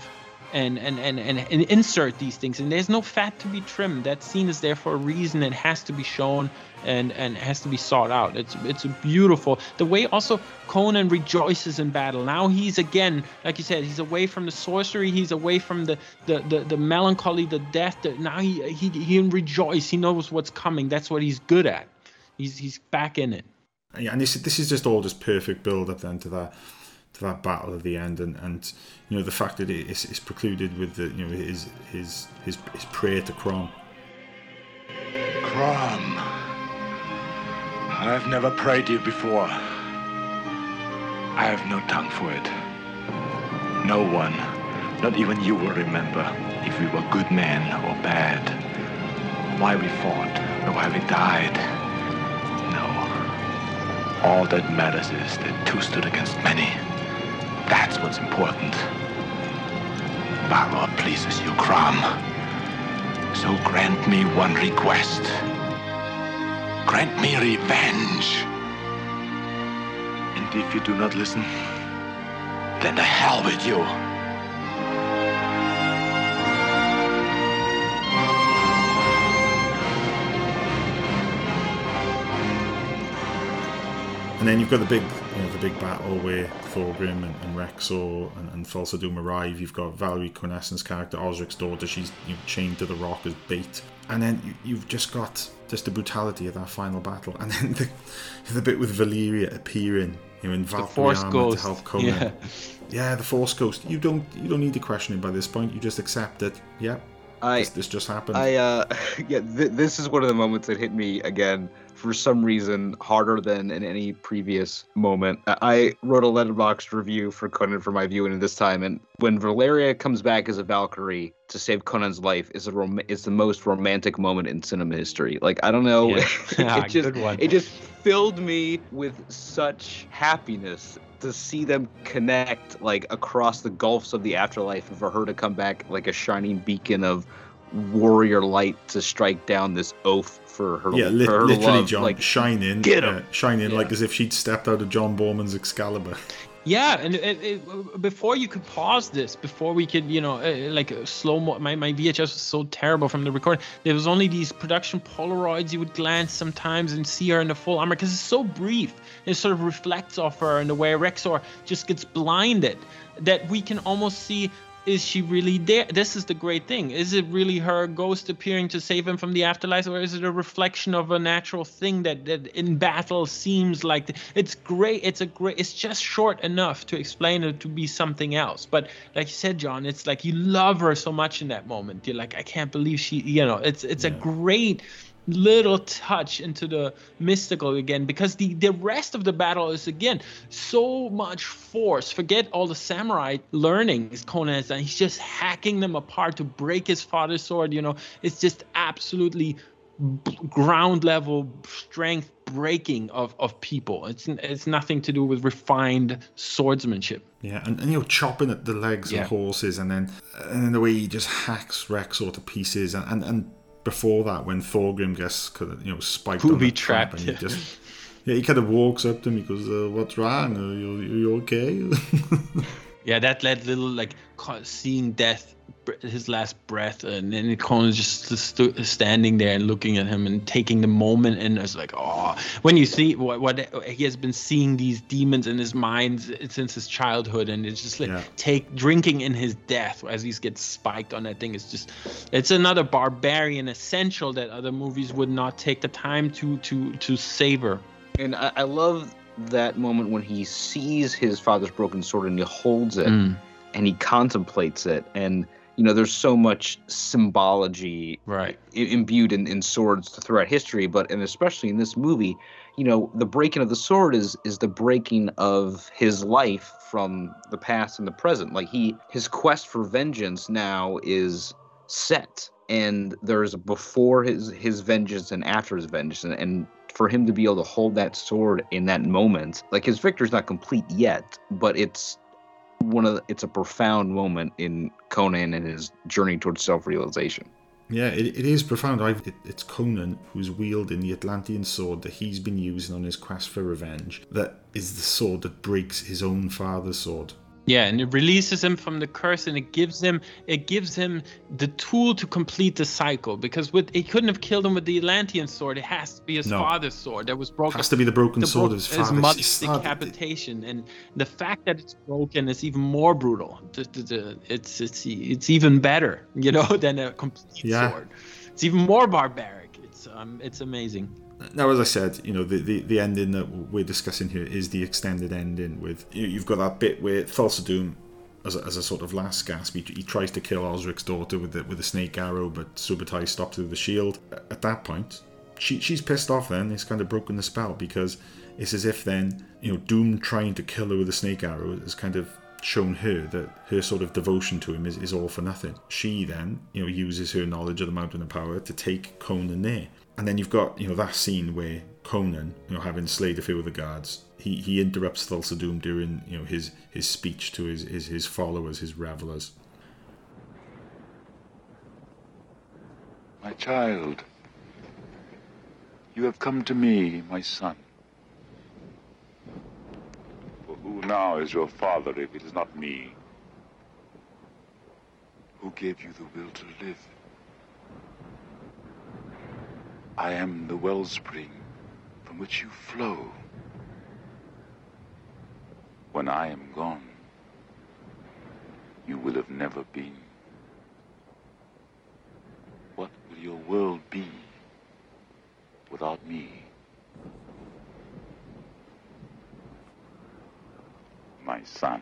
S8: and and, and and and insert these things. And there's no fat to be trimmed. That scene is there for a reason. It has to be shown and and has to be sought out. It's it's beautiful. The way also conan rejoices in battle. Now he's again like you said he's away from the sorcery. He's away from the the the, the melancholy the death. The, now he, he he can rejoice he knows what's coming. That's what he's good at. He's he's back in it.
S6: Yeah, and this this is just all just perfect build up then to that that battle at the end, and, and you know the fact that it is, is precluded with the you know his his his, his prayer to Crom.
S4: Crom. I've never prayed to you before. I have no tongue for it. No one, not even you, will remember if we were good men or bad. Why we fought or why we died. No. All that matters is that two stood against many. That's what's important. Balor pleases you, Crom. So grant me one request. Grant me revenge. And if you do not listen, then the hell with you.
S6: And then you've got the big, you know, the big battle where Thorgrim and, and Rexor and, and Thulsa Doom arrive. You've got Valerie Quennessen's character, Osric's daughter. She's you know, chained to the rock as bait. And then you, you've just got just the brutality of that final battle. And then the, the bit with Valeria appearing, you know, in Valkyrie
S8: Force
S6: armor
S8: Ghost,
S6: to help Conan.
S8: yeah.
S6: Yeah. the Force Ghost. You don't you don't need to question it by this point. You just accept that. Yeah,
S7: I
S6: this, this just happened.
S7: I uh yeah, th- this is one of the moments that hit me again for some reason harder than in any previous moment. I- wrote a letterboxd review for Conan for my viewing in this time, and when Valeria comes back as a Valkyrie to save Conan's life is a rom- is the most romantic moment in cinema history. Like I don't know,
S8: Yeah. Ah,
S7: it just
S8: good one.
S7: it just filled me with such happiness to see them connect like across the gulfs of the afterlife and for her to come back like a shining beacon of warrior light to strike down this oath for her
S6: yeah, li-
S7: for her
S6: literally,
S7: love.
S6: John,
S7: like
S6: shining,
S7: get
S6: uh,
S7: 'em.
S6: shining like
S7: Yeah.
S6: as if she'd stepped out of John Boorman's Excalibur.
S8: Yeah, and it, it, before you could pause this, before we could, you know, uh, like uh, slow mo, my, my VHS was so terrible from the recording. There was only these production Polaroids. You would glance sometimes and see her in the full armor because it's so brief. It sort of reflects off her in the way Rexor just gets blinded that we can almost see. Is she really there? This is the great thing. Is it really her ghost appearing to save him from the afterlife, or is it a reflection of a natural thing that, that in battle seems like it's great? It's a great. It's just short enough to explain it to be something else. But like you said, John, it's like you love her so much in that moment. You're like, I can't believe she. You know, it's it's a great little touch into the mystical again because the the rest of the battle is again so much force forget all the samurai learnings conan has done he's just hacking them apart to break his father's sword you know it's just absolutely ground level strength breaking of, of people. It's it's nothing to do with refined swordsmanship.
S6: Yeah, and, and you know, chopping at the legs
S8: Yeah.
S6: of horses, and then and then the way he just hacks Rexor to pieces, and, and, and before that, when Thorgrim gets kind of, you know spiked on
S8: Booby
S6: the trap,
S8: trapped,
S6: and he
S8: yeah.
S6: just yeah, he kind of walks up to him. He goes, uh, "What's wrong? Are you, you okay?"
S8: Yeah, that that little like co- seeing death, br- his last breath, and then Conan just stu- standing there and looking at him and taking the moment, and it's like, oh, when you see what what he has been seeing these demons in his mind since his childhood, and it's just like take drinking in his death as he gets spiked on that thing. It's just, it's another barbarian essential that other movies would not take the time to to to savor.
S7: And I, I love that moment when he sees his father's broken sword and he holds it
S8: Mm.
S7: and he contemplates it. And, you know, there's so much symbology
S8: right.
S7: imbued in, in swords throughout history, but and especially in this movie, you know, the breaking of the sword is is the breaking of his life from the past and the present. Like he his quest for vengeance now is set and there's before his his vengeance and after his vengeance and, and for him to be able to hold that sword in that moment like his victory's not complete yet but it's one of the, it's a profound moment in conan and his journey towards self-realization
S6: Yeah, it, it is profound. It, it's Conan who's wielding the Atlantean sword that he's been using on his quest for revenge. That is the sword that breaks his own father's sword.
S8: Yeah, and it releases him from the curse, and it gives him it gives him the tool to complete the cycle. Because with he couldn't have killed him with the Atlantean sword. It has to be his
S6: No.
S8: father's sword that was broken.
S6: It Has to be the broken sword of his
S8: His
S6: father.
S8: mother's decapitation, and the fact that it's broken is even more brutal. The- the- the- It's it's it's even better, you know, than a complete
S6: Yeah.
S8: sword. It's even more barbaric. It's um it's amazing.
S6: Now, as I said, you know, the, the, the ending that we're discussing here is the extended ending with you, you've got that bit where Thulsa Doom, as a, as a sort of last gasp, he, he tries to kill Osric's daughter with the, with a snake arrow, but Subutai stops with the shield. At that point, she, she's pissed off then. It's kind of broken the spell because it's as if then, you know, Doom trying to kill her with a snake arrow has kind of shown her that her sort of devotion to him is, is all for nothing. She then, you know, uses her knowledge of the Mountain of Power to take Conan there. And then you've got, you know, that scene where Conan, you know, having slayed a few of the guards, he, he interrupts Thulsa Doom during, you know, his, his speech to his, his, his followers, his revelers.
S14: My child, you have come to me, my son. For who now is your father if it is not me? Who gave you the will to live? I am the wellspring from which you flow. When I am gone, you will have never been. What will your world be without me? My son.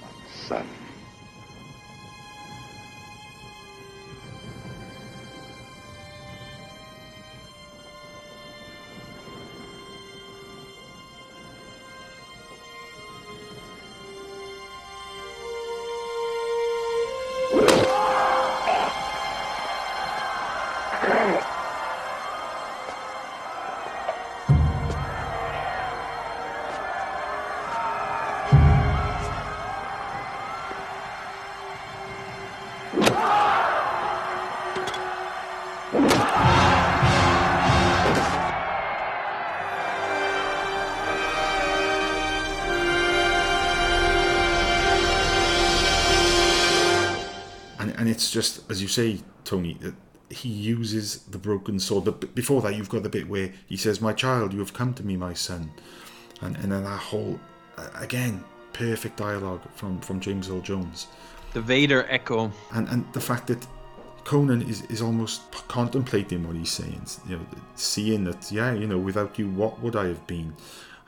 S14: My son.
S6: Just as you say, Tony, that he uses the broken sword. But before that, you've got the bit where he says, "My child, you have come to me, my son," and and then that whole again perfect dialogue from from James Earl Jones,
S8: The Vader echo.
S6: and and the fact that Conan is is almost contemplating what he's saying, you know, seeing that yeah, you know, without you, what would I have been?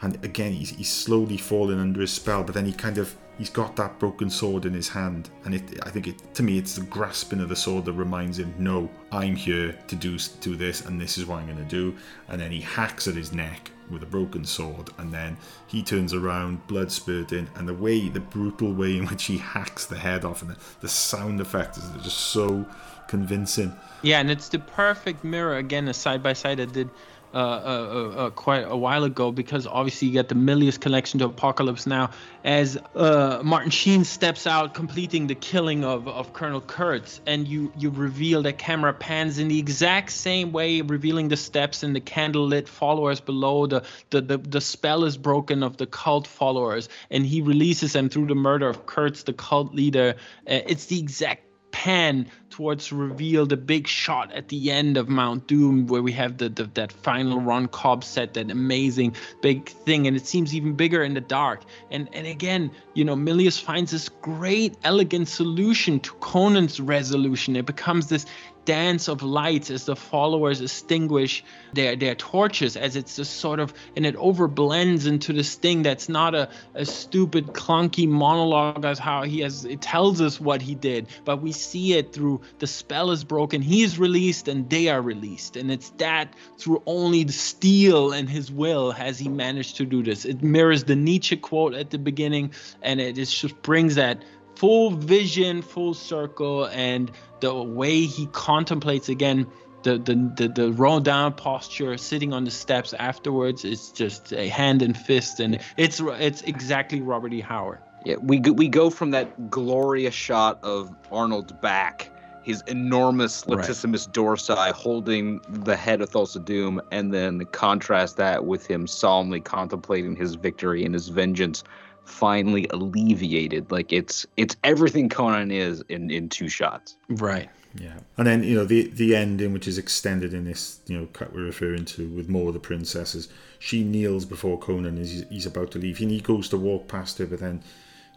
S6: And again, he's, he's slowly falling under his spell, but then he kind of he's got that broken sword in his hand, and it I think it to me it's the grasping of the sword that reminds him, no, I'm here to do do this, and this is what I'm going to do. And then he hacks at his neck, with a broken sword, and then he turns around, blood spurting, and the way, the brutal way in which he hacks the head off, and the, the sound effects is just so convincing.
S8: Yeah, and it's the perfect mirror again, a side by side I did uh, uh, uh, uh, quite a while ago because obviously you get the Milius connection to Apocalypse now as uh, Martin Sheen steps out completing the killing of, of Colonel Kurtz and you you reveal the camera pans in the exact same way revealing the steps and the candlelit followers below. The, the the the spell is broken of the cult followers and he releases them through the murder of Kurtz the cult leader. Uh, it's the exact pan towards reveal the big shot at the end of Mount Doom, where we have the, the that final Ron Cobb set, that amazing big thing, and it seems even bigger in the dark. And and again, you know, Milius finds this great, elegant solution to Conan's resolution. It becomes this dance of lights as the followers extinguish their their torches as it's just sort of and it overblends into this thing that's not a, a stupid clunky monologue as how he has it tells us what he did but we see it through the spell is broken he's released and they are released and it's that through only the steel and his will has he managed to do this. It mirrors the nietzsche quote at the beginning and it just brings that full vision, full circle, and the way he contemplates again the the the, the roll down posture, sitting on the steps afterwards, is just a hand and fist, and it's it's exactly Robert E. Howard.
S7: Yeah, we go, we go from that glorious shot of Arnold's back, his enormous latissimus dorsi holding the head of Thulsa Doom, and then contrast that with him solemnly contemplating his victory and his vengeance finally alleviated. Like it's it's everything Conan is in in two shots.
S8: Right.
S6: Yeah, and then you know the the ending, which is extended in this you know cut we're referring to with more of the princesses. She kneels before Conan as he's, he's about to leave, and he goes to walk past her, but then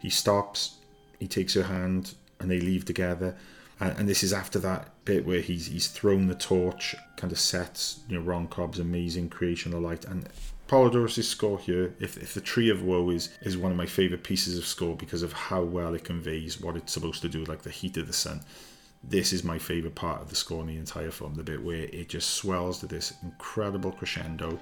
S6: he stops. He takes her hand, and they leave together. And, and this is after that bit where he's he's thrown the torch, kind of sets you know Ron Cobb's amazing creation of light, and Poledouris' score here, if, if the Tree of Woe is, is one of my favourite pieces of score because of how well it conveys what it's supposed to do, like the heat of the sun, this is my favourite part of the score in the entire film, the bit where it just swells to this incredible crescendo,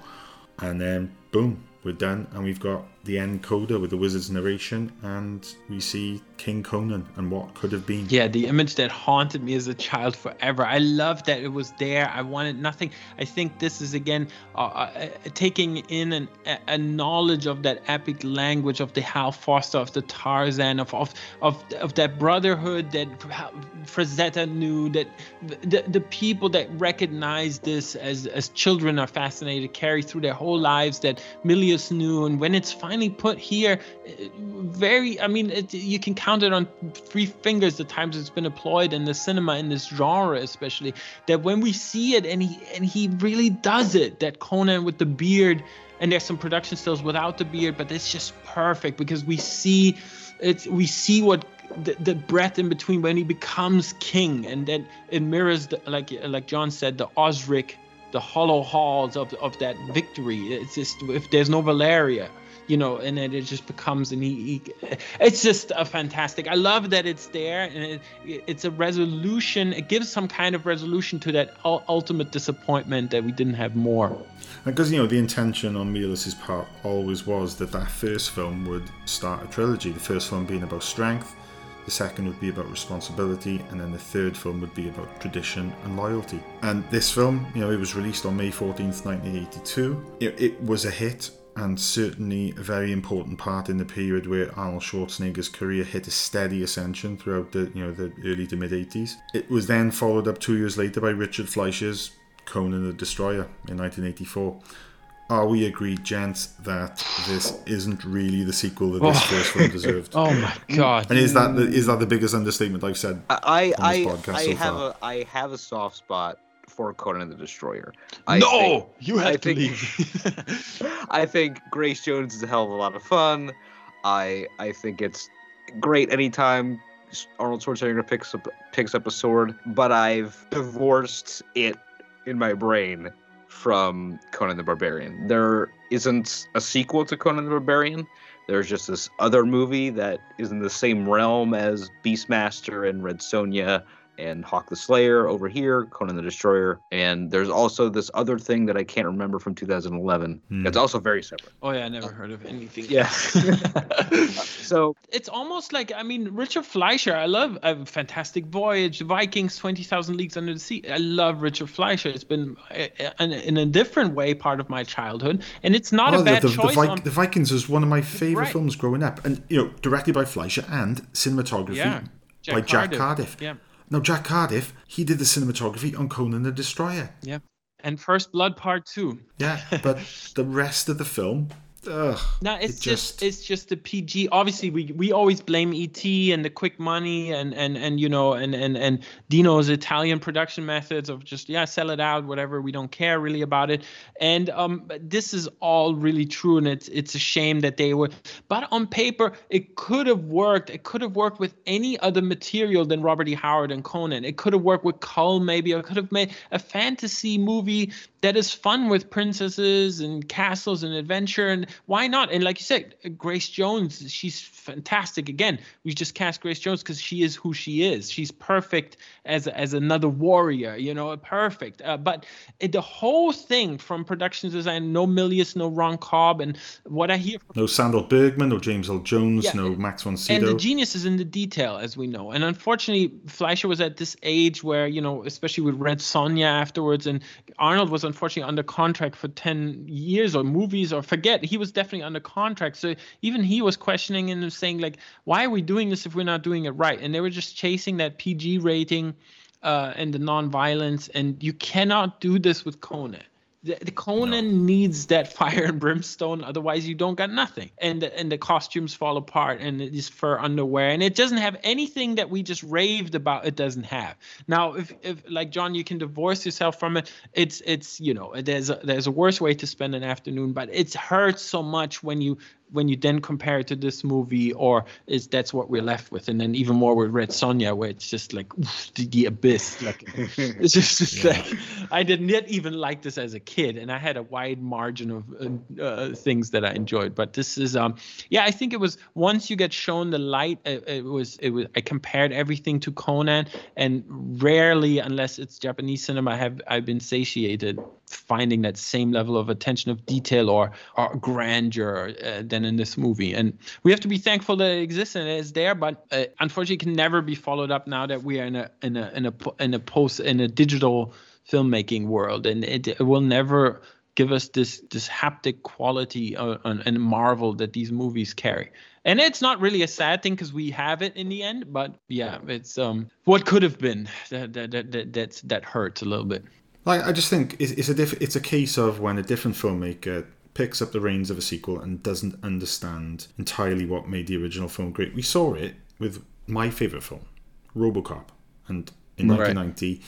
S6: and then boom, we're done, and we've got the end coda with the wizard's narration, and we see King Conan and what could have been.
S8: Yeah, the image that haunted me as a child forever. I love that it was there. I wanted nothing. I think this is again uh, uh, taking in an, a knowledge of that epic language of the Hal Foster, of the Tarzan, of of of, of that brotherhood that Frazetta knew, that the, the people that recognize this as as children are fascinated, carry through their whole lives. That Knew, and when it's finally put here, eh, very. I mean, it, you can count it on three fingers the times it's been employed in the cinema in this genre, especially. That when we see it, and he and he really does it. That Conan with the beard, and there's some production stills without the beard, but it's just perfect because we see it's we see what the, the breath in between when he becomes king, and then it mirrors the, like like John said the Osric the hollow halls of, of that victory. It's just if there's no Valeria, you know, and then it just becomes and he, he it's just a fantastic. I love that it's there and it, it's a resolution. It gives some kind of resolution to that ultimate disappointment that we didn't have more.
S6: Because you know the intention on Milius's part always was that that first film would start a trilogy. The first film being about strength, the second would be about responsibility, and then the third film would be about tradition and loyalty. And this film, you know, it was released on May 14th, 1982. It, it was a hit and certainly a very important part in the period where Arnold Schwarzenegger's career hit a steady ascension throughout the you know the early to mid 80s. It was then followed up two years later by Richard Fleischer's Conan the Destroyer in 1984 are we agreed, gents, that this isn't really the sequel that this oh. first film deserved?
S8: oh my god!
S6: And is that the, is that the biggest understatement I've said?
S7: I I I, so have far? a I have a soft spot for Conan the Destroyer.
S8: I no, think, you have I to think,
S7: leave. I think Grace Jones is a hell of a lot of fun. I I think it's great anytime Arnold Schwarzenegger picks up picks up a sword, but I've divorced it in my brain from Conan the Barbarian. There isn't a sequel to Conan the Barbarian. There's just this other movie that is in the same realm as Beastmaster and Red Sonja and Hawk the Slayer over here, Conan the Destroyer, and there's also this other thing that I can't remember from 2011.
S6: Hmm.
S7: It's also very separate.
S8: Oh yeah, I never heard of anything.
S7: Yeah. so
S8: it's almost like I mean Richard Fleischer. I love uh, Fantastic Voyage, Vikings, Twenty Thousand Leagues Under the Sea. I love Richard Fleischer. It's been uh, in, in a different way part of my childhood, and it's not
S6: Oh,
S8: a
S6: the,
S8: bad
S6: the, the,
S8: choice.
S6: Vi-
S8: on,
S6: the Vikings was one of my favorite
S8: Right.
S6: films growing up, and you know, directed by Fleischer and cinematography
S8: Yeah, Jack
S6: by Jack
S8: Cardiff.
S6: Cardiff.
S8: Yeah.
S6: Now, Jack Cardiff, he did the cinematography on Conan the Destroyer.
S8: yeah, and First Blood Part Two.
S6: Yeah, but the rest of the film, ugh,
S8: No, it's
S6: it
S8: just, it's just the PG. Obviously, we we always blame ET and the quick money and and and you know and and and Dino's Italian production methods of just yeah sell it out whatever we don't care really about it. And um, this is all really true, and it's it's a shame that they were. But on paper, it could have worked. It could have worked with any other material than Robert E. Howard and Conan. It could have worked with Kull maybe. It could have made a fantasy movie that is fun with princesses and castles and adventure and why not and like you said grace jones she's fantastic again we just cast grace jones because she is who she is she's perfect as as another warrior you know perfect uh, but it, the whole thing from production design no milius no ron cobb and what i hear from
S6: no Sandahl Bergman, no James Earl Jones,
S8: Yeah,
S6: no Max von Sydow.
S8: and the genius is in the detail, as we know. And unfortunately, Fleischer was at this age where, you know, especially with Red Sonja afterwards, and Arnold was unfortunately under contract for 10 years or movies or forget. He was definitely under contract. So even he was questioning and saying, like, why are we doing this if we're not doing it right? And they were just chasing that PG rating uh, and the non-violence. And you cannot do this with Conan. The, the Conan needs that fire and brimstone, otherwise you don't got nothing. And the, and the costumes fall apart, and this fur underwear, and it doesn't have anything that we just raved about. It doesn't have. Now, if, if like John, you can divorce yourself from it. It's it's you know there's a, there's a worse way to spend an afternoon, but it hurts so much when you when you then compare it to this movie, or is that's what we're left with, and then even more with Red Sonja, where it's just like oof, the, the abyss. Like it's just, it's like I did not even like this as a kid, and I had a wide margin of uh, uh, things that I enjoyed. But this is, um, yeah, I think it was once you get shown the light, it, it was, it was. I compared everything to Conan, and rarely, unless it's Japanese cinema, have I've been satiated finding that same level of attention of detail or or grandeur uh, than in this movie. And we have to be thankful that it exists and it is there, but uh, unfortunately, it can never be followed up now that we are in a in a in a in a post in a digital filmmaking world, and it, it will never give us this this haptic quality uh, and, marvel that these movies carry. And it's not really a sad thing because we have it in the end, but yeah, it's um what could have been that that that that that's, that hurts a little bit.
S6: Like, I just think it's, it's a diff- it's a case of when a different filmmaker picks up the reins of a sequel and doesn't understand entirely what made the original film great. We saw it with my favorite film, RoboCop, and in
S7: Right.
S6: 1990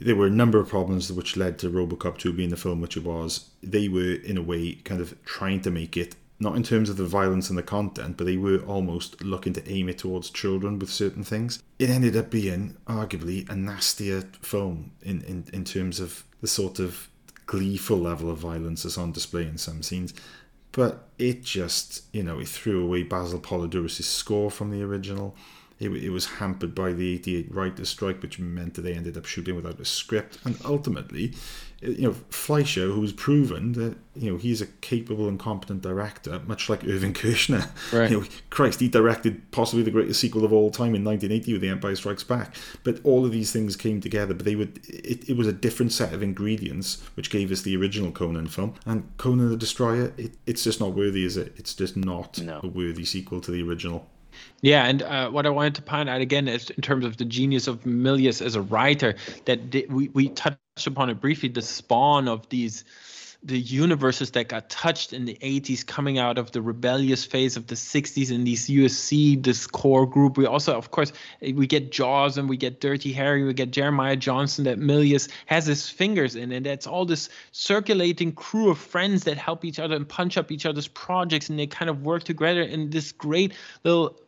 S6: there were a number of problems which led to RoboCop 2 being the film which it was. They were in a way kind of trying to make it not in terms of the violence and the content, but they were almost looking to aim it towards children with certain things. It ended up being arguably a nastier film in, in, in terms of the sort of gleeful level of violence that's on display in some scenes. But it just, you know, it threw away Basil Poledouris' score from the original. It, it was hampered by the 88 writer's strike, which meant that they ended up shooting without a script. And ultimately, you know, Fleischer, who who's proven that, you know, he's a capable and competent director, much like Irvin Kershner.
S8: Right.
S6: You know, Christ, he directed possibly the greatest sequel of all time in 1980 with The Empire Strikes Back. But all of these things came together, but they would, it, it was a different set of ingredients which gave us the original Conan film. And Conan the Destroyer, it, it's just not worthy, is it? It's just not a worthy sequel to the original.
S8: Yeah, and uh, what I wanted to point out again is in terms of the genius of Milius as a writer, that we we touched upon it briefly, the spawn of these the universes that got touched in the 80s coming out of the rebellious phase of the 60s in these USC this core group. We also of course we get Jaws and we get Dirty Harry we get Jeremiah Johnson that Milius has his fingers in and that's all this circulating crew of friends that help each other and punch up each other's projects and they kind of work together in this great little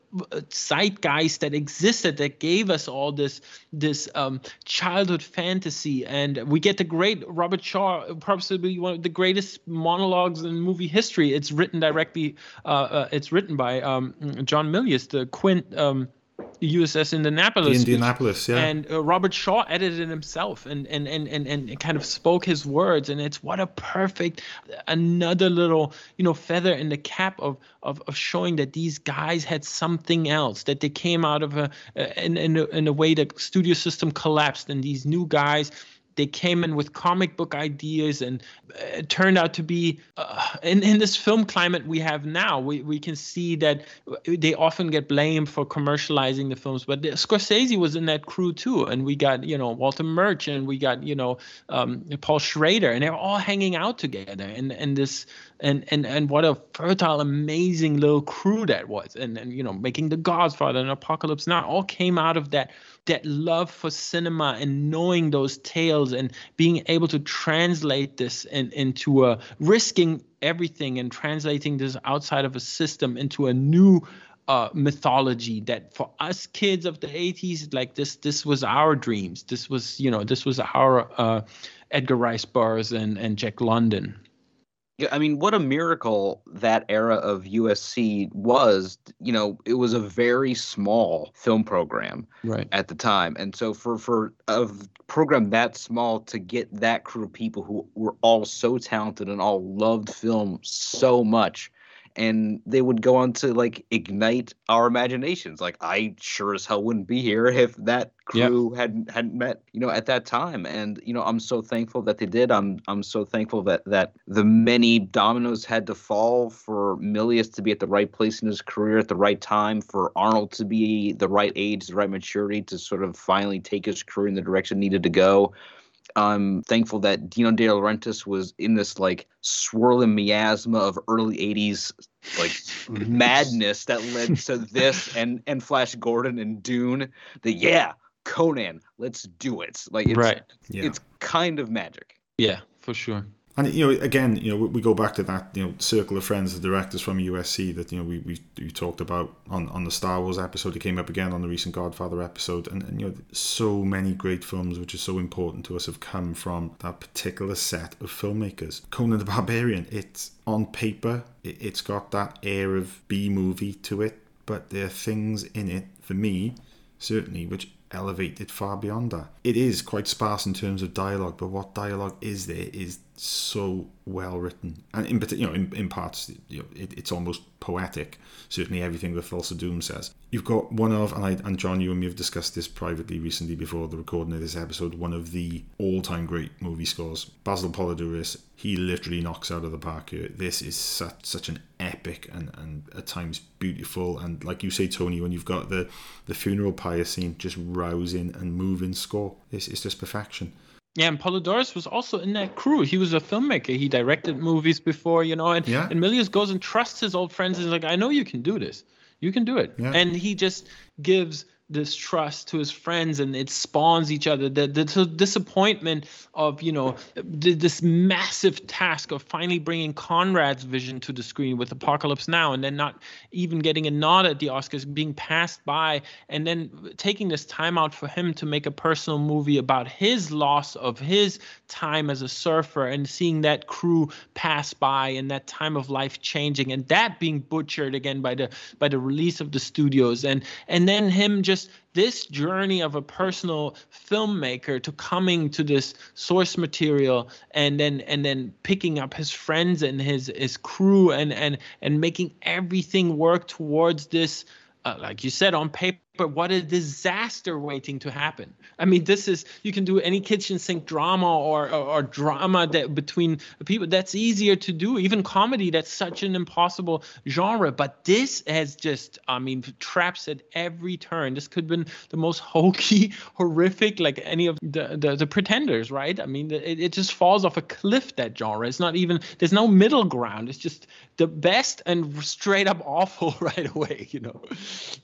S8: zeitgeist that existed that gave us all this this um, childhood fantasy. And we get the great robert shaw probably one of the greatest monologues in movie history. It's written directly uh, uh, it's written by um, john milius the quint um, USS Indianapolis.
S6: The Indianapolis, yeah.
S8: And uh, Robert Shaw edited it himself and, and, and, and, and kind of spoke his words. And it's what a perfect, another little, you know, feather in the cap of, of, of showing that these guys had something else, that they came out of a, in, in, a, in a way the studio system collapsed and these new guys they came in with comic book ideas and it turned out to be uh, in, in this film climate we have now we, we can see that they often get blamed for commercializing the films but scorsese was in that crew too and we got you know walter murch and we got you know um, paul schrader and they're all hanging out together and and this and and and what a fertile amazing little crew that was and and you know making the godfather and apocalypse now all came out of that that love for cinema and knowing those tales and being able to translate this in, into a risking everything and translating this outside of a system into a new uh, mythology that for us kids of the 80s like this this was our dreams. This was you know this was our uh, edgar rice burroughs and and jack london
S7: I mean, what a miracle that era of USC was. You know, it was a very small film program
S8: right.
S7: at the time, and so for for a program that small to get that crew of people who were all so talented and all loved film so much and they would go on to like ignite our imaginations. Like I sure as hell wouldn't be here if that crew yep. hadn't hadn't met, you know, at that time. And you know, I'm so thankful that they did. I'm I'm so thankful that that the many dominoes had to fall for Milius to be at the right place in his career at the right time, for Arnold to be the right age, the right maturity to sort of finally take his career in the direction needed to go. I'm thankful that Dino De Laurentiis was in this like swirling miasma of early 80s like mm-hmm. madness that led to this and and Flash Gordon and Dune. The yeah, Conan, let's do it. Like it's
S8: right.
S6: yeah.
S7: it's kind of magic.
S8: Yeah, for sure.
S6: And you know, again, you know, we go back to that you know circle of friends, the directors from USC that you know we we, we talked about on, on the Star Wars episode. It came up again on the recent Godfather episode, and, and you know, so many great films which are so important to us have come from that particular set of filmmakers. Conan the Barbarian. It's on paper, it, it's got that air of B movie to it, but there are things in it for me, certainly, which elevate it far beyond that. It is quite sparse in terms of dialogue, but what dialogue is there is so well written, and in you know in, in parts you know, it, it's almost poetic. Certainly, everything that Thulsa Doom says. You've got one of and I and John, you and me have discussed this privately recently before the recording of this episode. One of the all-time great movie scores, Basil Poledouris. He literally knocks out of the park here. This is such such an epic and and at times beautiful and like you say, Tony, when you've got the the funeral pyre scene, just rousing and moving score. This is just perfection.
S8: Yeah, and Poledouris was also in that crew. He was a filmmaker. He directed movies before, you know, and,
S6: yeah.
S8: and Milius goes and trusts his old friends. And he's like, I know you can do this. You can do it.
S6: Yeah.
S8: And he just gives this trust to his friends and it spawns each other. The, the, disappointment of you know this massive task of finally bringing conrad's vision to the screen with apocalypse now and then not even getting a nod at the oscars being passed by and then taking this time out for him to make a personal movie about his loss of his time as a surfer and seeing that crew pass by and that time of life changing and that being butchered again by the by the release of the studios. And and then him just this journey of a personal filmmaker to coming to this source material and then and then picking up his friends and his his crew and and and making everything work towards this uh, like you said on paper but what a disaster waiting to happen. I mean, this is you can do any kitchen sink drama or, or, or drama that between people. That's easier to do. Even comedy, that's such an impossible genre. But this has just, I mean, traps at every turn. This could have been the most hokey, horrific, like any of the the, the pretenders, right? I mean, it, it just falls off a cliff. That genre. It's not even. There's no middle ground. It's just the best and straight up awful right away. You know,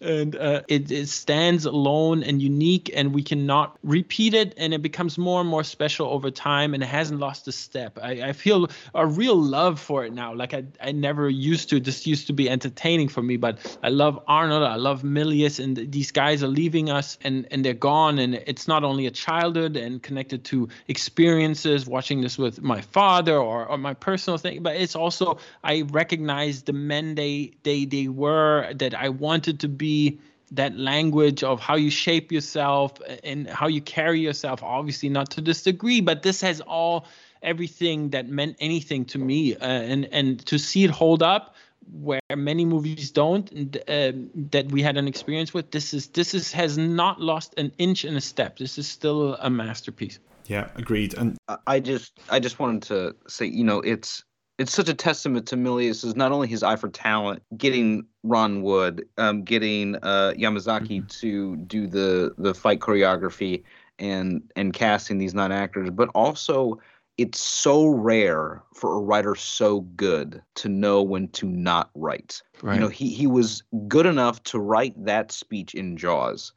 S8: and uh, it is stands alone and unique and we cannot repeat it and it becomes more and more special over time and it hasn't lost a step. I, I feel a real love for it now. Like I, I never used to this used to be entertaining for me but i love arnold i love milius and these guys are leaving us and and they're gone and it's not only a childhood and connected to experiences watching this with my father or, or my personal thing but it's also i recognize the men they they they were that i wanted to be that language of how you shape yourself and how you carry yourself. Obviously, not to this degree, but this has all everything that meant anything to me, uh, and and to see it hold up where many movies don't uh, that we had an experience with this is this is has not lost an inch in a step this is still a masterpiece
S6: yeah agreed and
S7: i just i just wanted to say you know it's it's such a testament to Milius is not only his eye for talent, getting Ron Wood, um, getting uh, Yamazaki mm-hmm. to do the the fight choreography and and casting these non actors, but also it's so rare for a writer so good to know when to not write. Right. You know, he he was good enough to write that speech in Jaws,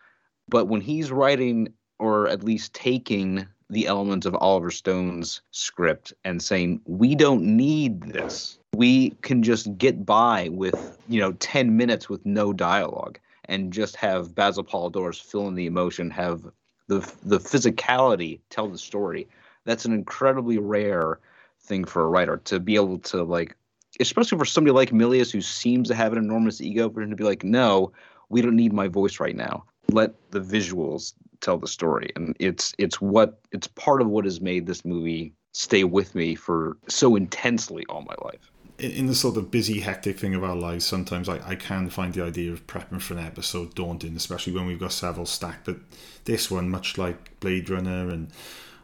S7: but when he's writing or at least taking the elements of Oliver Stone's script and saying, "We don't need this. We can just get by with, you know, 10 minutes with no dialogue and just have Basil Poledouris fill in the emotion, have the the physicality tell the story." that's an incredibly rare thing for a writer to be able to like especially for somebody like Milius who seems to have an enormous ego for him to be like, no, we don't need my voice right now. Let the visuals tell the story. And it's it's what it's part of what has made this movie stay with me for so intensely all my life.
S6: In the sort of busy, hectic thing of our lives, sometimes I, I can find the idea of prepping for an episode daunting, especially when we've got several stacked. But this one, much like Blade Runner and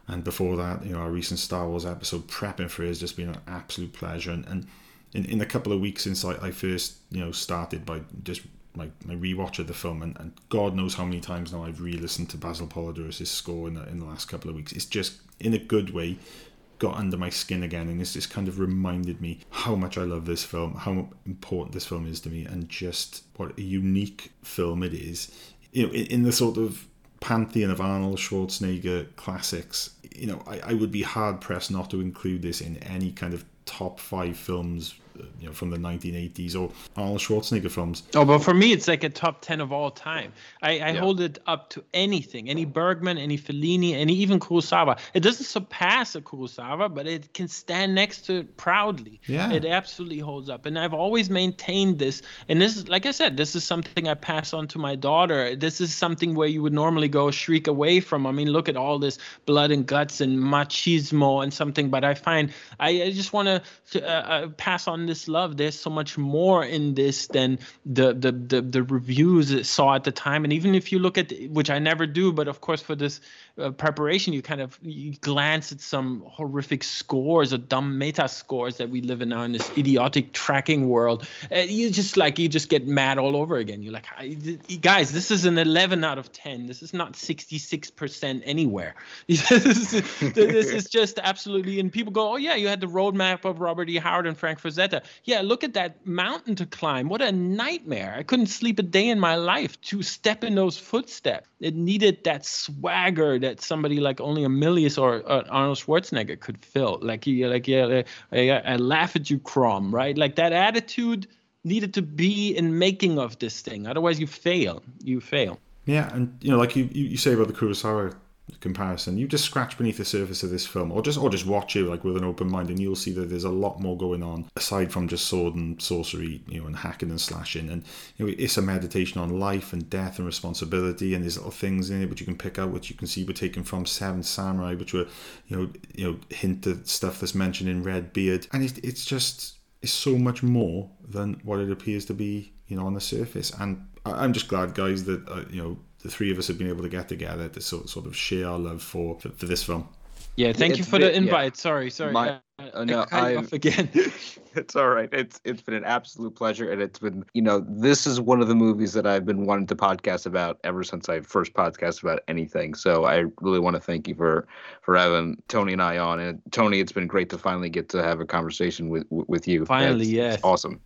S6: and before that, you know, our recent Star Wars episode prepping for it has just been an absolute pleasure. And, and in, in a couple of weeks since I, I first, you know, started by just my, my rewatch of the film, and, and God knows how many times now I've re-listened to Basil Poledouris' score in the, in the last couple of weeks. It's just, in a good way, got under my skin again, and it's just kind of reminded me how much I love this film, how important this film is to me, and just what a unique film it is. You know, in, in the sort of pantheon of Arnold Schwarzenegger classics, you know, I, I would be hard pressed not to include this in any kind of top five films you know from the 1980s or Arnold Schwarzenegger films.
S8: Oh, but for me, it's like a top 10 of all time. I, I yeah. hold it up to anything, any Bergman, any Fellini, any even Kurosawa. It doesn't surpass a Kurosawa, but it can stand next to it proudly. Yeah, it absolutely holds up, and I've always maintained this. And this is, like I said, this is something I pass on to my daughter. This is something where you would normally go shriek away from. I mean, look at all this blood and guts and machismo and something, but I find I, I just want to uh, uh, pass on this love. There's so much more in this than the the the, the reviews saw at the time. And even if you look at which I never do, but of course for this uh, preparation, you kind of you glance at some horrific scores or dumb meta scores that we live in now in this idiotic tracking world. Uh, you just like you just get mad all over again. You're like, guys, this is an 11 out of 10. This is not 66% anywhere. this, is, this is just absolutely. And people go, oh yeah, you had the roadmap of Robert E. Howard and Frank Frazetta yeah, look at that mountain to climb. What a nightmare. I couldn't sleep a day in my life to step in those footsteps. It needed that swagger that somebody like only a Milius or uh, Arnold Schwarzenegger could fill. Like, yeah, like, yeah, I, I laugh at you, Crom, right? Like that attitude needed to be in making of this thing. Otherwise, you fail. You fail.
S6: Yeah, and you know, like you, you say about the Kurosawa comparison, you just scratch beneath the surface of this film, or just or just watch it like with an open mind, and you'll see that there's a lot more going on aside from just sword and sorcery, you know, and hacking and slashing. And you know, it's a meditation on life and death and responsibility, and there's little things in it which you can pick out, which you can see were taken from Seven Samurai, which were, you know, you know, hint at stuff that's mentioned in Red Beard, and it's it's just it's so much more than what it appears to be, you know, on the surface. And I'm just glad, guys, that uh, you know the three of us have been able to get together to sort, sort of share our love for, for, for this film.
S8: Yeah, thank it's you for been, the invite. Yeah. Sorry, sorry. My,
S7: uh, no, I off again. it's all right. It's it's been an absolute pleasure, and it's been you know this is one of the movies that I've been wanting to podcast about ever since I first podcast about anything. So I really want to thank you for for having Tony and I on. And Tony, it's been great to finally get to have a conversation with with you.
S8: Finally, yeah,
S7: awesome.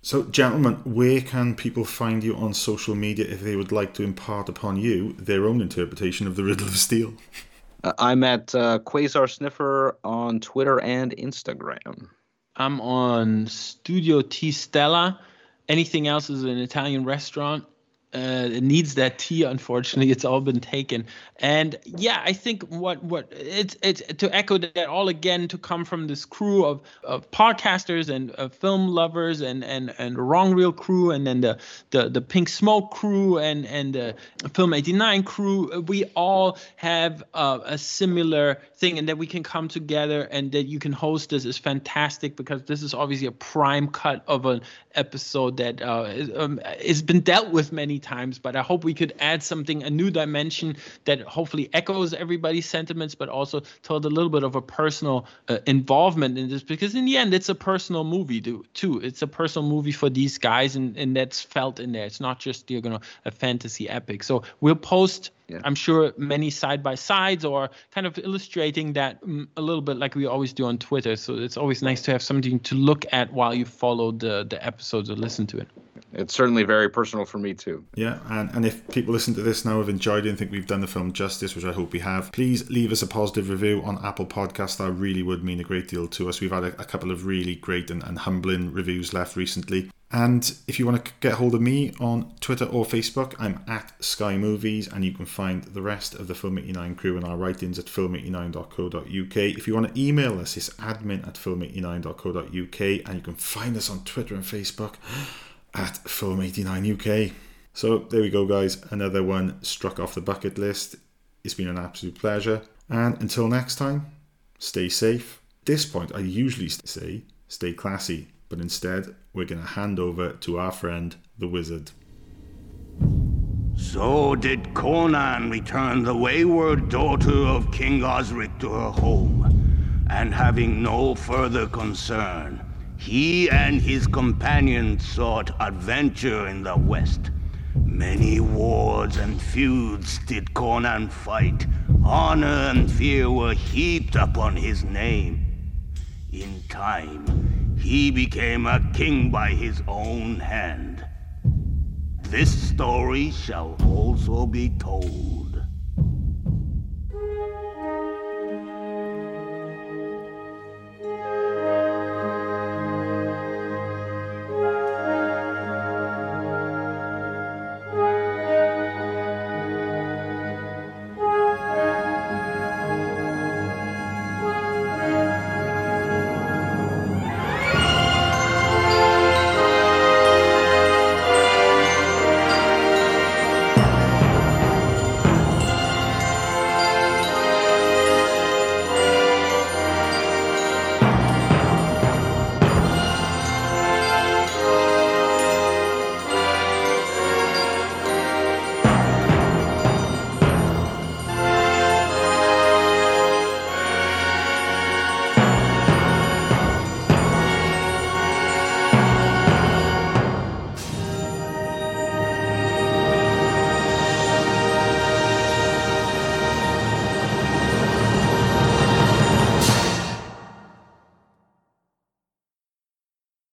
S6: So, gentlemen, where can people find you on social media if they would like to impart upon you their own interpretation of the Riddle of Steel?
S7: Uh, I'm at uh, Quasar Sniffer on Twitter and Instagram.
S8: I'm on Studio T Stella. Anything else is an Italian restaurant. Uh, needs that tea. Unfortunately, it's all been taken. And yeah, I think what what it's it's to echo that all again to come from this crew of, of podcasters and uh, film lovers and and and wrong reel crew and then the the the pink smoke crew and and the film 89 crew. We all have uh, a similar thing, and that we can come together and that you can host this is fantastic because this is obviously a prime cut of an episode that uh, is, um, has been dealt with many times, but I hope we could add something, a new dimension that hopefully echoes everybody's sentiments, but also told a little bit of a personal uh, involvement in this, because in the end, it's a personal movie too. It's a personal movie for these guys, and, and that's felt in there. It's not just you're know, a fantasy epic. So we'll post yeah. I'm sure many side by sides or kind of illustrating that um, a little bit like we always do on Twitter. So it's always nice to have something to look at while you follow the the episodes or listen to it.
S7: It's certainly very personal for me too.
S6: Yeah, and, and if people listen to this now have enjoyed it and think we've done the film justice, which I hope we have, please leave us a positive review on Apple Podcast. That really would mean a great deal to us. We've had a, a couple of really great and, and humbling reviews left recently. And if you want to get hold of me on Twitter or Facebook, I'm at Sky Movies, and you can find the rest of the Film 89 crew and our writings at film89.co.uk. If you want to email us, it's admin at film89.co.uk, and you can find us on Twitter and Facebook at Film89UK. So there we go, guys. Another one struck off the bucket list. It's been an absolute pleasure. And until next time, stay safe. At this point, I usually say stay classy but instead we're going to hand over to our friend the wizard.
S1: So did Conan return the wayward daughter of King Osric to her home, and having no further concern, he and his companions sought adventure in the west. Many wars and feuds did Conan fight. Honor and fear were heaped upon his name. In time, he became a king by his own hand. This story shall also be told.